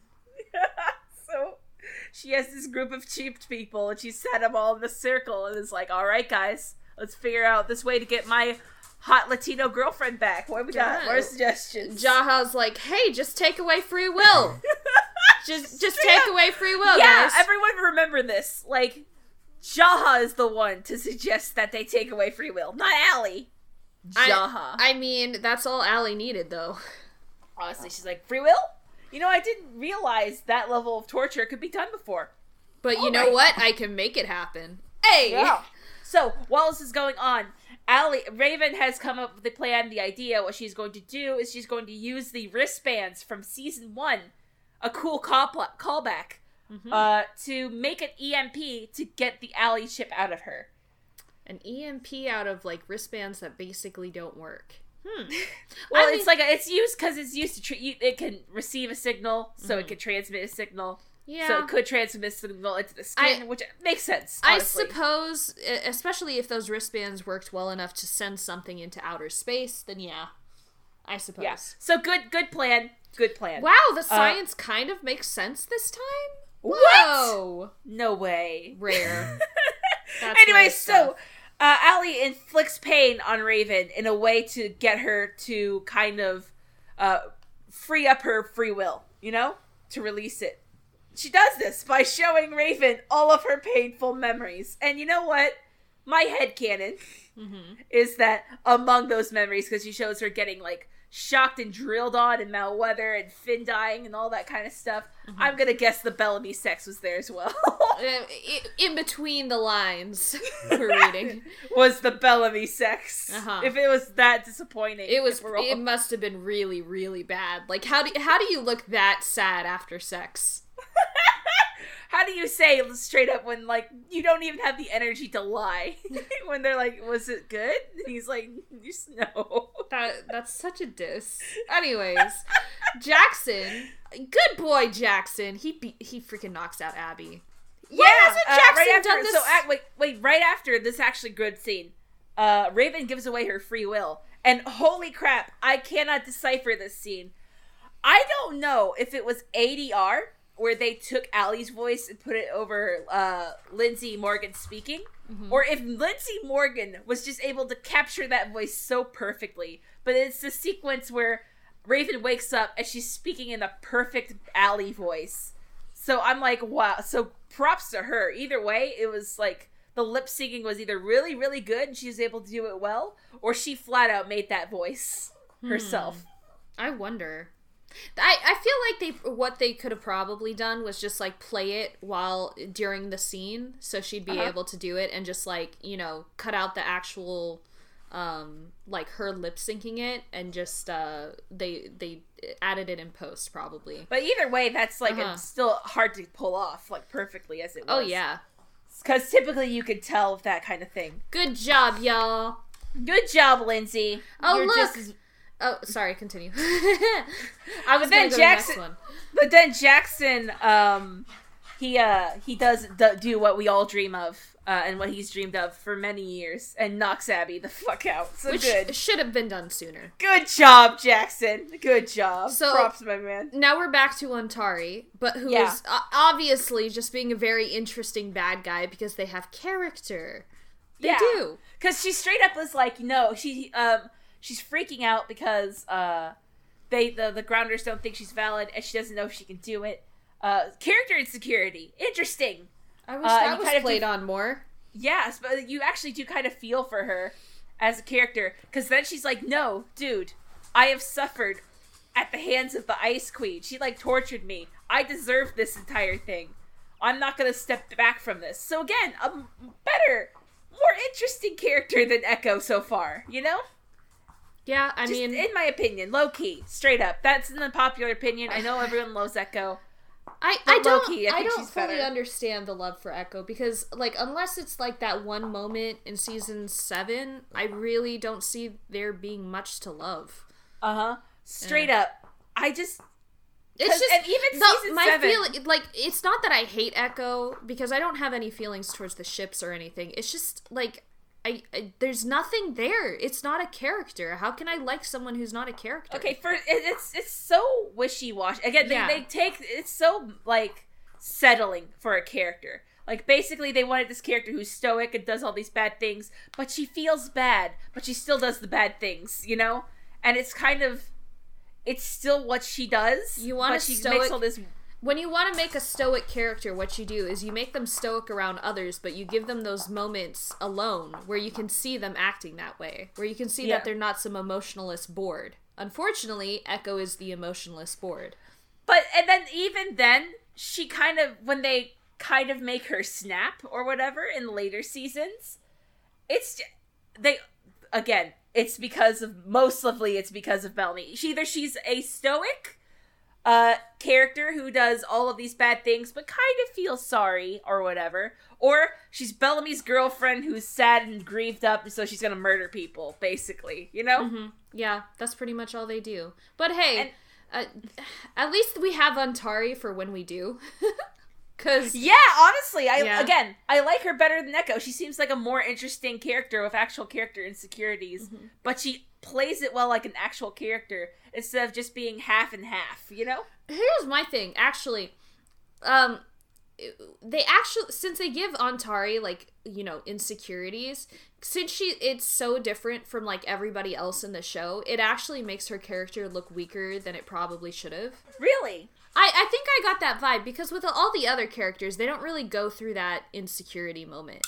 She has this group of cheap people and she set them all in a circle and is like, all right, guys, let's figure out this way to get my hot Latino girlfriend back. What we got? Are suggestions? Jaha's like, "Hey, just take away free will. just just Straight take up. away free will, yeah, guys." everyone remember this. Like, Jaha is the one to suggest that they take away free will, not Allie. I- Jaha. I mean, that's all Allie needed, though. Honestly, she's like, free will? You know, I didn't realize that level of torture could be done before. But you All know what? I can make it happen. Hey. So while this is going on, Allie Raven has come up with the plan, the idea. What she's going to do is she's going to use the wristbands from season one, a cool call callback, Mhm. uh, to make an EMP to get the Allie chip out of her. An EMP out of like wristbands that basically don't work. Hmm. Well, I it's like a, it's used because it's used to tr- you, it can receive a signal, so it Mhm. can transmit a signal. Yeah. So it could transmit a signal into the skin, which makes sense. I suppose, especially if those wristbands worked well enough to send something into outer space, then yeah, I suppose. Yeah. So good, good plan. Good plan. Wow, the science kind of makes sense this time. What? Whoa, No way. rare. Anyway, so. Uh, Allie inflicts pain on Raven in a way to get her to kind of uh, free up her free will, you know, to release it. She does this by showing Raven all of her painful memories. And you know what? My head canon Mm-hmm. is that among those memories, because she shows her getting like shocked and drilled on and Mount Weather and Finn dying and all that kind of stuff, I'm gonna guess the Bellamy sex was there as well. Uh, in between the lines we're reading. was the Bellamy sex. Uh-huh. If it was that disappointing. It was. all- It must have been really, really bad. Like, how do how do you look that sad after sex? How do you say straight up when like you don't even have the energy to lie when they're like, "Was it good?" And he's like, "Just no." That that's such a diss. Anyways, Jackson, good boy, Jackson. He be, he freaking knocks out Abby. Yeah, uh, Jackson right after, done this? So wait, wait, right after this actually good scene, uh, Raven gives away her free will, and holy crap, I cannot decipher this scene. I don't know if it was ADR where they took Allie's voice and put it over uh, Lindsey Morgan speaking, or if Lindsey Morgan was just able to capture that voice so perfectly. But it's the sequence where Raven wakes up and she's speaking in the perfect Allie voice. So I'm like, wow. So props to her. Either way, it was like the lip syncing was either really, really good and she was able to do it well, or she flat out made that voice herself. I wonder. I, I feel like they what they could have probably done was just like play it while during the scene so she'd be Uh-huh. able to do it and just like you know cut out the actual um like her lip syncing it and just uh they they added it in post probably But either way, that's like Uh-huh. it's still hard to pull off like perfectly as it was. oh yeah because typically you could tell that kind of thing. good job y'all Good job, Lindsey. Oh, You're look. just oh sorry continue I was then go the Jackson. one. But then Jackson, um, he uh he does d- do what we all dream of, uh, and what he's dreamed of for many years, and knocks Abby the fuck out. So which good, should have been done sooner good job, Jackson. Good job. So- props, my man. now we're back to Ontari, but who is Yeah. uh, obviously just being a very interesting bad guy because they have character. They Yeah. do. Because she straight up was like, no, she um she's freaking out because uh they the the grounders don't think she's valid and she doesn't know if she can do it. Uh, character insecurity, interesting. I wish Uh, that was kind of played do- on more. Yes, but you actually do kind of feel for her as a character because then she's like, "No, dude, I have suffered at the hands of the Ice Queen. She like tortured me. I deserve this entire thing. I'm not gonna step back from this." So again, a better, more interesting character than Echo so far. You know, Yeah, I Just mean, in my opinion, low key, straight up. That's an unpopular opinion. I know everyone loves Echo. I, I don't low-key, I I, don't fully better. understand the love for Echo because like unless it's like that one moment in season seven, I really don't see there being much to love. Uh huh. Straight up, I just it's just and even the- season my seven- feeling like it's not that I hate Echo because I don't have any feelings towards the ships or anything. It's just like I, I there's nothing there. It's not a character. How can I like someone who's not a character? Okay, for it, it's it's so wishy washy. Again, they, Yeah. they take it's so like settling for a character. Like basically, they wanted this character who's stoic and does all these bad things, but she feels bad, but she still does the bad things, you know. And it's kind of, it's still what she does. You want but she stoic- makes all this. When you want to make a stoic character, what you do is you make them stoic around others, but you give them those moments alone where you can see them acting that way, where you can see Yeah. that they're not some emotionless board. Unfortunately, Echo is the emotionless board. But and then even then, she kind of when they kind of make her snap or whatever in later seasons, it's they again. It's because of most mostly it's because of Bellamy. She either she's a stoic uh character who does all of these bad things but kind of feels sorry or whatever or she's bellamy's girlfriend who's sad and grieved up so she's gonna murder people basically you know hmm Yeah, that's pretty much all they do. But hey, And- uh, at least we have Ontari for when we do. Because Yeah, honestly, I Yeah. again, I like her better than Echo. She seems like a more interesting character with actual character insecurities, Mm-hmm. but she plays it well like an actual character instead of just being half and half. You know? here's my thing, actually. Um, they actually since they give Ontari like you know insecurities since she it's so different from like everybody else in the show it actually makes her character look weaker than it probably should have Really? I, I think I got that vibe because with all the other characters, they don't really go through that insecurity moment.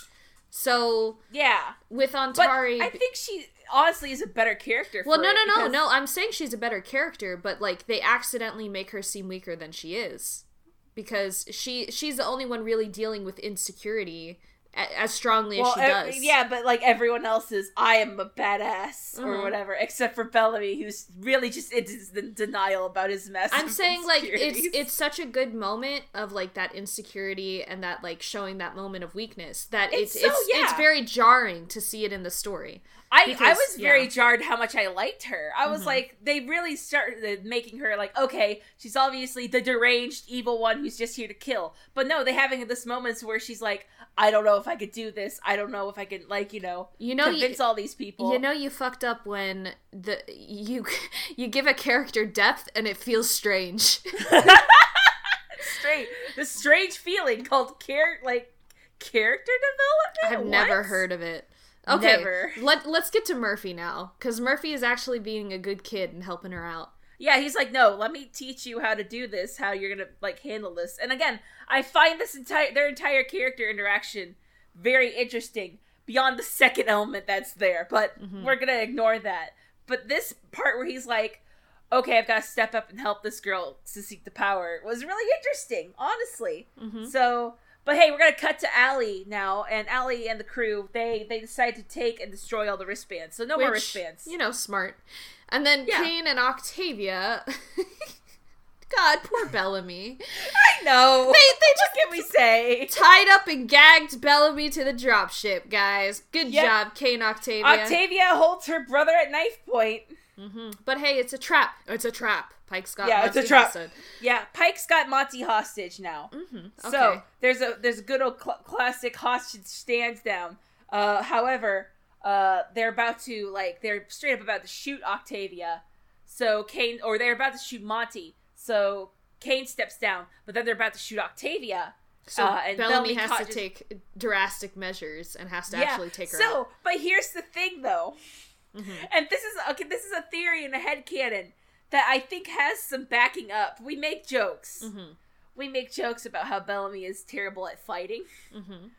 So Yeah. with But Ontari, I think she honestly is a better character. well, for no, no, no, because- no. I'm saying she's a better character, but like they accidentally make her seem weaker than she is because she she's the only one really dealing with insecurity a- as strongly Well, as she ev- does. yeah, but like everyone else is, I am a badass or Mhm. whatever, except for Bellamy, who's really just in de- denial about his mess. I'm saying like it's it's such a good moment of like that insecurity and that like showing that moment of weakness that it's It's so- it's, it's very jarring to see it in the story. I, I because- was very yeah. jarred how much I liked her. I was Mhm. like, they really started making her like, okay, she's obviously the deranged evil one who's just here to kill. But no, they having this moments where she's like, I don't know if I could do this. I don't know if I could like, you know, You know, you, convince all these people. You know you fucked up when the you you give a character depth and it feels strange. straight the strange feeling called care like character development. I've development. never heard of it. Okay, Never. let let's get to Murphy now, because Murphy is actually being a good kid and helping her out. Yeah, he's like, no, let me teach you how to do this, how you're gonna like handle this. And again, I find this entire their entire character interaction very interesting beyond the second element that's there, but Mhm. we're gonna ignore that. But this part where he's like, okay, I've got to step up and help this girl to seek the power was really interesting, honestly. Mhm. So, but hey, we're gonna cut to Allie now, and Allie and the crew they they decide to take and destroy all the wristbands. So no more wristbands. You know, smart. And then Yeah. Kane and Octavia. God, poor Bellamy. I know. They they what can we say? tied up and gagged Bellamy to the dropship, guys. Good Yep. job, Kane Octavia. Octavia holds her brother at knife point. hmm But hey, it's a trap. It's a trap. Pike's got Yeah, it's a Monty trap. hostage. Yeah, Pike's got Monty hostage now. Mhm, So there's a there's a good old cl- classic hostage stands down. Uh, however, uh, they're about to like they're straight up about to shoot Octavia. So Kane or they're about to shoot Monty. So Kane steps down, but then they're about to shoot Octavia. So uh, and Bellamy, Bellamy has caught to take drastic measures and has to yeah. actually take her so, out. but here's the thing though. Mhm. And this is okay. This is a theory in a head headcanon that I think has some backing up. We make jokes. Mhm. We make jokes about how Bellamy is terrible at fighting. Mhm.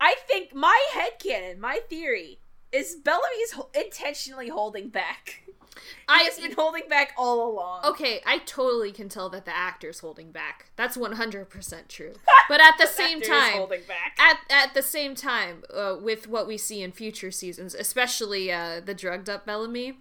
I think my headcanon, my theory, is Bellamy is ho- intentionally holding back. I He's been holding back all along. okay. I totally can tell that the actor's holding back. That's one hundred percent true. But at the same time, holding back. at at the same time, uh, with what we see in future seasons, especially uh, the drugged up Bellamy,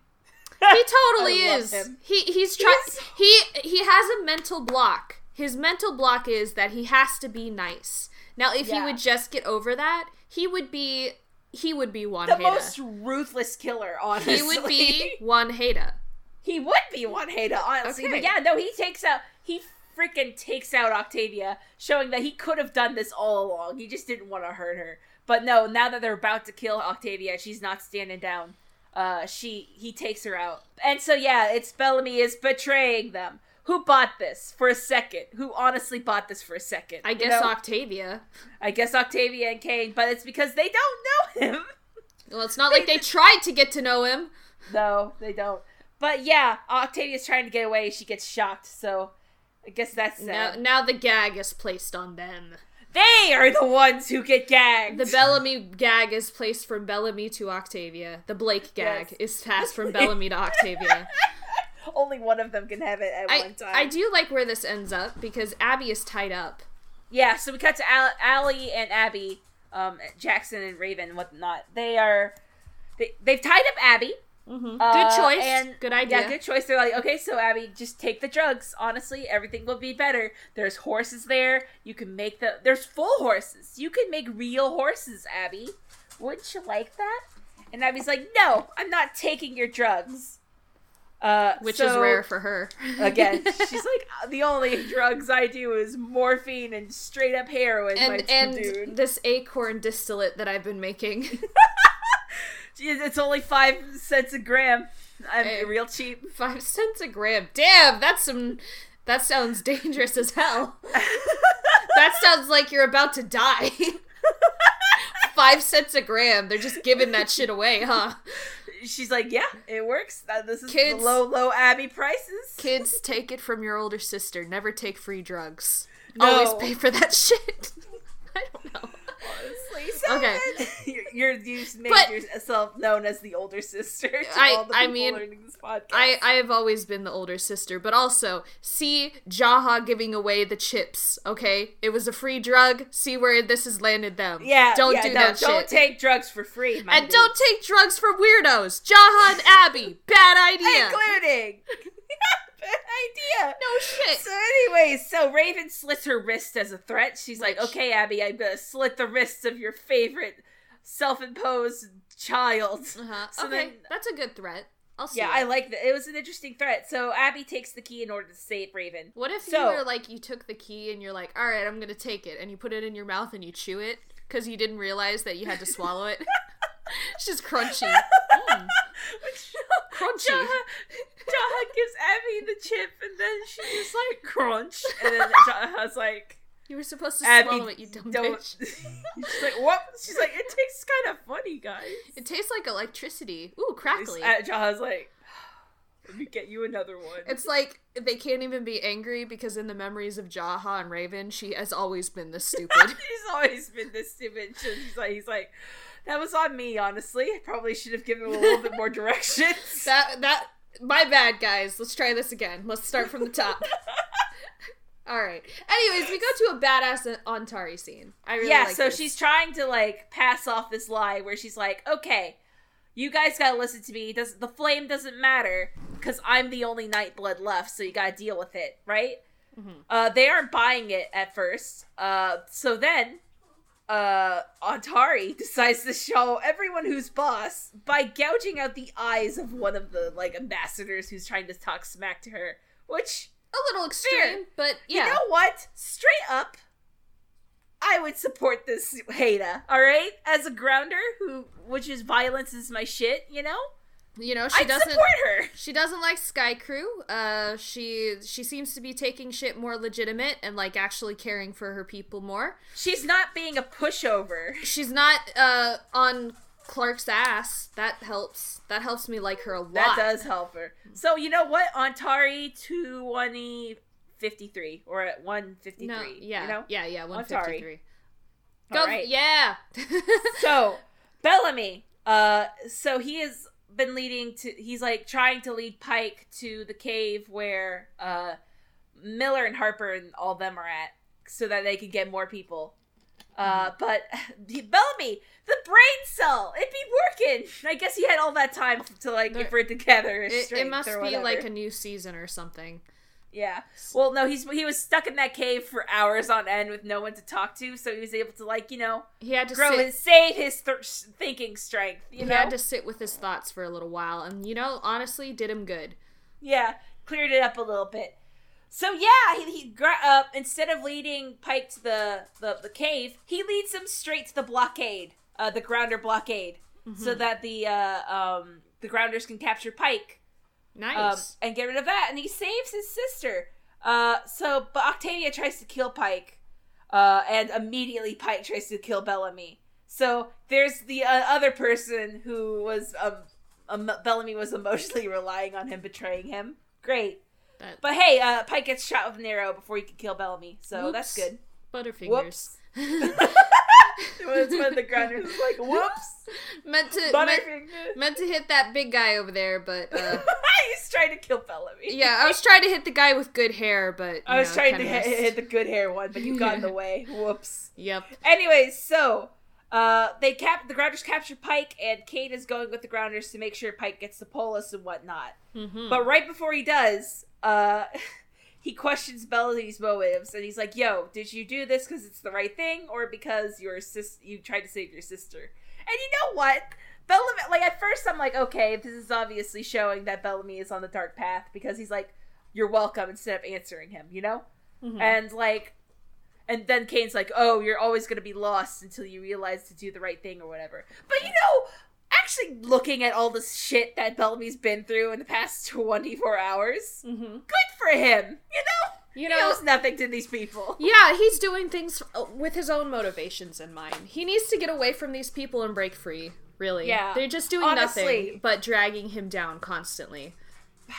he totally is. He he's trying. He he has a mental block. His mental block is that he has to be nice. Now, if he would just get over that, he would be he would be Juan the Heda. most ruthless killer, honestly. he would be Juan Heda. he would be Wanheda, honestly. Okay. But yeah, no, he takes out. He freaking takes out Octavia, showing that he could have done this all along. He just didn't want to hurt her. But no, now that they're about to kill Octavia, she's not standing down. Uh, she he takes her out, and so yeah, it's Bellamy is betraying them. Who bought this for a second? Who honestly bought this for a second? I You guess know? Octavia. I guess Octavia and Kane, but it's because they don't know him. Well, it's not like they tried to get to know him. No, they don't. But yeah, Octavia's trying to get away. She gets shocked, so I guess that's Now, now the gag is placed on them. They are the ones who get gagged. The Bellamy gag is placed from Bellamy to Octavia. The Blake gag Yes. is passed from Bellamy to Octavia. Only one of them can have it at I, one time. I do like where this ends up because Abby is tied up. Yeah, so we cut to Al- Allie and Abby, um, Jackson and Raven, and whatnot. They are, they they've tied up Abby. Mm-hmm. Uh, good choice. and- good idea. Yeah, good choice. They're like, okay, so Abby, just take the drugs. Honestly, everything will be better. There's horses there. You can make the. There's full horses. You can make real horses, Abby. Wouldn't you like that? And Abby's like, no, I'm not taking your drugs. Uh, Which is rare for her. Again, she's like, the only drugs I do is morphine and straight up heroin. and dude. and this acorn distillate that I've been making. It's only five cents a gram. I'm Hey. real cheap. Five cents a gram. Damn, that's some. That sounds dangerous as hell. That sounds like you're about to die. Five cents a gram. They're just giving that shit away, huh? She's like, yeah, it works. This is Kids- low, low Abby prices. Kids, take it from your older sister. Never take free drugs. No. Always pay for that shit. I don't know. Honestly, Okay. you're, you're you've made But- yourself known as the older sister. To I- all the I people mean, learning this podcast. I, I have always been the older sister, but also see Jaha giving away the chips. Okay, it was a free drug. See where this has landed them. yeah, don't yeah, do no, that Don't shit. take drugs for free, my and dude. don't take drugs from weirdos. Jaha and Abby, bad idea. including. Bad idea. no shit. So, anyways, so Raven slits her wrist as a threat. She's like, "Okay, Abby, I'm gonna slit the wrists of your favorite self-imposed child." Uh-huh. So okay, then- that's a good threat. I'll see. Yeah, it. I like that. It was an interesting threat. So Abby takes the key in order to save Raven. What if So- you were like you took the key and you're like, all right, I'm gonna take it, and you put it in your mouth and you chew it because you didn't realize that you had to swallow it. it's just crunchy. Mm, crunchy. Jaha, Jaha gives Abby the chip, and then she just like crunch, and then Jaha's like, You were supposed to "Abby, swallow it, you dumb don't." bitch. She's like, "What?" She's like, "It tastes kind of funny, guys." It tastes like electricity. Ooh, crackly. Uh, Jaha's like, "Let me get you another one." It's like they can't even be angry because in the memories of Jaha and Raven, she has always been this stupid. He's always been this stupid. She's like, he's like, that was on me, honestly. I probably should have given him a little bit more directions. that that my bad, guys. Let's try this again. Let's start from the top. All right. Anyways, we go to a badass Ontari scene. I really yeah, like so this. she's trying to like pass off this lie where she's like, okay, you guys gotta listen to me. Does the flame doesn't matter because I'm the only Nightblood left, so you gotta deal with it, right? Mhm. Uh, they aren't buying it at first. Uh, so then, uh, Ontari decides to show everyone who's boss by gouging out the eyes of one of the like ambassadors who's trying to talk smack to her. Which a little extreme, but yeah. you know what? Straight up, I would support this Heda. All right, as a grounder who, which is violence is my shit. You know, You know, she I'd doesn't support her. she doesn't like Skaikru. Uh she she seems to be taking shit more legitimate and like actually caring for her people more. She's not being a pushover. She's not uh on Clarke's ass. That helps. That helps me like her a lot. That does help her. So you know what? Ontari two one fifty three or at one fifty No, yeah, You know. yeah, yeah, one fifty three. Go, right. yeah. so Bellamy, uh, so he has been leading to. He's like trying to lead Pike to the cave where uh, Miller and Harper and all them are at, so that they can get more people. Uh, but Bellamy, the brain cell, it be working. I guess he had all that time to like There- get it together. it, it must be like a new season or something. Yeah. Well, no, he's he was stuck in that cave for hours on end with no one to talk to, so he was able to like you know He had to grow sit. his save his th- thinking strength. You he know, had to sit with his thoughts for a little while, and you know, honestly, did him good. yeah, cleared it up a little bit. So yeah, he, he uh, instead of leading Pike to the, the the cave, he leads him straight to the blockade, uh, the grounder blockade, so Mm-hmm. that the uh, um the grounders can capture Pike. um, Nice. and get rid of that. And he saves his sister. Uh, so, but Octavia tries to kill Pike, uh, and immediately Pike tries to kill Bellamy. So there's the uh, other person who was um, um, Bellamy was emotionally relying on him betraying him. Great, That- but hey, uh, Pike gets shot with an arrow before he can kill Bellamy, so that's good. Butterfingers. When the grounders is like, "Whoops, meant to meant, meant to hit that big guy over there, but uh, He's trying to kill Bellamy. yeah, I was trying to hit the guy with good hair, but I was know, trying to hit, hit the good hair one, but you got in the way. Whoops. Yep. Anyways, so uh, they cap the Grounders capture Pike, and Kane is going with the Grounders to make sure Pike gets the Polis and whatnot. hmm But right before he does, uh, he questions Bellamy's motives, and he's like, "Yo, did you do this because it's the right thing, or because your sis you tried to save your sister?" And you know what? Bellamy, like at first, I'm like, okay, this is obviously showing that Bellamy is on the dark path because he's like, "You're welcome," instead of answering him, you know. Mhm. And like, and then Kane's like, "Oh, you're always gonna be lost until you realize to do the right thing or whatever." But you know, actually looking at all the shit that Bellamy's been through in the past 24 hours, Mhm. good for him. You know, You he know, owes nothing to these people. yeah, he's doing things uh, with his own motivations in mind. He needs to get away from these people and break free. Really, Yeah. they're just doing Honestly. nothing but dragging him down constantly.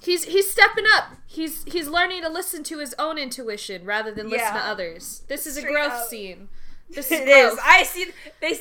He's he's stepping up. He's he's learning to listen to his own intuition rather than listen to others. This is a growth up. scene. This is It growth. is. I see. They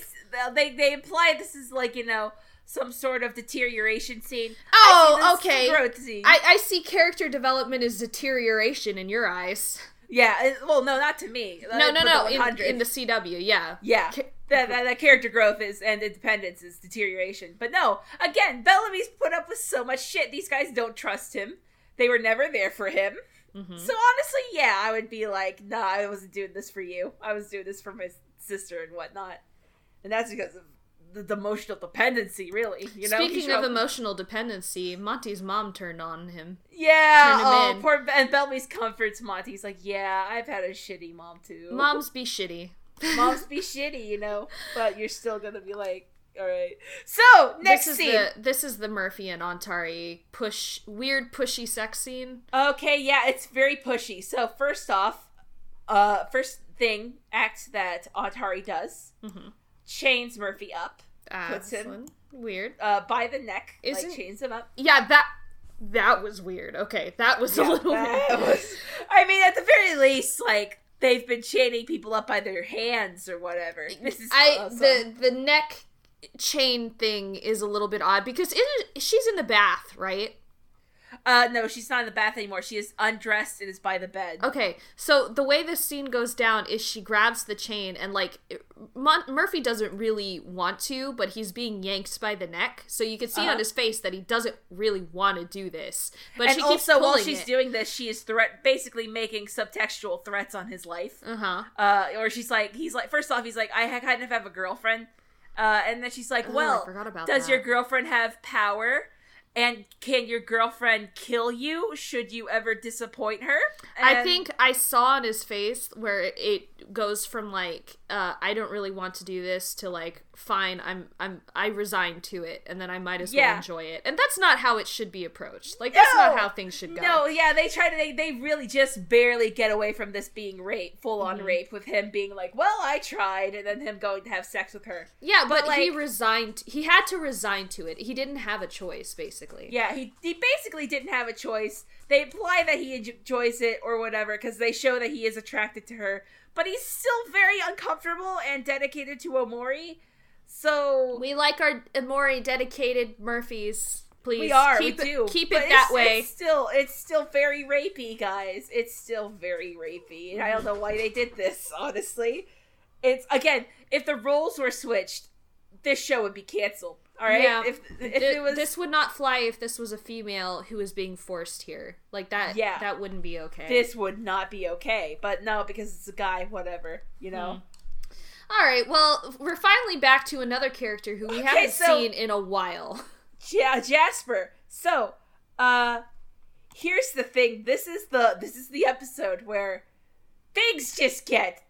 they they imply this is like you know some sort of deterioration scene. Oh, I see this as a okay. Growth scene. I, I see character development as deterioration in your eyes. yeah. Well, no, not to me. No, no, no. In, in the CW, yeah. Yeah, Ca- that, that, that character growth is and independence is deterioration. But no, again, Bellamy's put up with so much shit. These guys don't trust him. They were never there for him. Mhm. So honestly, yeah, I would be like, nah, I wasn't doing this for you. I was doing this for my sister and whatnot. And that's because of the, the emotional dependency, really. You know. Speaking of emotional dependency, Monty's mom turned on him. yeah, oh, in. poor and Bellamy's comforts Monty's like, yeah, I've had a shitty mom too. Moms be shitty. moms be shitty, you know, but you're still gonna be like, all right. So next this is scene. the this is the Murphy and Ontari push weird pushy sex scene. Okay, yeah, it's very pushy. So first off, uh, first thing act that Ontari does Mhm. Chains Murphy up, Uh, Puts him- weird. uh, by the neck, Isn't- like chains him up. Yeah, that that was weird. Okay, that was a little weird. was- I mean, at the very least, like they've been chaining people up by their hands or whatever. This is I awesome. the the neck chain thing is a little bit odd because it, she's in the bath, right? Uh no, she's not in the bath anymore. She is undressed and is by the bed. Okay, so the way this scene goes down is she grabs the chain and like Mon- Murphy doesn't really want to, but he's being yanked by the neck, so you can see Uh-huh. on his face that he doesn't really want to do this. But and she keeps also, while she's it. doing this, she is threat basically making subtextual threats on his life. uh huh. uh, or she's like, he's like, first off, he's like, I kind of have a girlfriend, uh, and then she's like, Oh, well, about does that. your girlfriend have power? And can your girlfriend kill you should you ever disappoint her? I think I saw on his face where it goes from like uh, I don't really want to do this to like fine I'm I'm I resign to it and then I might as well enjoy it and that's not how it should be approached like that's not how things should go No, yeah, they try to. They, they really just barely get away from this being rape, full on Mhm. rape, with him being like, "Well, I tried," and then him going to have sex with her. yeah but, but, he resigned he had to resign to it he didn't have a choice basically Yeah, he he basically didn't have a choice. They imply that he enjoys it or whatever because they show that he is attracted to her, but he's still very uncomfortable and dedicated to Emori. So we like our Emori dedicated Murphys please we are, keep we it, do. keep But it that way It's still, it's still very rapey, guys. It's still very rapey. And I don't know why they did this. Honestly, it's again, if the roles were switched, this show would be canceled. All right, Yeah. if if Th- it was this would not fly if this was a female who was being forced here. Like that. Yeah. that wouldn't be okay. this would not be okay. But no, because it's a guy, whatever, you know. All right. Well, we're finally back to another character who we Okay, haven't so- seen in a while. Ja- Jasper. So, uh here's the thing. This is the this is the episode where things just get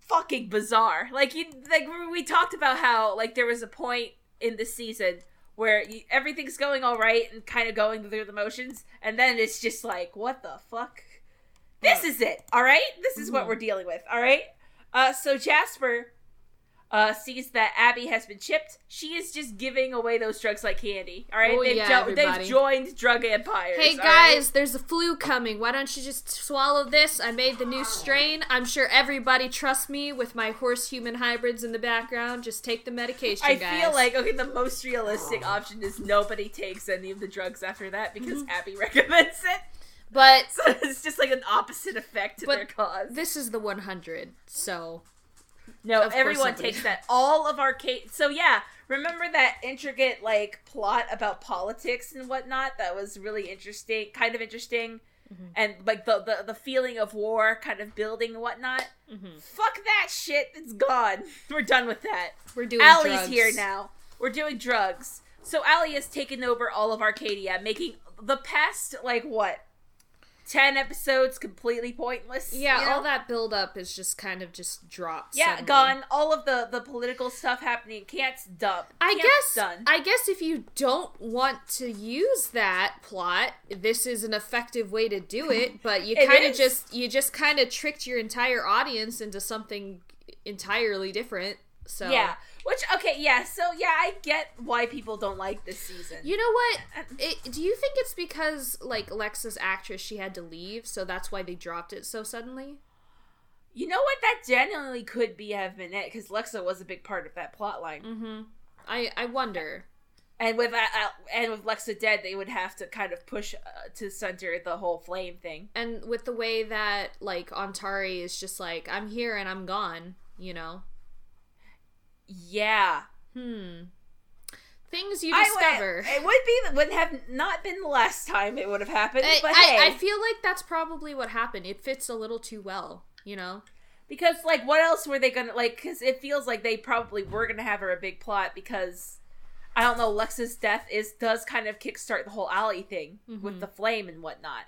fucking bizarre. Like you like we talked about how like there was a point in the season where you, everything's going all right and kind of going through the motions and then it's just like what the fuck? This is it. All right? This is what Mhm. we're dealing with. All right? Uh so Jasper uh, sees that Abby has been chipped. She is just giving away those drugs like candy. All right, Oh, they've, yeah, they've joined drug empires. Hey all right? guys, there's a flu coming. Why don't you just swallow this? I made the new strain. I'm sure everybody trusts me with my horse human hybrids in the background. Just take the medication, I guys. feel like okay, the most realistic option is nobody takes any of the drugs after that because Mm-hmm. Abby recommends it. but So it's just like an opposite effect to their cause. this is the 100, so No, Of everyone takes that. All of our case. So yeah, remember that intricate like plot about politics and whatnot? That was really interesting, kind of interesting, Mhm. and like the, the the feeling of war kind of building and whatnot. mhm. Fuck that shit. It's gone. We're done with that. we're doing Allie's drugs. here now. We're doing drugs. So Allie has taken over all of Arkadia, making the past like what ten episodes completely pointless. Yeah, you know? all that build up is just kind of just dropped. Yeah, suddenly. gone. All of the the political stuff happening. Can't dump. I guess done. I guess if you don't want to use that plot, this is an effective way to do it, but you kind of just you just kind of tricked your entire audience into something entirely different. So Yeah. Which okay, yeah. So yeah, I get why people don't like this season. You know what? It, do you think it's because like Lexa's actress she had to leave, so that's why they dropped it so suddenly? You know what? That genuinely could be have been it because Lexa was a big part of that plot line. Mm-hmm. I I wonder. And with that, uh, and with Lexa dead, they would have to kind of push uh, to center the whole flame thing. And with the way that like Ontari is just like I'm here and I'm gone, you know. Yeah, Hmm. Things you discover. would, it would be would have not been the last time it would have happened, I, but I, hey, I feel like that's probably what happened. It fits a little too well, you know. because like, what else were they gonna like? Because it feels like they probably were gonna have her a big plot because. I don't know. Lexa's death is does kind of kickstart the whole alley thing with Mhm. the flame and whatnot,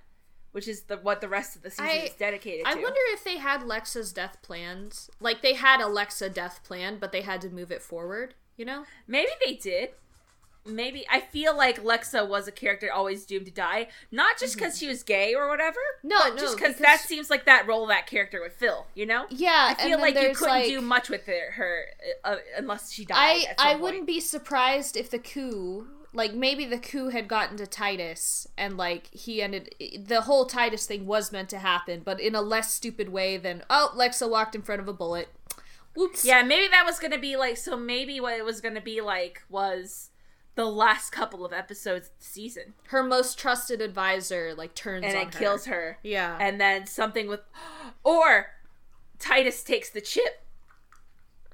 which is the what the rest of the season I- is dedicated I to. I wonder if they had Lexa's death planned. Like they had a Lexa death plan, but they had to move it forward, you know? Maybe they did. Maybe I feel like Lexa was a character always doomed to die, not just because she was gay or whatever. Mm-hmm. No, but no, just because that seems like that role that character would fill. You know, Yeah, I feel like you couldn't do much with her, her uh, unless she died. I I point. wouldn't be surprised if the coup, like maybe the coup had gotten to Titus and like he ended the whole Titus thing was meant to happen, but in a less stupid way than oh Lexa walked in front of a bullet. Whoops. Yeah, maybe that was gonna be like. So maybe what it was gonna be like was the last couple of episodes of the season, Her most trusted advisor like turns and it kills her, Yeah. and then something with, or Titus takes the chip,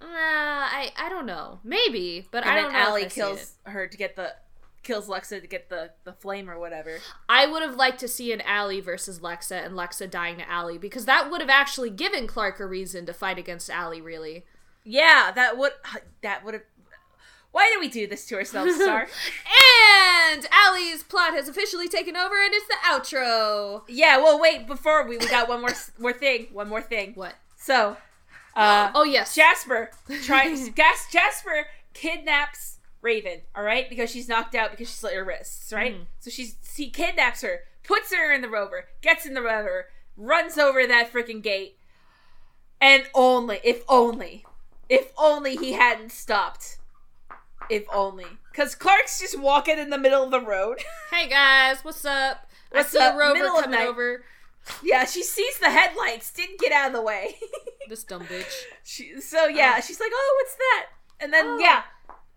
Uh, I I don't know. Maybe, but and I don't know. Allie if I see kills her to get the kills Lexa to get the the flame or whatever. I would have liked to see an Allie versus Lexa and Lexa dying to Allie because that would have actually given Clarke a reason to fight against Allie. Really. Yeah, that would that would have. Why do we do this to ourselves, Star? And Allie's plot has officially taken over, and it's the outro. yeah. Well, wait. Before we we got one more more thing. One more thing. What? So, uh, Oh yes. Jasper tries. Gas, Jasper kidnaps Raven. All right, because she's knocked out because she slit her wrists. Right. Mhm. So she's he kidnaps her, puts her in the rover, gets in the rover, runs over that freaking gate, and only if only if only he hadn't stopped. If only, because Clarke's just walking in the middle of the road. Hey guys, what's up? What's I see up? a rover Middle of coming over. yeah, she sees the headlights, didn't get out of the way. This dumb bitch. she, so yeah, she's like, "Oh, what's that?" And then Oh, yeah,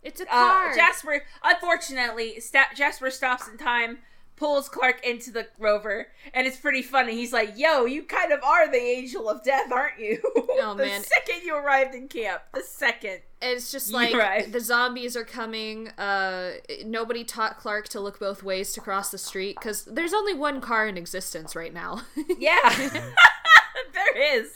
It's a uh, car. Jasper. Unfortunately, sta- Jasper stops in time, pulls Clarke into the rover, and it's pretty funny. He's like, "Yo, you kind of are the angel of death, aren't you?" Oh, the man. second you arrived in camp, the second. it's just like the zombies are coming. Uh, nobody taught Clarke to look both ways to cross the street because there's only one car in existence right now. Yeah, there is.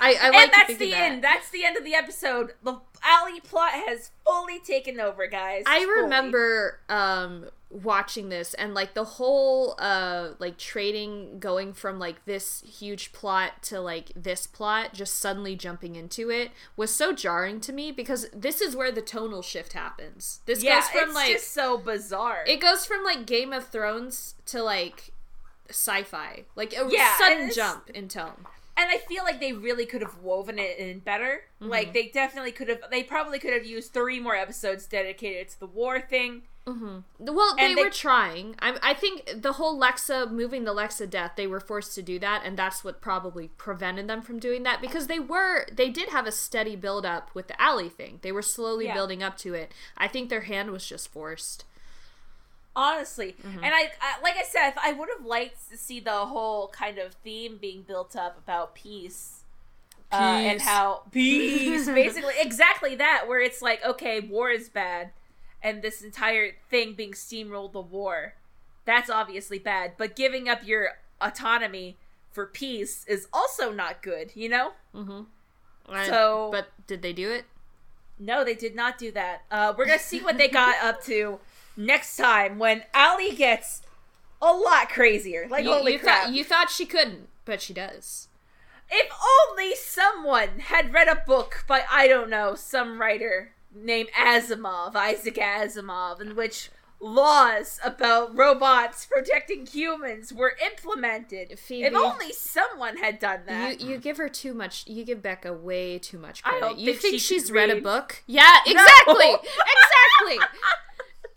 I, I like and that's the that. end. That's the end of the episode. The alley plot has fully taken over, guys. I Fully. remember um watching this and like the whole uh like trading going from like this huge plot to like this plot just suddenly jumping into it was so jarring to me because this is where the tonal shift happens. This Yeah, goes from it's like just so bizarre. it goes from like Game of Thrones to like sci-fi. Like a Yeah, sudden jump in tone. and I feel like they really could have woven it in better. Mm-hmm. Like they definitely could have. They probably could have used three more episodes dedicated to the war thing. Well, they, they- were trying. I, I think the whole Lexa moving the Lexa death, they were forced to do that, and that's what probably prevented them from doing that because they were they did have a steady build up with the alley thing. They were slowly Yeah. building up to it. I think their hand was just forced. Honestly, Mm-hmm. and I, I like I said, I would have liked to see the whole kind of theme being built up about peace. Uh, and how peace, basically, exactly that, where it's like, okay, war is bad, and this entire thing being steamrolled the war, that's obviously bad. But giving up your autonomy for peace is also not good, you know? And- So- but did they do it? No, they did not do that. Uh, we're gonna see what they got up to next time when Allie gets a lot crazier. Like You, holy you crap! thought you thought she couldn't, but she does. if only someone had read a book by I don't know some writer named Asimov, Isaac Asimov, in which laws about robots protecting humans were implemented. Phoebe. If only someone had done that. You you give her too much. You give Becca way too much I credit. don't you think think she she's can read a book? Yeah, exactly, exactly.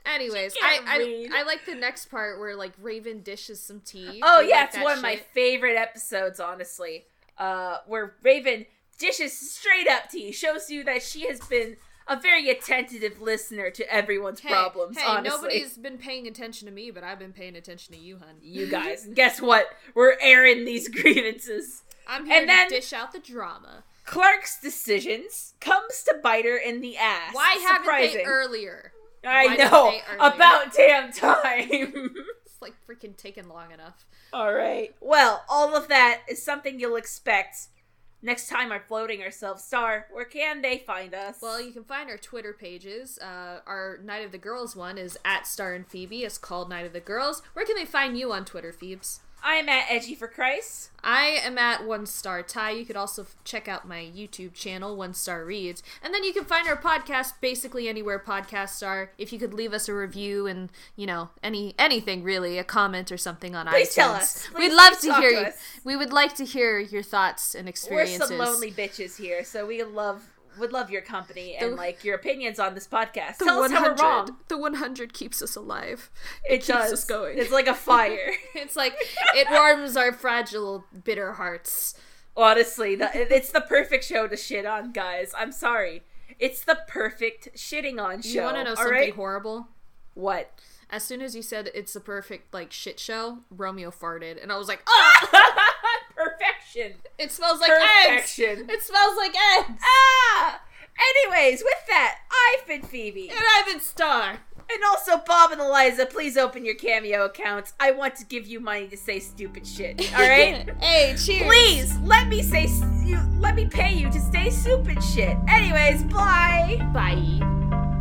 Anyways, I, I. I like the next part where like Raven dishes some tea. Oh yeah, like it's one of my favorite episodes, honestly. Uh, where Raven dishes straight up tea, shows you that she has been a very attentive listener to everyone's Hey, problems. Hey, honestly, nobody's been paying attention to me, but I've been paying attention to you, hun. you guys. Guess what? We're airing these grievances. I'm here And then- to dish out the drama. Clarke's decisions comes to bite her in the ass. Why haven't they earlier? I why know about damn time. It's like freaking taking long enough. All right. Well, all of that is something you'll expect next time our floating ourselves star. Where can they find us? Well, you can find our Twitter pages. Uh, our Night of the Girls one is at Star and Phoebe. It's called Night of the Girls. Where can they find you on Twitter, Phoebes? I am at Edgy for Christ. I am at One Star Tie. You could also f- check out my YouTube channel, One Star Reads. And then you can find our podcast basically anywhere podcasts are. If you could leave us a review and, you know, any anything really, a comment or something on Please iTunes. tell us. Please- We'd love to hear to you. We would like to hear your thoughts and experiences. We're some lonely bitches here, so we love would love your company and The- like your opinions on this podcast. The Tell us how we're 100 wrong. The 100 keeps us alive. It, keeps does. us going. It's like a fire. It's like it warms our fragile, bitter hearts. Honestly, the, it's the perfect show to shit on, guys. I'm sorry. It's the perfect shitting on show. You want to know something right? horrible? What? As soon as you said it's the perfect like shit show, Romeo farted, and I was like, "Ah, Perfection. it smells like eggs. It smells like eggs." Ah! Anyways, with that, I've been Phoebe. And I've been Star. And also, Bob and Eliza, please open your Cameo accounts. I want to give you money to say stupid shit. All right? hey, cheers. please let me say you. Let me pay you to say stupid shit. Anyways, bye. Bye.